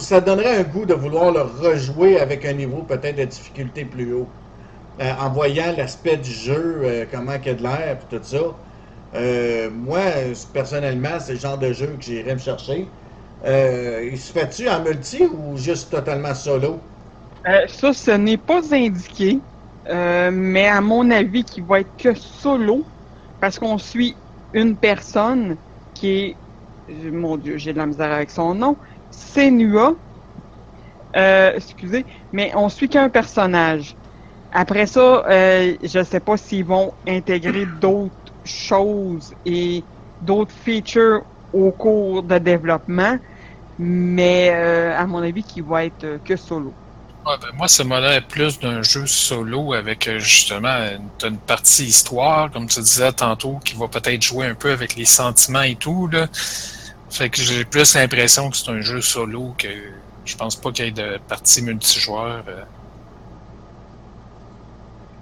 ça donnerait un goût de vouloir le rejouer avec un niveau peut-être de difficulté plus haut. Euh, en voyant l'aspect du jeu, euh, comment qu'il y a de l'air, tout ça. Euh, moi, personnellement, c'est le genre de jeu que j'irais me chercher. Il se fait-tu en multi ou juste totalement solo? Ça, ce n'est pas indiqué, mais à mon avis, qui va être que solo, parce qu'on suit une personne qui est, mon Dieu, j'ai de la misère avec son nom, Senua. Euh, excusez, mais on suit qu'un personnage. Après ça, euh, je ne sais pas s'ils vont intégrer d'autres choses et d'autres features au cours de développement, mais euh, à mon avis, qui va être euh, que solo. Ben, moi, ça m'a l'air plus d'un jeu solo avec justement une, une partie histoire, comme tu disais tantôt, qui va peut-être jouer un peu avec les sentiments et tout. Là. Fait que j'ai plus l'impression que c'est un jeu solo que je pense pas qu'il y ait de partie multijoueur. euh.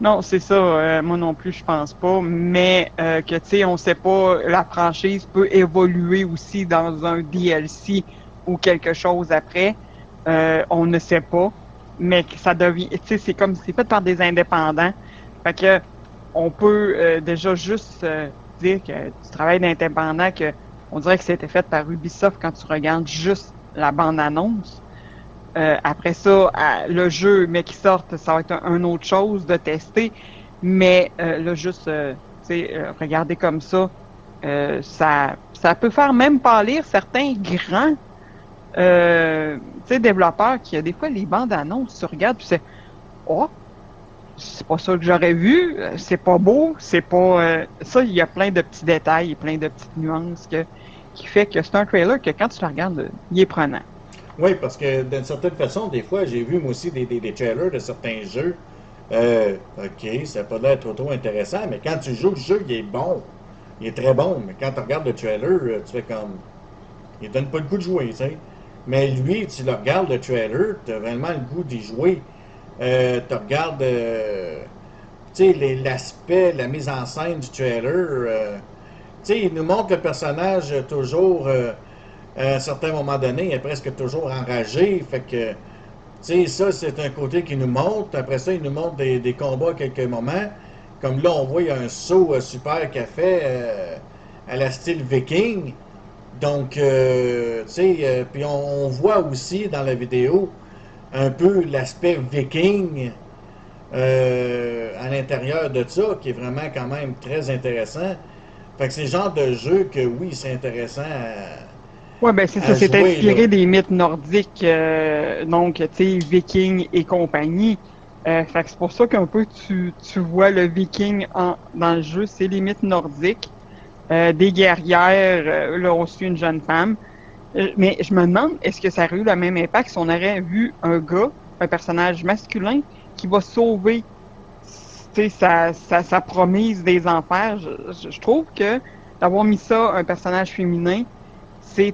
Non, c'est ça. euh, moi non plus, je pense pas. Mais euh, que tu sais, on sait pas, la franchise peut évoluer aussi dans un DLC ou quelque chose après. On ne sait pas. Mais que ça devient. Tu sais, c'est comme c'est fait par des indépendants. Fait que on peut déjà juste dire que du travail d'indépendant que on dirait que c'était fait par Ubisoft quand tu regardes juste la bande-annonce. Euh, après ça, le jeu, mais qui sorte, ça va être un, autre chose de tester. Mais euh, là, juste, euh, tu sais, euh, regarder comme ça, ça, ça peut faire même pâlir certains grands, tu sais, développeurs qui, des fois, les bandes annonces, tu regardes, puis c'est, oh, c'est pas ça que j'aurais vu, c'est pas beau, c'est pas, ça, il y a plein de petits détails, plein de petites nuances que, qui fait que c'est un trailer que quand tu le regardes, il est prenant. Oui, parce que d'une certaine façon, des fois, j'ai vu moi aussi des, trailers de certains jeux. Euh, ok, ça peut être trop, trop intéressant, mais quand tu joues le jeu, il est bon. Il est très bon, mais quand tu regardes le trailer, euh, tu fais comme. Il donne pas le goût de jouer, tu sais. Mais lui, tu le regardes le trailer, tu as vraiment le goût d'y jouer. Euh, tu regardes. tu sais, l'aspect, la mise en scène du trailer. Sais, il nous montre le personnage euh, toujours. euh, à un certain moment donné, il est presque toujours enragé. Fait que, tu ça, c'est un côté qui nous montre. Après ça, il nous montre des, combats à quelques moments. Comme là, on voit, il y a un saut euh, super qu'il a fait à la style viking. Donc, puis on, voit aussi dans la vidéo un peu l'aspect viking à l'intérieur de ça, qui est vraiment quand même très intéressant. Fait que c'est le genre de jeu que, oui, c'est intéressant à, Ouais, ben c'est ça, c'est inspiré là. des mythes nordiques, euh, donc, tu sais, vikings et compagnie. Euh, fait que c'est pour ça qu'un peu tu, tu vois le viking en, dans le jeu, c'est les mythes nordiques, euh, des guerrières, là on suit une jeune femme. Mais je me demande, est-ce que ça aurait eu le même impact si on aurait vu un gars, un personnage masculin, qui va sauver tu sais, sa, sa, sa promise des enfers? Je, trouve que d'avoir mis ça, un personnage féminin, c'est,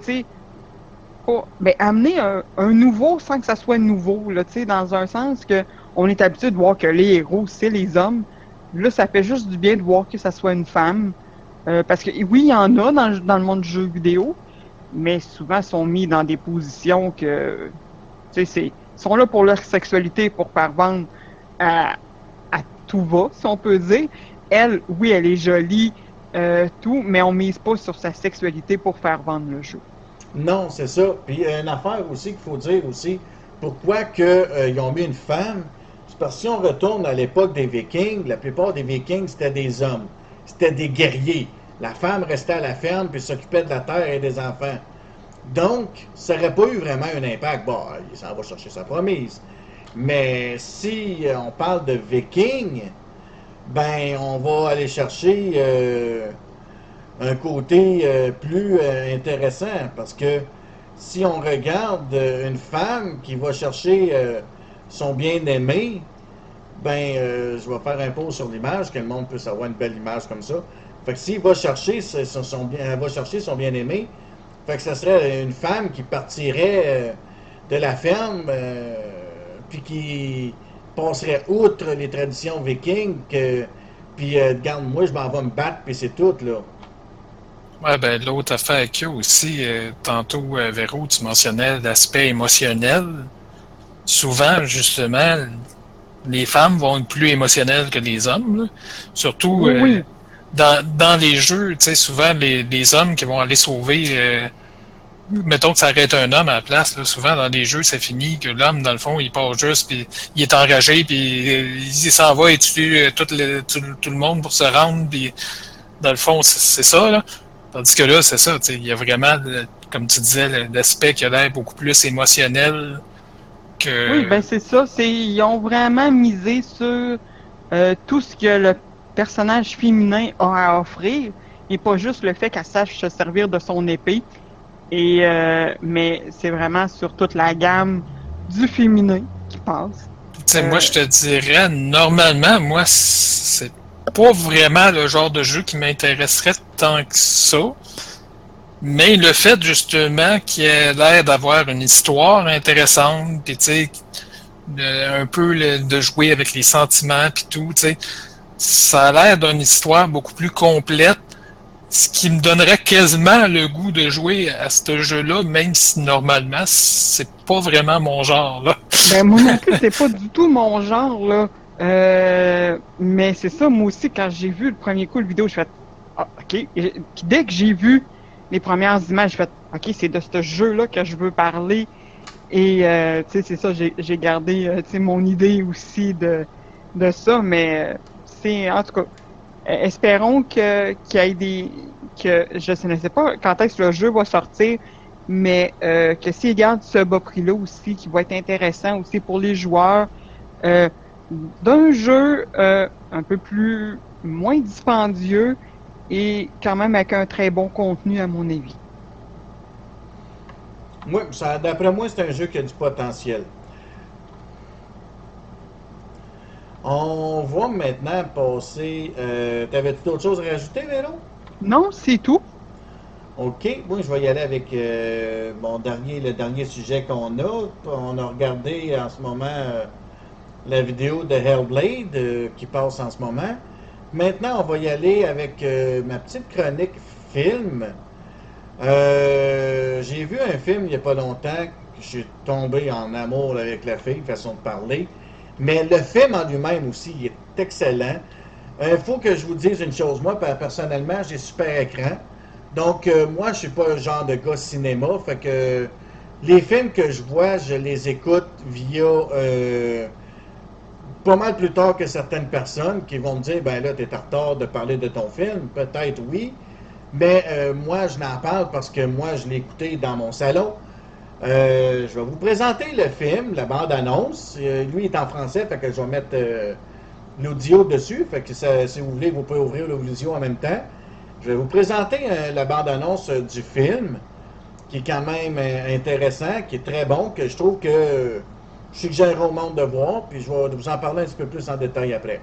ben, amener un, nouveau sans que ça soit nouveau, là, tu sais, dans un sens que on est habitué de voir que les héros, c'est les hommes. Là, ça fait juste du bien de voir que ça soit une femme. Euh, parce que oui, il y en a dans, dans le monde du jeu vidéo, mais souvent ils sont mis dans des positions que, tu sais, sont là pour leur sexualité, pour faire vendre à, à tout va, si on peut dire. Elle, oui, elle est jolie, euh, tout, mais on mise pas sur sa sexualité pour faire vendre le jeu. Non, c'est ça. Puis il y a une affaire aussi qu'il faut dire aussi. Pourquoi que, euh, ont mis une femme? C'est parce que si on retourne à l'époque des Vikings, la plupart des Vikings, c'était des hommes. C'était des guerriers. La femme restait à la ferme puis s'occupait de la terre et des enfants. Donc, ça n'aurait pas eu vraiment un impact. Bon, il s'en va chercher sa promise. Mais si euh, on parle de Vikings, ben, on va aller chercher euh, un côté euh, plus intéressant parce que si on regarde une femme qui va chercher son bien-aimé, ben, je vais faire un pause sur l'image, que le monde puisse avoir une belle image comme ça. Fait que s'il va chercher son, elle va chercher son bien-aimé, fait que ça serait une femme qui partirait de la ferme, puis qui passerait outre les traditions vikings, que, puis euh, regarde, moi je m'en vais me battre, puis c'est tout, là. Ouais, ben, l'autre affaire qu'il y a aussi, euh, tantôt, euh, Véro, tu mentionnais l'aspect émotionnel. Souvent, justement, les femmes vont être plus émotionnelles que les hommes. là. Surtout Oui, euh, oui. dans, dans les jeux, tu sais, souvent, les, les hommes qui vont aller sauver. Mettons que ça arrête un homme à la place, souvent dans les jeux, ça finit que l'homme, dans le fond, il part juste, puis il est enragé, puis il s'en va et tue euh, tout le, tout, le- monde pour se rendre, puis dans le fond, c'est c'est ça, là. Tandis que là, c'est ça, il y a vraiment, comme tu disais, l'aspect qui a l'air beaucoup plus émotionnel que... Oui, ben c'est ça. C'est ils ont vraiment misé sur euh, tout ce que le personnage féminin a à offrir et pas juste le fait qu'elle sache se servir de son épée. Et euh, mais c'est vraiment sur toute la gamme du féminin qui passe. Tu sais, moi, je te dirais, normalement, moi, c'est pas vraiment le genre de jeu qui m'intéresserait tant que ça. Mais le fait, justement, qu'il ait l'air d'avoir une histoire intéressante, puis tu sais, un peu le- de jouer avec les sentiments, puis tout, tu sais, ça a l'air d'une histoire beaucoup plus complète, ce qui me donnerait quasiment le goût de jouer à ce jeu-là, même si normalement, c'est pas vraiment mon genre, là. Ben moi non plus, c'est pas du tout mon genre là. Euh, mais c'est ça, moi aussi, quand j'ai vu le premier coup le vidéo, je fais ah, ok. Et- dès que j'ai vu les premières images, je fais ok, c'est de ce jeu-là que je veux parler. Et euh, tu sais, c'est ça, j'ai gardé euh, mon idée aussi de, de ça, mais euh, c'est en tout cas. Euh, espérons que qu'il y ait des que je ne sais pas quand est-ce que le jeu va sortir, mais euh, que s'ils gardent ce bas prix-là aussi, qui va être intéressant aussi pour les joueurs, euh, d'un jeu un peu plus moins dispendieux et quand même avec un très bon contenu à mon avis. Oui, d'après moi, c'est un jeu qui a du potentiel. On va maintenant passer. Euh, T'avais-tu d'autres choses à rajouter, Véro? Non, c'est tout. OK. Moi, je vais y aller avec euh, mon dernier, le dernier sujet qu'on a. On a regardé en ce moment euh, la vidéo de Hellblade qui passe en ce moment. Maintenant, on va y aller avec ma petite chronique film. Euh, J'ai vu un film il n'y a pas longtemps suis tombé en amour avec la fille, façon de parler. Mais le film en lui-même aussi, est excellent. Il faut que je vous dise une chose. Moi, per- personnellement, j'ai super écran. Donc, euh, moi, je suis pas le genre de gars cinéma. Fait que les films que je vois, je les écoute via euh, pas mal plus tard que certaines personnes qui vont me dire ben là, tu es en retard de parler de ton film. Peut-être oui. Mais euh, moi, je n'en parle parce que moi, je l'ai écouté dans mon salon. Euh, je vais vous présenter le film, la bande-annonce. Euh, lui est en français, fait que je vais mettre euh, l'audio dessus. Fait que si vous voulez, vous pouvez ouvrir l'audio en même temps. Je vais vous présenter la bande-annonce du film, qui est quand même intéressant, qui est très bon, que je trouve que je suggère au monde de voir, puis je vais vous en parler un petit peu plus en détail après.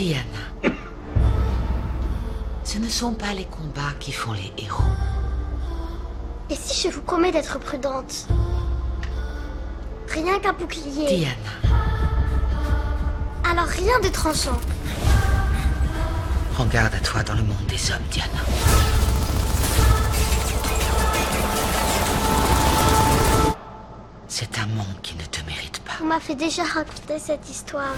Diana. Ce ne sont pas les combats qui font les héros. Et si je vous promets d'être prudente? Rien qu'un bouclier. Diana, Alors rien de tranchant. prends garde à toi dans le monde des hommes, Diana. C'est un monde qui ne te mérite pas. On m'a fait déjà raconter cette histoire.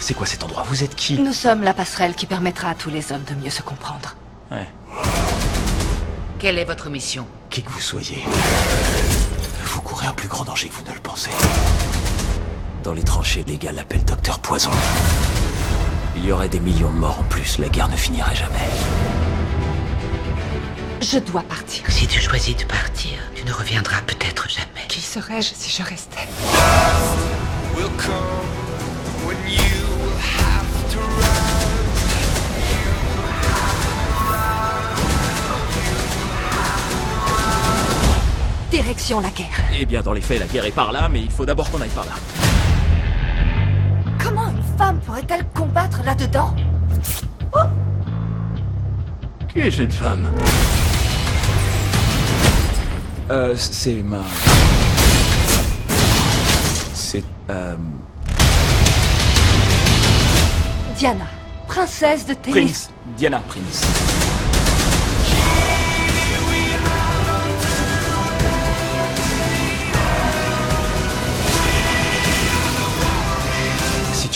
C'est quoi cet endroit? Vous êtes qui? Nous sommes la passerelle qui permettra à tous les hommes de mieux se comprendre. Ouais. Quelle est votre mission? Qui que vous soyez, vous courez un plus grand danger que vous ne le pensez. Dans les tranchées, les gars l'appellent Docteur Poison. Il y aurait des millions de morts en plus, la guerre ne finirait jamais. Je dois partir. Si tu choisis de partir, tu ne reviendras peut-être jamais. Qui serais-je si je restais? Direction la guerre. Eh bien, dans les faits, la guerre est par là, mais il faut d'abord qu'on aille par là. Comment une femme pourrait-elle combattre là-dedans Qui est cette femme Euh, c'est ma... C'est... Euh... Diana, princesse de tennis. Prince. Diana Prince.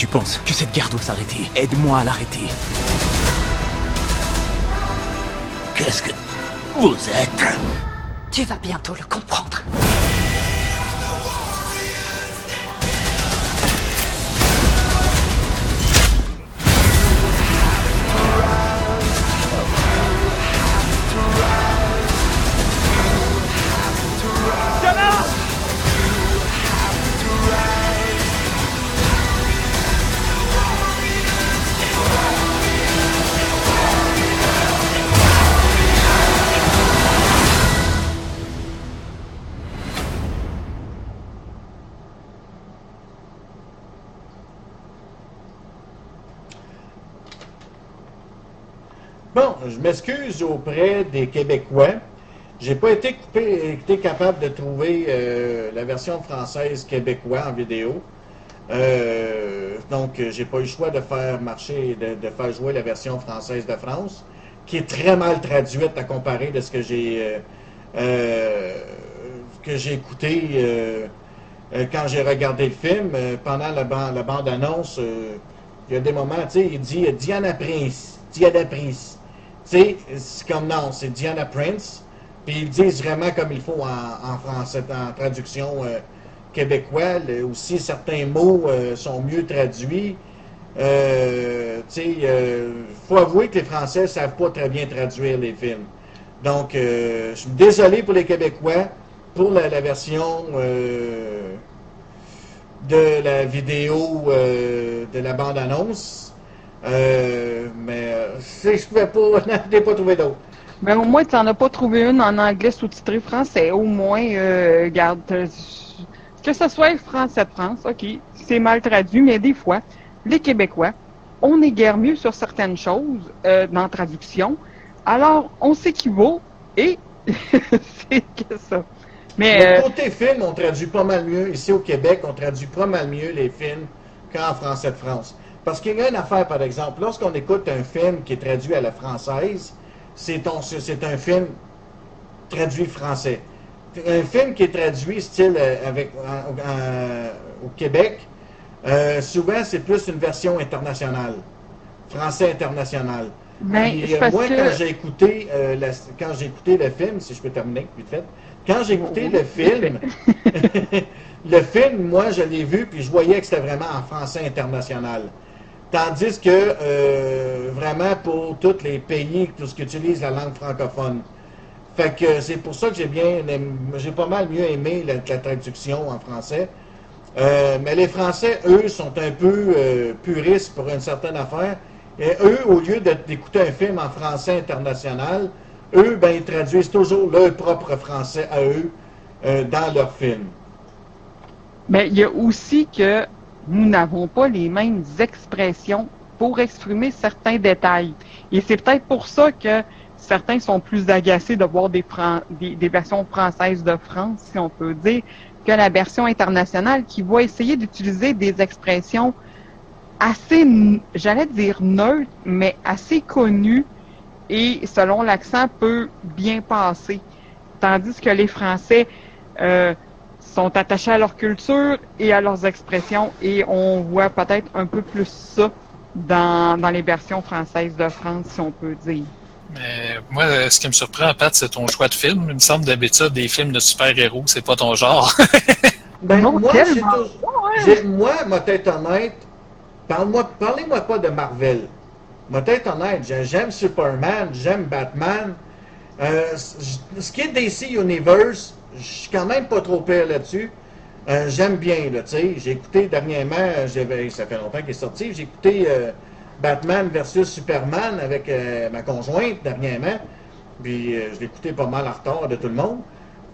Tu penses que cette guerre doit s'arrêter, aide-moi à l'arrêter. Qu'est-ce que vous êtes? Tu vas bientôt le comprendre. M'excuse auprès des Québécois. J'ai pas été, capable de trouver euh, la version française québécois en vidéo. Euh, donc, euh, j'ai pas eu le choix de faire marcher, de, faire jouer la version française de France, qui est très mal traduite à comparer de ce que j'ai euh, écouté quand j'ai regardé le film. Pendant la, la bande-annonce, euh, il y a des moments, tu sais, il dit Diana Prince, Diana Prince. C'est comme non, c'est Diana Prince. Puis ils disent vraiment comme il faut en, français, en traduction euh, québécois. Aussi, certains mots euh, sont mieux traduits. Euh, tu sais, euh, faut avouer que les Français savent pas très bien traduire les films. Donc, euh, je suis désolé pour les Québécois pour la, version de la vidéo de la bande-annonce. Euh, mais euh, c'est- je pouvais pas, je n'ai pas trouvé d'autre. Mais au moins, tu n'en as pas trouvé une en anglais sous-titré français. Au moins, euh, garde. euh, Que ce soit français de France, OK, c'est mal traduit, mais des fois, les Québécois, on est guère mieux sur certaines choses euh, dans la traduction. Alors, on s'équivaut et c'est que ça. Mais euh, côté film, on traduit pas mal mieux. Ici au Québec, on traduit pas mal mieux les films qu'en français de France. Parce qu'il y a une affaire, par exemple, lorsqu'on écoute un film qui est traduit à la française, c'est un film traduit français. Un film qui est traduit style euh, avec, au Québec, euh, souvent c'est plus une version internationale, français international. Ben, Puis, c'est euh, moi, que- quand j'ai écouté, la- quand j'ai écouté le film, si je peux terminer vite fait, quand j'ai écouté le film, le film, moi, je l'ai vu, puis je voyais que c'était vraiment en français international. Tandis que, euh, vraiment, pour tous les pays, tout ce qui utilise la langue francophone. Fait que c'est pour ça que j'ai bien j'ai pas mal mieux aimé la, traduction en français. Euh, mais les Français, eux, sont un peu euh, puristes pour une certaine affaire. Et eux, au lieu d'écouter un film en français international, eux, ben, ils traduisent toujours leur propre français à eux euh, dans leur film. Mais il y a aussi que nous n'avons pas les mêmes expressions pour exprimer certains détails. Et c'est peut-être pour ça que certains sont plus agacés de voir des, versions françaises de France, si on peut dire, que la version internationale qui va essayer d'utiliser des expressions assez, j'allais dire neutres, mais assez connues et selon l'accent peut bien passer. Tandis que les Français euh, sont attachés à leur culture et à leurs expressions et on voit peut-être un peu plus ça dans, dans les versions françaises de France, si on peut dire. Mais moi, euh, ce qui me surprend, Pat, c'est ton choix de film. Il me semble d'habitude, des films de super-héros, c'est pas ton genre. Ben, Non, moi, j'ai- moi, ma tête honnête, parle-moi, parlez-moi pas de Marvel. Ma tête honnête, j'ai- j'aime Superman, j'aime Batman. Euh, ce qui est DC Universe, je suis quand même pas trop pire là-dessus. Euh, j'aime bien, là, tu sais. J'ai écouté dernièrement, euh, j'avais- ça fait longtemps qu'il est sorti, j'ai écouté Batman versus Superman avec ma conjointe dernièrement. Puis je écouté pas mal en retard de tout le monde.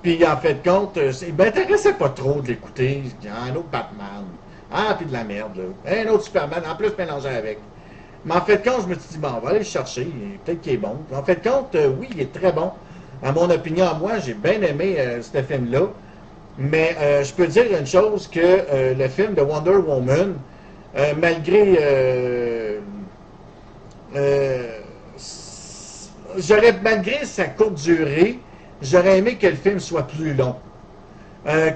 Puis en fait compte, il m'intéressait pas trop de l'écouter. Ah, un autre Batman. Ah, puis de la merde, là. Un autre Superman, en plus mélangé avec. Mais en fait compte, je me suis dit, bon, on va aller le chercher. Peut-être qu'il est bon. En fait compte, euh, oui, il est très bon. À mon opinion, à moi, j'ai bien aimé euh, ce film-là. Mais euh, je peux dire une chose que le film de Wonder Woman, malgré malgré sa courte durée, j'aurais aimé que le film soit plus long,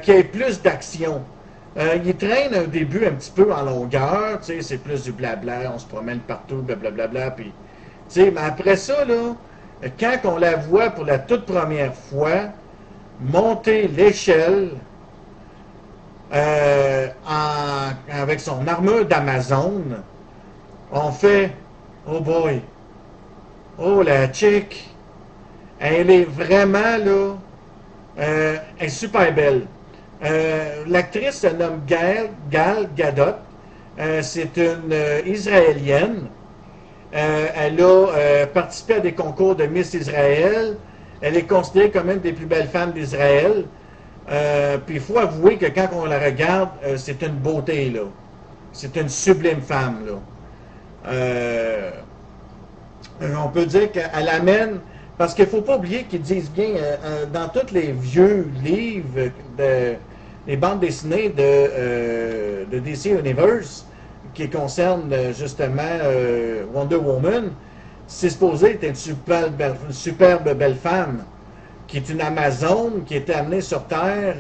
qu'il y ait plus d'action. Euh, il traîne au début un petit peu en longueur, tu sais, c'est plus du blabla, on se promène partout, blablabla, puis, tu sais, mais après ça, là, quand on la voit pour la toute première fois, monter l'échelle euh, avec son armure d'Amazon, on fait Oh boy! Oh la chick! Elle est vraiment là. euh, super belle. Euh, L'actrice se nomme Gal, Gal Gadot. Euh, C'est une euh, Israélienne. Elle a participé à des concours de Miss Israël. Elle est considérée comme une des plus belles femmes d'Israël. Puis il faut avouer que quand on la regarde, c'est une beauté, là. C'est une sublime femme, là. On peut dire qu'elle amène, parce qu'il ne faut pas oublier qu'ils disent bien, dans tous les vieux livres, de, les bandes dessinées de, euh, DC Universe, qui concernent euh, justement euh, Wonder Woman, c'est supposé être une superbe belle femme, qui est une Amazone, qui était amenée sur Terre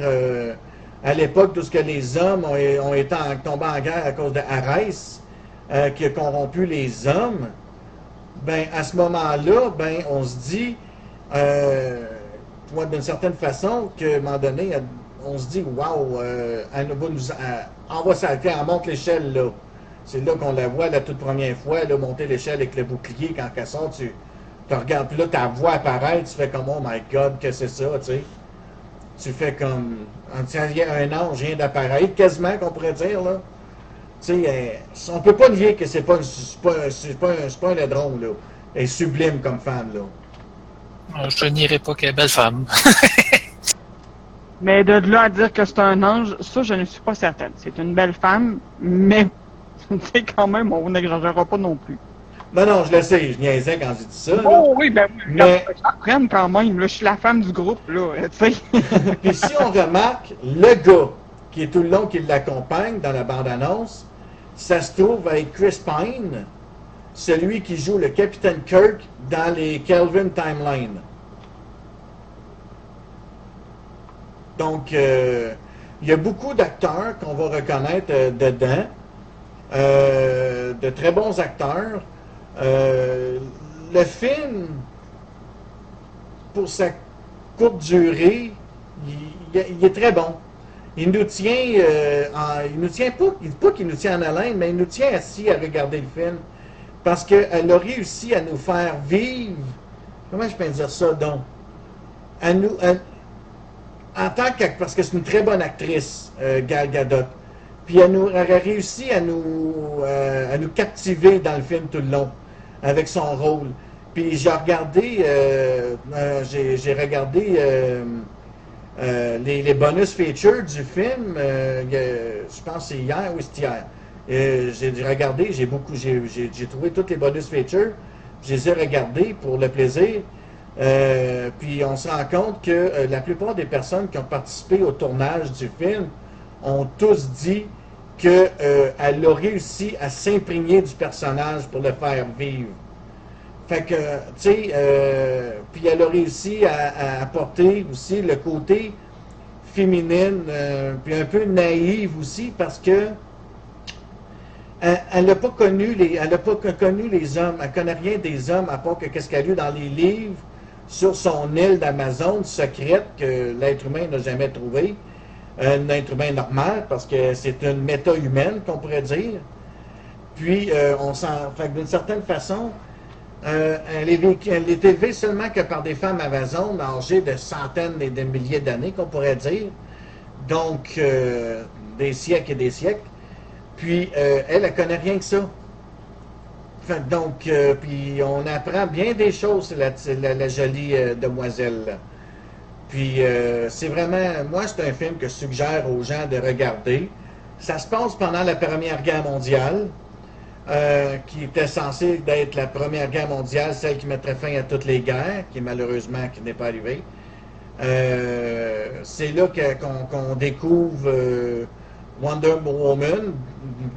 à l'époque où ce que les hommes ont, été en- tombés en guerre à cause de Arès, qui a corrompu les hommes. Ben, à ce moment-là, ben, on se dit, d'une certaine façon, qu'à un moment donné, on se dit, waouh, euh, va nous, on va s'arrêter, elle monte l'échelle, là. C'est là qu'on la voit la toute première fois, là, monter l'échelle avec le bouclier quand elle sort. Tu, Tu regardes, puis là, ta voix apparaît, tu fais comme, oh my God, que c'est ça, tu sais. Tu fais comme, un ange vient d'apparaître, quasiment, qu'on pourrait dire, là. Tu sais, euh, on peut pas nier que c'est pas, pas, pas, pas un ladron, là. Elle est sublime comme femme, là. Euh, Je n'irai pas qu'elle est belle femme. Mais de là à dire que c'est un ange, ça, je ne suis pas certaine. C'est une belle femme, mais c'est quand même, on n'exagérera pas non plus. Non, non, je le sais, je niaisais quand j'ai dit ça. là. Oh oui, ben oui, Mais- j'apprenne quand même. Là, je suis la femme du groupe, là, tu sais. Puis si on remarque, le gars qui est tout le long qui l'accompagne dans la bande-annonce, ça se trouve avec Chris Pine, celui qui joue le capitaine Kirk dans les Kelvin Timeline. Donc, euh, il y a beaucoup d'acteurs qu'on va reconnaître euh, dedans, Euh, de très bons acteurs. Le film, pour sa courte durée, il, est très bon. Il nous tient, en- il nous tient pas, pas qu'il nous tient en haleine, mais il nous tient assis à regarder le film. Parce qu'elle a réussi à nous faire vivre, comment je peux dire ça donc? À nous, en tant que, parce que c'est une très bonne actrice, euh, Gal Gadot. Puis elle, nous, a réussi à nous, euh, à nous captiver dans le film tout le long, avec son rôle. Puis j'ai regardé, euh, euh, j'ai regardé les, bonus features du film, je pense c'est hier ou c'est hier. J'ai regardé, j'ai beaucoup, j'ai trouvé toutes les bonus features, je les ai regardés pour le plaisir. Euh, puis on se rend compte que euh, la plupart des personnes qui ont participé au tournage du film ont tous dit qu'elle a réussi à s'imprégner du personnage pour le faire vivre. Fait que, tu sais, euh, puis elle a réussi à, apporter aussi le côté féminine, euh, puis un peu naïve aussi, parce que elle n'a pas connu les, elle pas co- connu les hommes, elle connaît rien des hommes à part que qu'est-ce qu'elle a lu dans les livres sur son île d'Amazon secrète que l'être humain n'a jamais trouvé, un être humain normal, parce que c'est une méta-humaine qu'on pourrait dire. Puis euh, on s'en, fait d'une certaine façon, euh, elle, est élevée seulement que par des femmes Amazon âgées de centaines et de milliers d'années, qu'on pourrait dire. Donc, euh, des siècles et des siècles. Puis, euh, elle, elle connaît rien que ça. Donc, euh, puis on apprend bien des choses, la, la, jolie euh, demoiselle. Puis, euh, c'est vraiment, moi, c'est un film que je suggère aux gens de regarder. Ça se passe pendant la Première Guerre mondiale, qui était censée d'être la Première Guerre mondiale, celle qui mettrait fin à toutes les guerres, qui malheureusement qui n'est pas arrivée. C'est là qu'on découvre Wonder Woman,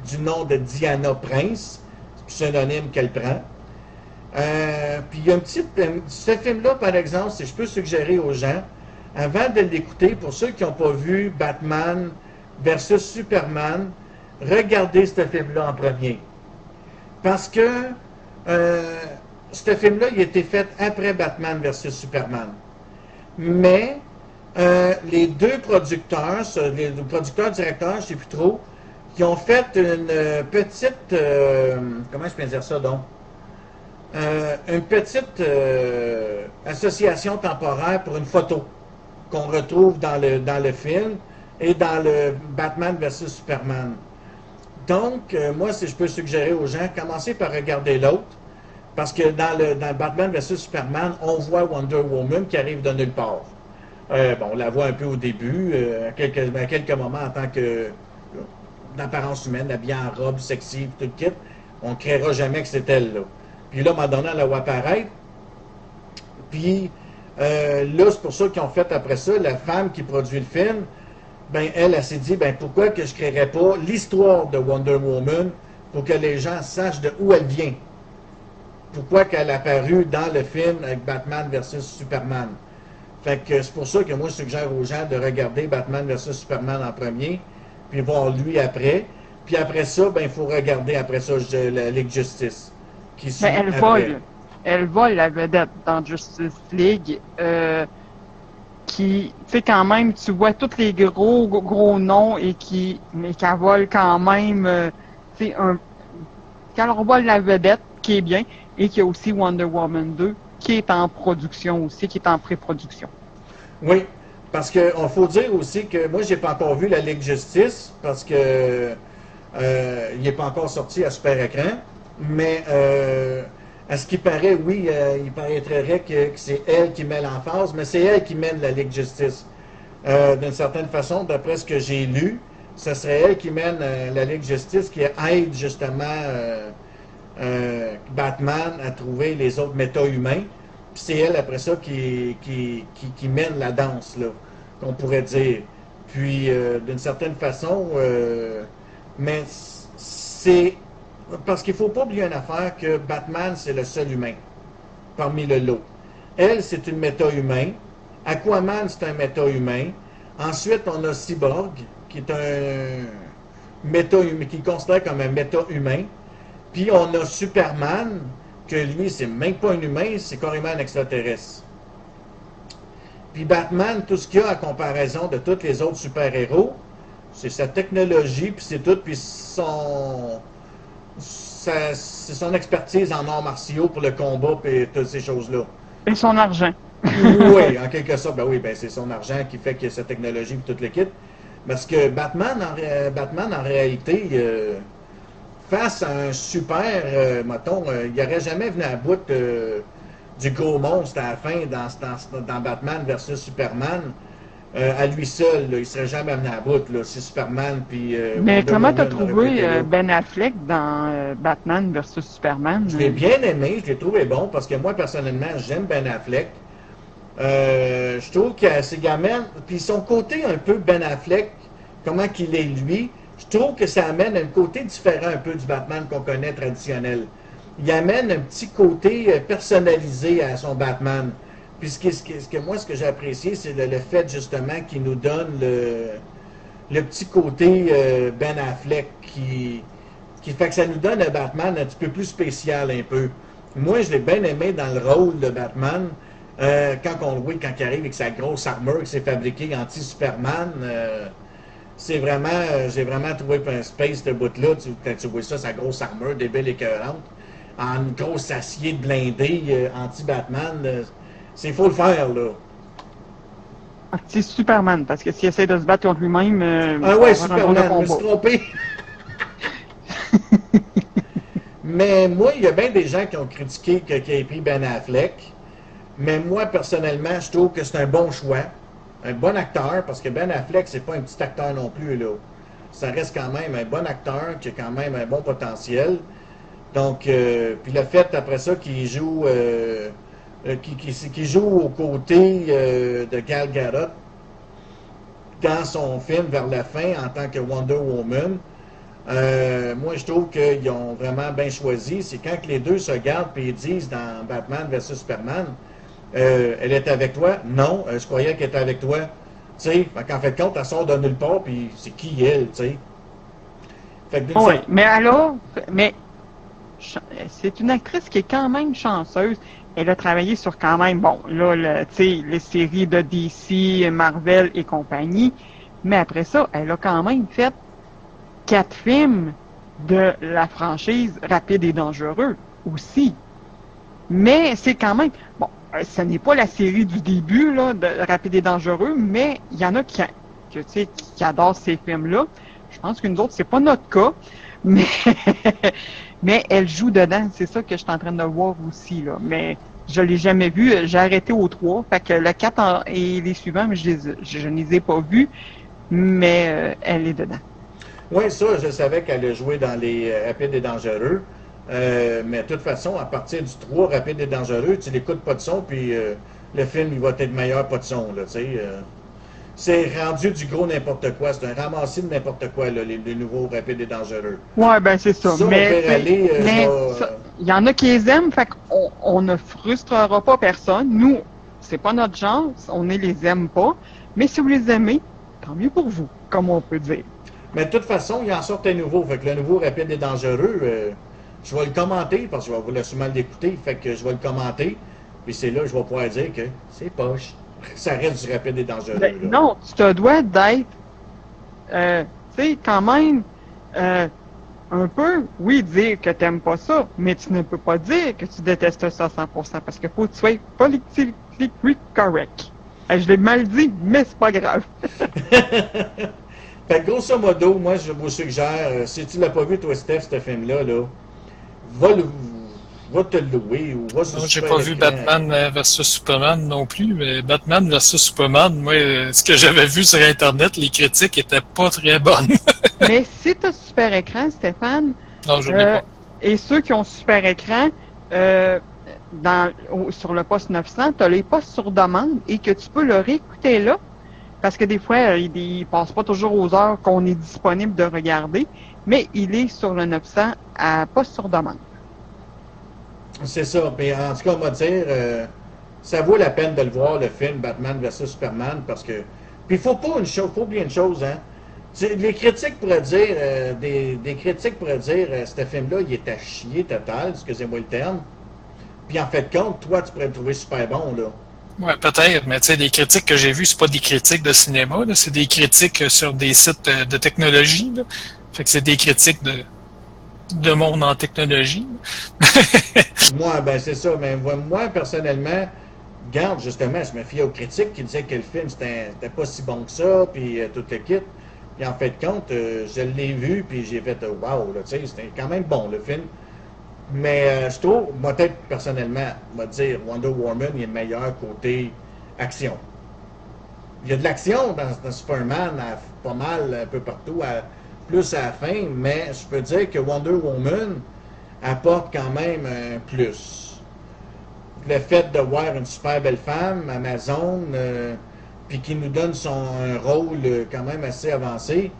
du nom de Diana Prince, pseudonyme qu'elle prend. Euh, puis il y a un petit. ce film-là, par exemple, si je peux suggérer aux gens, avant de l'écouter, pour ceux qui n'ont pas vu Batman versus Superman, regardez ce film-là en premier. Parce que euh, ce film-là, il a été fait après Batman versus Superman. Mais euh, les deux producteurs, les deux producteurs directeurs, je ne sais plus trop, qui ont fait une euh, petite, euh, comment je peux dire ça donc, Euh, une petite association temporaire pour une photo qu'on retrouve dans le, dans le film et dans le Batman versus Superman. Donc, moi, si je peux suggérer aux gens, commencez par regarder l'autre, parce que dans le, dans Batman vs Superman, on voit Wonder Woman qui arrive de nulle part. Bon, on la voit un peu au début, à, quelques, à quelques moments en tant que d'apparence humaine, habillée en robe sexy, tout le kit. On ne créera jamais que c'est elle, là. Puis là, donné, elle la voit apparaître. Puis euh, là, c'est pour ça qu'ils ont fait après ça, la femme qui produit le film, ben elle, elle s'est dit, ben pourquoi que je ne créerais pas l'histoire de Wonder Woman pour que les gens sachent de où elle vient? Pourquoi qu'elle a apparu dans le film avec Batman versus Superman? Fait que c'est pour ça que moi, je suggère aux gens de regarder Batman versus Superman en premier, puis voir lui après. Puis après ça, ben il faut regarder après ça la Ligue Justice. Qui suit Mais elle après. vole. Elle vole la vedette dans Justice League. euh, qui, tu sais, quand même, tu vois tous les gros, gros, noms et qui, mais qu'elle vole quand même, euh, tu sais, un, qu'elle vole la vedette, qui est bien, et qu'il y a aussi Wonder Woman 2, qui est en production aussi, qui est en pré-production. Oui, parce qu'il faut dire aussi que moi, j'ai pas encore vu la Ligue Justice parce que euh, il n'est pas encore sorti à super écran. Mais euh, à ce qui paraît, oui, euh, il paraîtrait que, c'est elle qui met l'emphase, mais c'est elle qui mène la Ligue Justice. D'une certaine façon, d'après ce que j'ai lu, ce serait elle qui mène la Ligue Justice, qui aide justement Batman à trouver les autres méta-humains. C'est elle, après ça, qui, qui, qui, mène la danse, là, qu'on pourrait dire. Puis, euh, d'une certaine façon, euh, mais c'est... Parce qu'il ne faut pas oublier une affaire que Batman, c'est le seul humain parmi le lot. Elle, c'est une méta-humain. Aquaman, c'est un méta-humain. Ensuite, on a Cyborg, qui est un méta-humain, qui est considéré comme un méta-humain. Puis on a Superman, que lui, c'est même pas un humain, c'est carrément un extraterrestre. Puis Batman, tout ce qu'il y a à comparaison de tous les autres super-héros, c'est sa technologie, puis c'est tout, puis son, c'est son expertise en arts martiaux pour le combat, puis toutes ces choses-là. Et son argent. oui, en quelque sorte, ben oui, ben c'est son argent qui fait qu'il y a cette technologie et tout le kit. Parce que Batman, en, Batman, en réalité, euh, face à un super, euh, mettons, euh, il n'aurait jamais venu à bout euh, du gros monstre à la fin dans, dans, dans Batman versus Superman. euh, à lui seul, là, il serait jamais amené à bout. Là, si Superman puis. Mais Wonder comment t'as trouvé Ben Affleck dans Batman versus Superman? Je l'ai bien aimé, je l'ai trouvé bon parce que moi, personnellement, j'aime Ben Affleck. Je trouve que ses gamins, puis son côté un peu Ben Affleck, comment qu'il est lui, trouve que ça amène un côté différent un peu du Batman qu'on connaît traditionnel. Il amène un petit côté euh, personnalisé à son Batman. Puis ce que, moi, ce que j'ai apprécié, c'est le, fait justement qu'il nous donne le, petit côté euh, Ben Affleck qui, fait que ça nous donne un Batman un petit peu plus spécial un peu. Moi, je l'ai bien aimé dans le rôle de Batman. euh, quand on le voit, quand il arrive avec sa grosse armure qui s'est fabriquée anti-Superman, c'est vraiment, euh, j'ai vraiment trouvé un space de bout-là. Tu, quand tu vois ça, sa grosse armure, des belles écœurantes, en grosse acier de blindé euh, anti-Batman, euh, c'est faut le faire, là. Ah, C'est Superman, parce que s'il essaie de se battre contre lui-même. Ah ouais, Superman, je me suis trompé. Mais moi, il y a bien des gens qui ont critiqué que- qu'il ait pris Ben Affleck. Mais moi, personnellement, je trouve que c'est un bon choix. Un bon acteur, parce que Ben Affleck, c'est pas un petit acteur non plus, là. Ça reste quand même un bon acteur qui a quand même un bon potentiel. Donc, euh, puis le fait, après ça, qu'il joue, euh, euh, joue aux côtés euh, de Gal Gadot, dans son film vers la fin en tant que Wonder Woman. Moi, je trouve qu'ils ont vraiment bien choisi. C'est quand que les deux se regardent et ils disent dans Batman vs Superman, euh, elle est avec toi? Non, euh, je croyais qu'elle était avec toi. Tu sais, fait qu'en fait compte, elle sort de nulle part, puis c'est qui elle, tu sais? Fait que d'une Oui, mais alors, mais c'est une actrice qui est quand même chanceuse. Elle a travaillé sur quand même, bon, là, le- tu sais, les séries de DC, Marvel et compagnie. Mais après ça, elle a quand même fait quatre films de la franchise Rapide et Dangereux aussi. Mais c'est quand même, bon, euh, ce n'est pas la série du début, là, de Rapide et Dangereux, mais il y en a qui, que, adorent ces films-là. Je pense qu'une autre, c'est pas notre cas, mais, elle joue dedans. C'est ça que je suis en train de voir aussi, là. Mais je l'ai jamais vu. J'ai arrêté aux trois. Fait que le 4 en- et les suivants, je, les, ne les ai pas vus, mais euh, elle est dedans. Oui, ça, je savais qu'elle a joué dans les euh, Rapides et Dangereux. Euh, mais de toute façon, à partir du 3, Rapide et Dangereux, tu l'écoutes pas de son, puis euh, le film, il va être meilleur pas de son, là, euh. c'est rendu du gros n'importe quoi. C'est un ramassis de n'importe quoi, là, les, les nouveaux Rapides et Dangereux. Ouais, ben c'est ça. Mais euh, il y en a qui les aiment, fait qu'on on ne frustrera pas personne. Nous, c'est pas notre genre, on ne les aime pas. Mais si vous les aimez, tant mieux pour vous, comme on peut dire. Mais de toute façon, il en sort un nouveau. Fait que le nouveau Rapide et Dangereux, je vais le commenter, parce que je vais vous mal l'écouter. Fait que je vais le commenter. Puis c'est là que je vais pouvoir dire que c'est poche. Ça reste du Rapide et Dangereux. Ben, non, tu te dois d'être, euh, tu sais, quand même, euh, un peu, oui, dire que t'aimes pas ça, mais tu ne peux pas dire que tu détestes ça à 100%, parce qu'il faut que tu sois politiquement correct. Eh, Je l'ai mal dit, mais c'est pas grave. Fait que grosso modo, moi, je vous suggère, euh, si tu l'as pas vu, toi, Steph, ce film-là, là, va, le, va te louer ou va Non, j'ai pas vu. Batman euh, versus Superman non plus, mais Batman versus Superman, moi, euh, ce que j'avais vu sur Internet, les critiques étaient pas très bonnes. mais si tu as super écran, Stéphane, non, je l'ai euh, pas. et ceux qui ont super écran, euh, dans, au- sur le poste 900, tu as les postes sur demande et que tu peux le réécouter là. Parce que des fois, euh, il, il passe pas toujours aux heures qu'on est disponible de regarder, mais il est sur le 900 à poste sur demande. C'est ça. Mais en tout cas, on va dire, euh, ça vaut la peine de le voir, le film Batman vs Superman, parce que. Puis il faut pas une chose, faut oublier une chose, hein. Les critiques pourraient dire, euh, des, des critiques pourraient dire, euh, ce film-là, il est à chier total, excusez-moi le terme. Puis en fait de compte, toi, tu pourrais le trouver super bon, là. Ouais, peut-être, mais tu sais, les critiques que j'ai vues, c'est pas des critiques de cinéma, c'est des critiques euh, sur des sites euh, de technologie. Là. Fait que c'est des critiques de, de monde en technologie. moi, ben c'est ça. Mais moi, personnellement, garde justement, je me fiais aux critiques qui disaient que le film c'était pas si bon que ça, puis euh, tout le kit. Puis en fait compte, euh, je l'ai vu, puis j'ai fait euh, wow, tu sais, c'était quand même bon le film. Mais je trouve, moi peut-être personnellement, on va dire Wonder Woman, il est meilleur côté action. Il y a de l'action dans, Superman, pas mal, un peu partout, à- plus à la fin, mais je peux dire que Wonder Woman apporte quand même un plus. Le fait de voir une super belle femme, Amazon, euh, puis qui nous donne son un rôle euh, quand même assez avancé,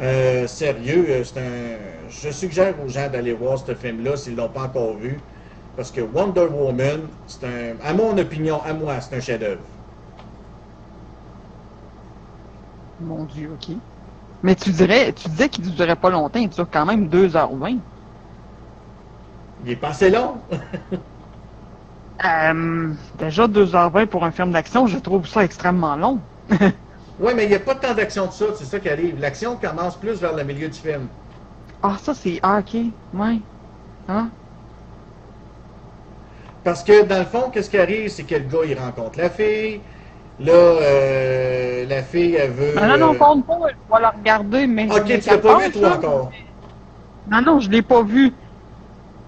euh, sérieux, euh, c'est un. Je suggère aux gens d'aller voir ce film-là s'ils l'ont pas encore vu, parce que Wonder Woman, c'est un, à mon opinion, à moi, c'est un chef-d'œuvre. Mon Dieu, ok. Mais tu dirais, tu disais qu'il ne durait pas longtemps, il dure quand même 2h20. Il est passé long. Euh, déjà 2h20 pour un film d'action, je trouve ça extrêmement long. Oui, mais il n'y a pas tant d'action que ça, c'est ça qui arrive. L'action commence plus vers le milieu du film. Ah, ça c'est. Ah, ok. Ouais. Hein? Parce que dans le fond, qu'est-ce qui arrive, c'est que le gars, il rencontre la fille. Là, euh, la fille, elle veut. Ah, non, non, euh, compte pas, je vais la regarder, mais. Ok, tu l'as pas vu, toi, encore? Non, non, je l'ai pas vu.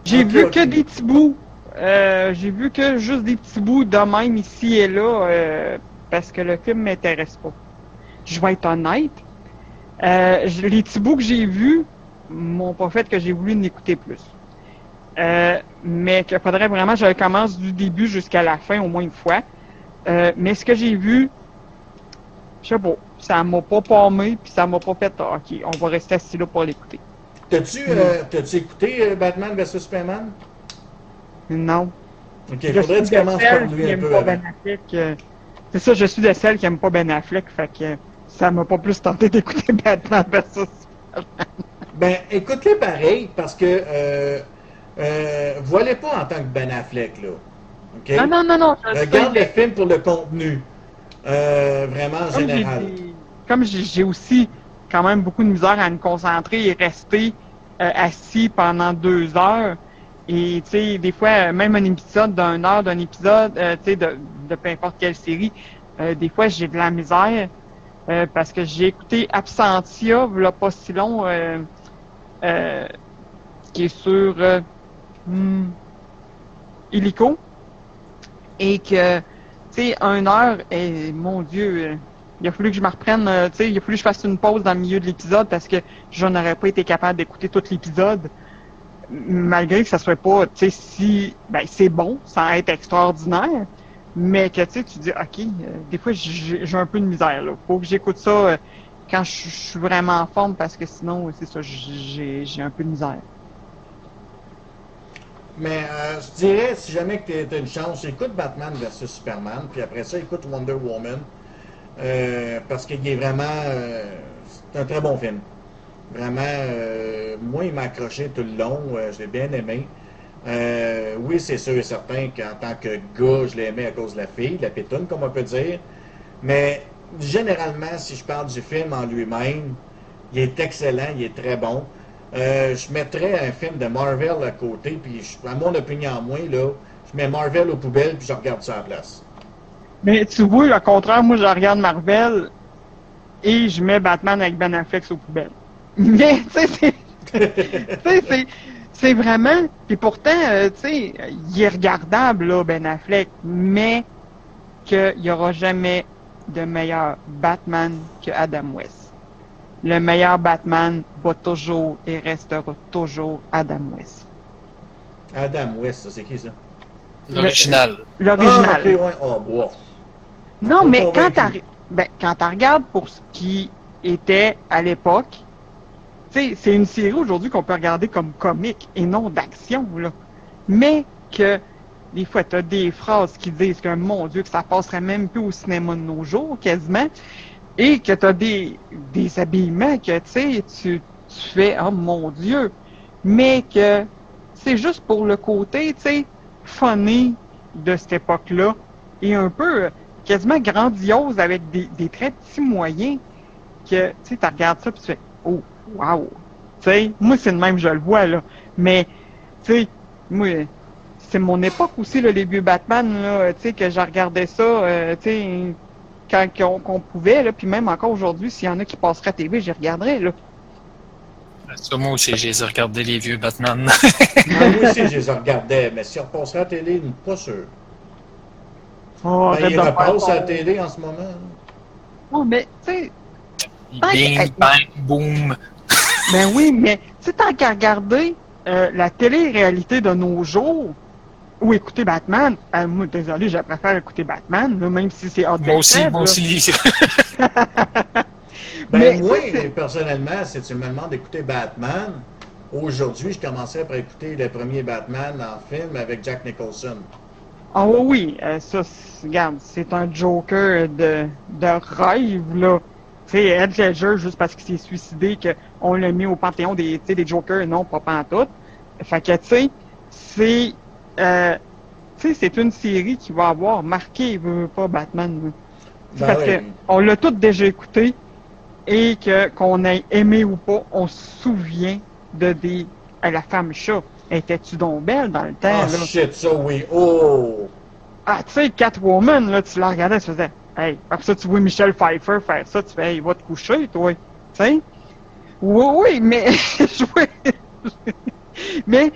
J'ai vu que des petits bouts. Euh, j'ai vu que juste des petits bouts de même ici et là, euh, parce que le film m'intéresse pas. Je vais être honnête. Les petits bouts que j'ai vus m'ont pas fait que j'ai voulu en écouter plus. Mais qu'il faudrait vraiment que je commence du début jusqu'à la fin au moins une fois. Euh, mais ce que j'ai vu, je sais pas, ça m'a pas palmé, puis ça m'a pas fait, ah, ok, on va rester assis là pour l'écouter. T'as-tu euh, t'as-tu écouté euh, Batman vs Superman? Non. Ok, Je faudrait que tu commences par lui un peu avant. Ben euh, c'est ça, je suis de celle qui aime pas Ben Affleck, fait que ça m'a pas plus tenté d'écouter Batman versus Ben, écoute-le pareil, parce que euh, euh, voilez pas en tant que Ben Affleck, là. OK? Non, non, non, non. Regarde le film pour le contenu. Euh, vraiment, en comme j'ai général. Comme j'ai aussi quand même beaucoup de misère à me concentrer et rester euh, assis pendant deux heures. Et tu sais, des fois, euh, même un épisode d'une heure d'un épisode, euh, tu sais, de, de peu importe quelle série, des fois j'ai de la misère parce que j'ai écouté Absentia, là pas si long, qui est sur hmm, Illico. Et que, tu sais, une heure, et mon Dieu, il a fallu que je me reprenne, euh, tu sais, il a fallu que je fasse une pause dans le milieu de l'épisode parce que je n'aurais pas été capable d'écouter tout l'épisode. Malgré que ça soit pas, tu sais, si, ben, c'est bon, ça être extraordinaire, mais que, tu sais, tu dis, OK, euh, des fois, j'ai un peu de misère, là. Faut que j'écoute ça euh, quand je suis vraiment en forme parce que sinon, c'est ça, j'ai un peu de misère. Mais euh, je dirais, si jamais que tu as une chance, écoute Batman versus Superman, puis après ça, écoute Wonder Woman, euh, parce qu'il est vraiment... euh, c'est un très bon film. Vraiment, moi, il m'a accroché tout le long, je l'ai bien aimé. Oui, c'est sûr et certain qu'en tant que gars, je l'ai aimé à cause de la fille, de la pétoune, comme on peut dire. Mais généralement, si je parle du film en lui-même, il est excellent, il est très bon. Euh, je mettrais un film de Marvel à côté, puis à mon opinion, moi, là, je mets Marvel aux poubelles, puis je regarde ça à la place. Mais tu vois, le contraire, moi, je regarde Marvel et je mets Batman avec Ben Affleck aux poubelles. Mais, tu sais, c'est- c'est vraiment. Puis pourtant, euh, tu sais, il est regardable, là, Ben Affleck, mais qu'il n'y aura jamais de meilleur Batman que Adam West. Le meilleur Batman va toujours et restera toujours Adam West. Adam West, ça, c'est qui ça? L'original. L'original. Ah, ouais. Oh, bof. Non, mais quand convaincu. t'as ben, quand tu regardes pour ce qui était à l'époque, tu sais, c'est une série aujourd'hui qu'on peut regarder comme comique et non d'action, là. Mais que des fois, tu as des phrases qui disent que, mon Dieu, que ça passerait même plus au cinéma de nos jours, quasiment, et que tu as des, des habillements que, tu tu fais, oh mon Dieu, mais que c'est juste pour le côté, tu sais, funny de cette époque-là, et un peu euh, quasiment grandiose avec des, des très petits moyens que, tu sais, tu regardes ça puis tu fais, oh, wow. Tu sais, moi, c'est le même, je le vois, là. Mais, tu sais, moi, c'est mon époque aussi, là, les vieux Batman, là, tu sais, que je regardais ça, euh, tu sais, quand qu'on pouvait, là, puis même encore aujourd'hui, s'il y en a qui passeraient à TV, j'y regarderais, là. Ça, moi aussi, j'ai regardé les vieux Batman. Moi aussi, je les regardais, mais si on repasserait à la télé, pas sûr. Oh, Ben, ils repassent à la télé en ce moment. Oh, mais, tu sais, Bing, bang, boom. Ben oui, mais tu sais, tant qu'à regarder euh, la télé-réalité de nos jours, ou écouter Batman, euh, moi, désolé, je préfère écouter Batman, là, même si c'est hors Moi aussi, moi aussi. Ben, Mais, c'est- personnellement, si tu me demandes d'écouter Batman, aujourd'hui, je commencerais par écouter le premier Batman en film avec Jack Nicholson. Ah oui, oui, euh, ça, c'est- regarde, c'est un Joker de, de rêve, là. Tu sais, Ed Ledger, juste parce qu'il s'est suicidé, qu'on l'a mis au panthéon des, des Jokers, non, pas pantoute. Fait que, tu sais, c'est... euh, tu sais, c'est une série qui va avoir marqué, veut pas, Batman. Ben parce ouais. que on l'a tous déjà écouté et que qu'on ait aimé ou pas, on se souvient de des... à la femme chat. Étais-tu donc belle dans le temps, Ah, shit, ça, oui. Oh! Ah, tu sais, Catwoman, là, tu la regardais, tu faisais, hey, après ça, tu vois Michel Pfeiffer faire ça, tu fais, hey, va te coucher, toi. Tu sais? Oui, oui, mais, je vois- mais,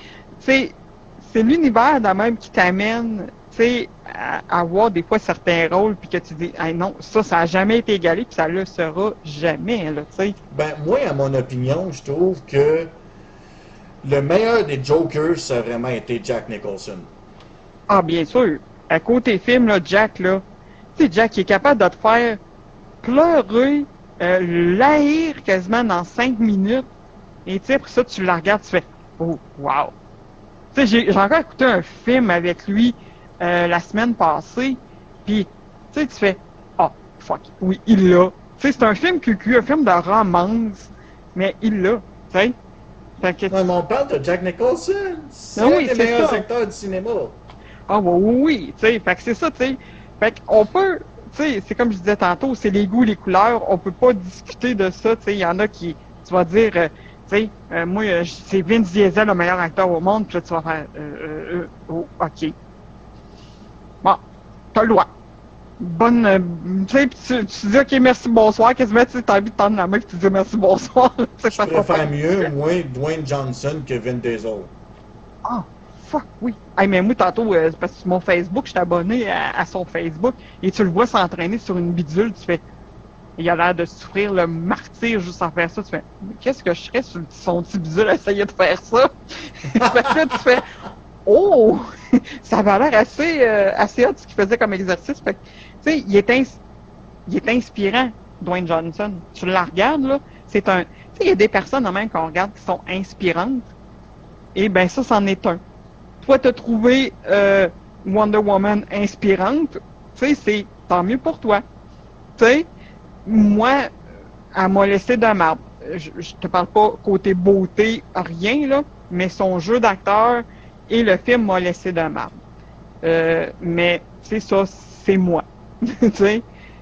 c'est, l'univers de même qui t'amène, tu sais, à, avoir des fois certains rôles, puis que tu dis, hey, non, ça, ça a jamais été égalé, puis ça le sera jamais, là, tu sais. Ben, moi, à mon opinion, je trouve que le meilleur des Jokers, ça a vraiment été Jack Nicholson. Ah, bien sûr. À côté film, là, Jack, là, tu sais, Jack il est capable de te faire pleurer, euh, quasiment dans cinq minutes. Et tu sais, après ça, tu la regardes, tu fais Oh, wow. J'ai encore écouté un film avec lui euh, la semaine passée, puis tu sais, tu fais Ah, fuck, oui, il l'a. Tu sais, c'est un film QQ, un film de romance, mais il l'a, tu que mais on parle de Jack Nicholson. C'est un des meilleurs ça. acteurs du cinéma. Ah oui, oui, oui, tu sais, fait que c'est ça, tu sais. Fait qu'on peut, tu sais, c'est comme je disais tantôt, c'est les goûts, les couleurs, on peut pas discuter de ça, tu sais, il y en a qui, tu vas dire, euh, sais, euh, moi, euh, c'est Vince Diesel, le meilleur acteur au monde, puis là, tu vas faire, euh, euh, euh, oh, ok. Bon, t'as le droit. Bonne, tu sais, tu, tu dis, ok, merci, bonsoir, quasiment, tu sais, t'as envie de tendre la main, puis tu dis merci, bonsoir, Je préfère mieux, moi, Dwayne Johnson que Vin Diesel. Ah, fuck, oui. Hey, mais moi, tantôt, euh, c'est parce que sur mon Facebook, je suis abonné à, à son Facebook, et tu le vois s'entraîner sur une bidule, tu fais. Il a l'air de souffrir le martyr juste en faire ça. Tu fais, qu'est-ce que je serais sur son petit bidule à essayer de faire ça? Fait que tu fais, oh! ça avait l'air assez, euh, assez hot ce qu'il faisait comme exercice. Fait tu sais, il est, il est inspirant, Dwayne Johnson. Tu la regardes, là, c'est un. Tu sais, il y a des personnes, en même, qu'on regarde qui sont inspirantes. Et ben ça, c'en est un. Toi, t'as trouvé euh, Wonder Woman inspirante, tu sais, c'est tant mieux pour toi. Tu sais, moi, elle m'a laissé de marbre. Je, je te parle pas côté beauté, rien, là, mais son jeu d'acteur et le film m'a laissé de marbre. Euh, mais, sais, ça, c'est moi.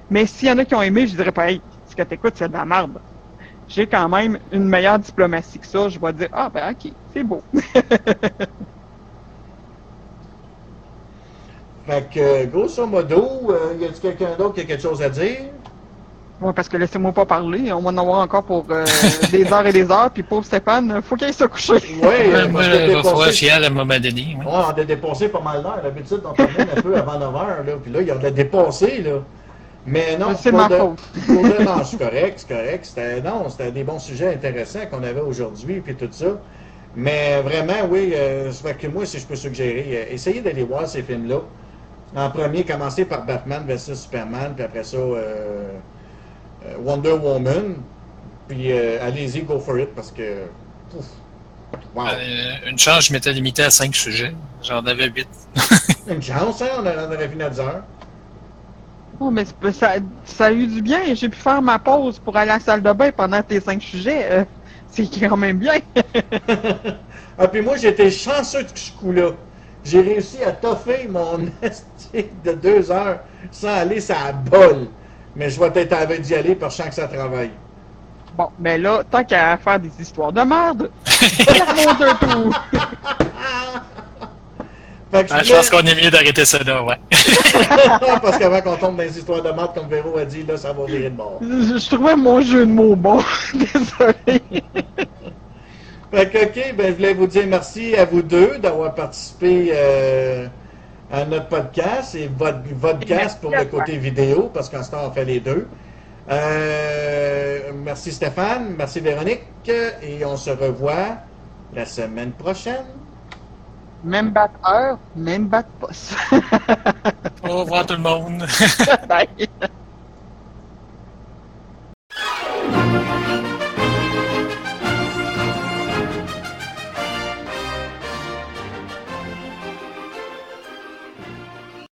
Mais s'il y en a qui ont aimé, je dirais pas, hey, ce que t'écoutes, c'est de la marde. j'ai quand même une meilleure diplomatie que ça, je vais dire Ah, ben, ok, c'est beau. Fait que, grosso modo, euh, y a-t-il quelqu'un d'autre qui a quelque chose à dire? Ouais, parce que laissez-moi pas parler, on va en avoir encore pour euh, des heures et des heures, puis pauvre Stéphane, faut qu'il se coucher. Oui, euh, Il va falloir à un moment donné. oui. Ouais, on a dépassé pas mal d'heures. D'habitude, on termine un peu avant 9 heures, là. Puis là, il y en a dépassé, là. Mais non, C'est pour ma de- faute. de- non, c'est correct, c'est correct. C'était, non, c'était des bons sujets intéressants qu'on avait aujourd'hui, puis tout ça. Mais vraiment, oui, euh, ça fait que moi, si je peux suggérer, euh, essayez d'aller voir ces films-là. En premier, commencer par Batman vs Superman, puis après ça, euh, Wonder Woman. Puis euh, allez-y, go for it, parce que... Pouf, wow. Euh, une chance, je m'étais limité à 5 sujets. J'en avais 8. Une chance, hein? On a- on aurait fini à 10 heures. Oh, mais ça, ça a eu du bien, j'ai pu faire ma pause pour aller à la salle de bain pendant tes cinq sujets. euh, c'est quand même bien. Ah, puis moi, j'étais chanceux de ce coup-là. J'ai réussi à toffer mon estique de deux heures sans aller ça la bol. Mais je vais être avec d'y aller parce que je sens que ça travaille. Bon, mais là, tant qu'à faire des histoires de merde, faire mon deux tours. Fait que Ah, je pense qu'on est mieux d'arrêter ça là, ouais. parce qu'avant qu'on tombe dans les histoires de merde, comme Véro a dit, là, ça va virer de bord. Je, je trouvais mon jeu de mots bon. Désolé. Fait que, OK, ben, je voulais vous dire merci à vous deux d'avoir participé euh, à notre podcast et votre, votre cast pour le côté vidéo, parce qu'en ce temps, on fait les deux. Euh, merci Stéphane, merci Véronique, et on se revoit la semaine prochaine. Même batte heure, même batte poste. Au revoir tout le monde. Bye.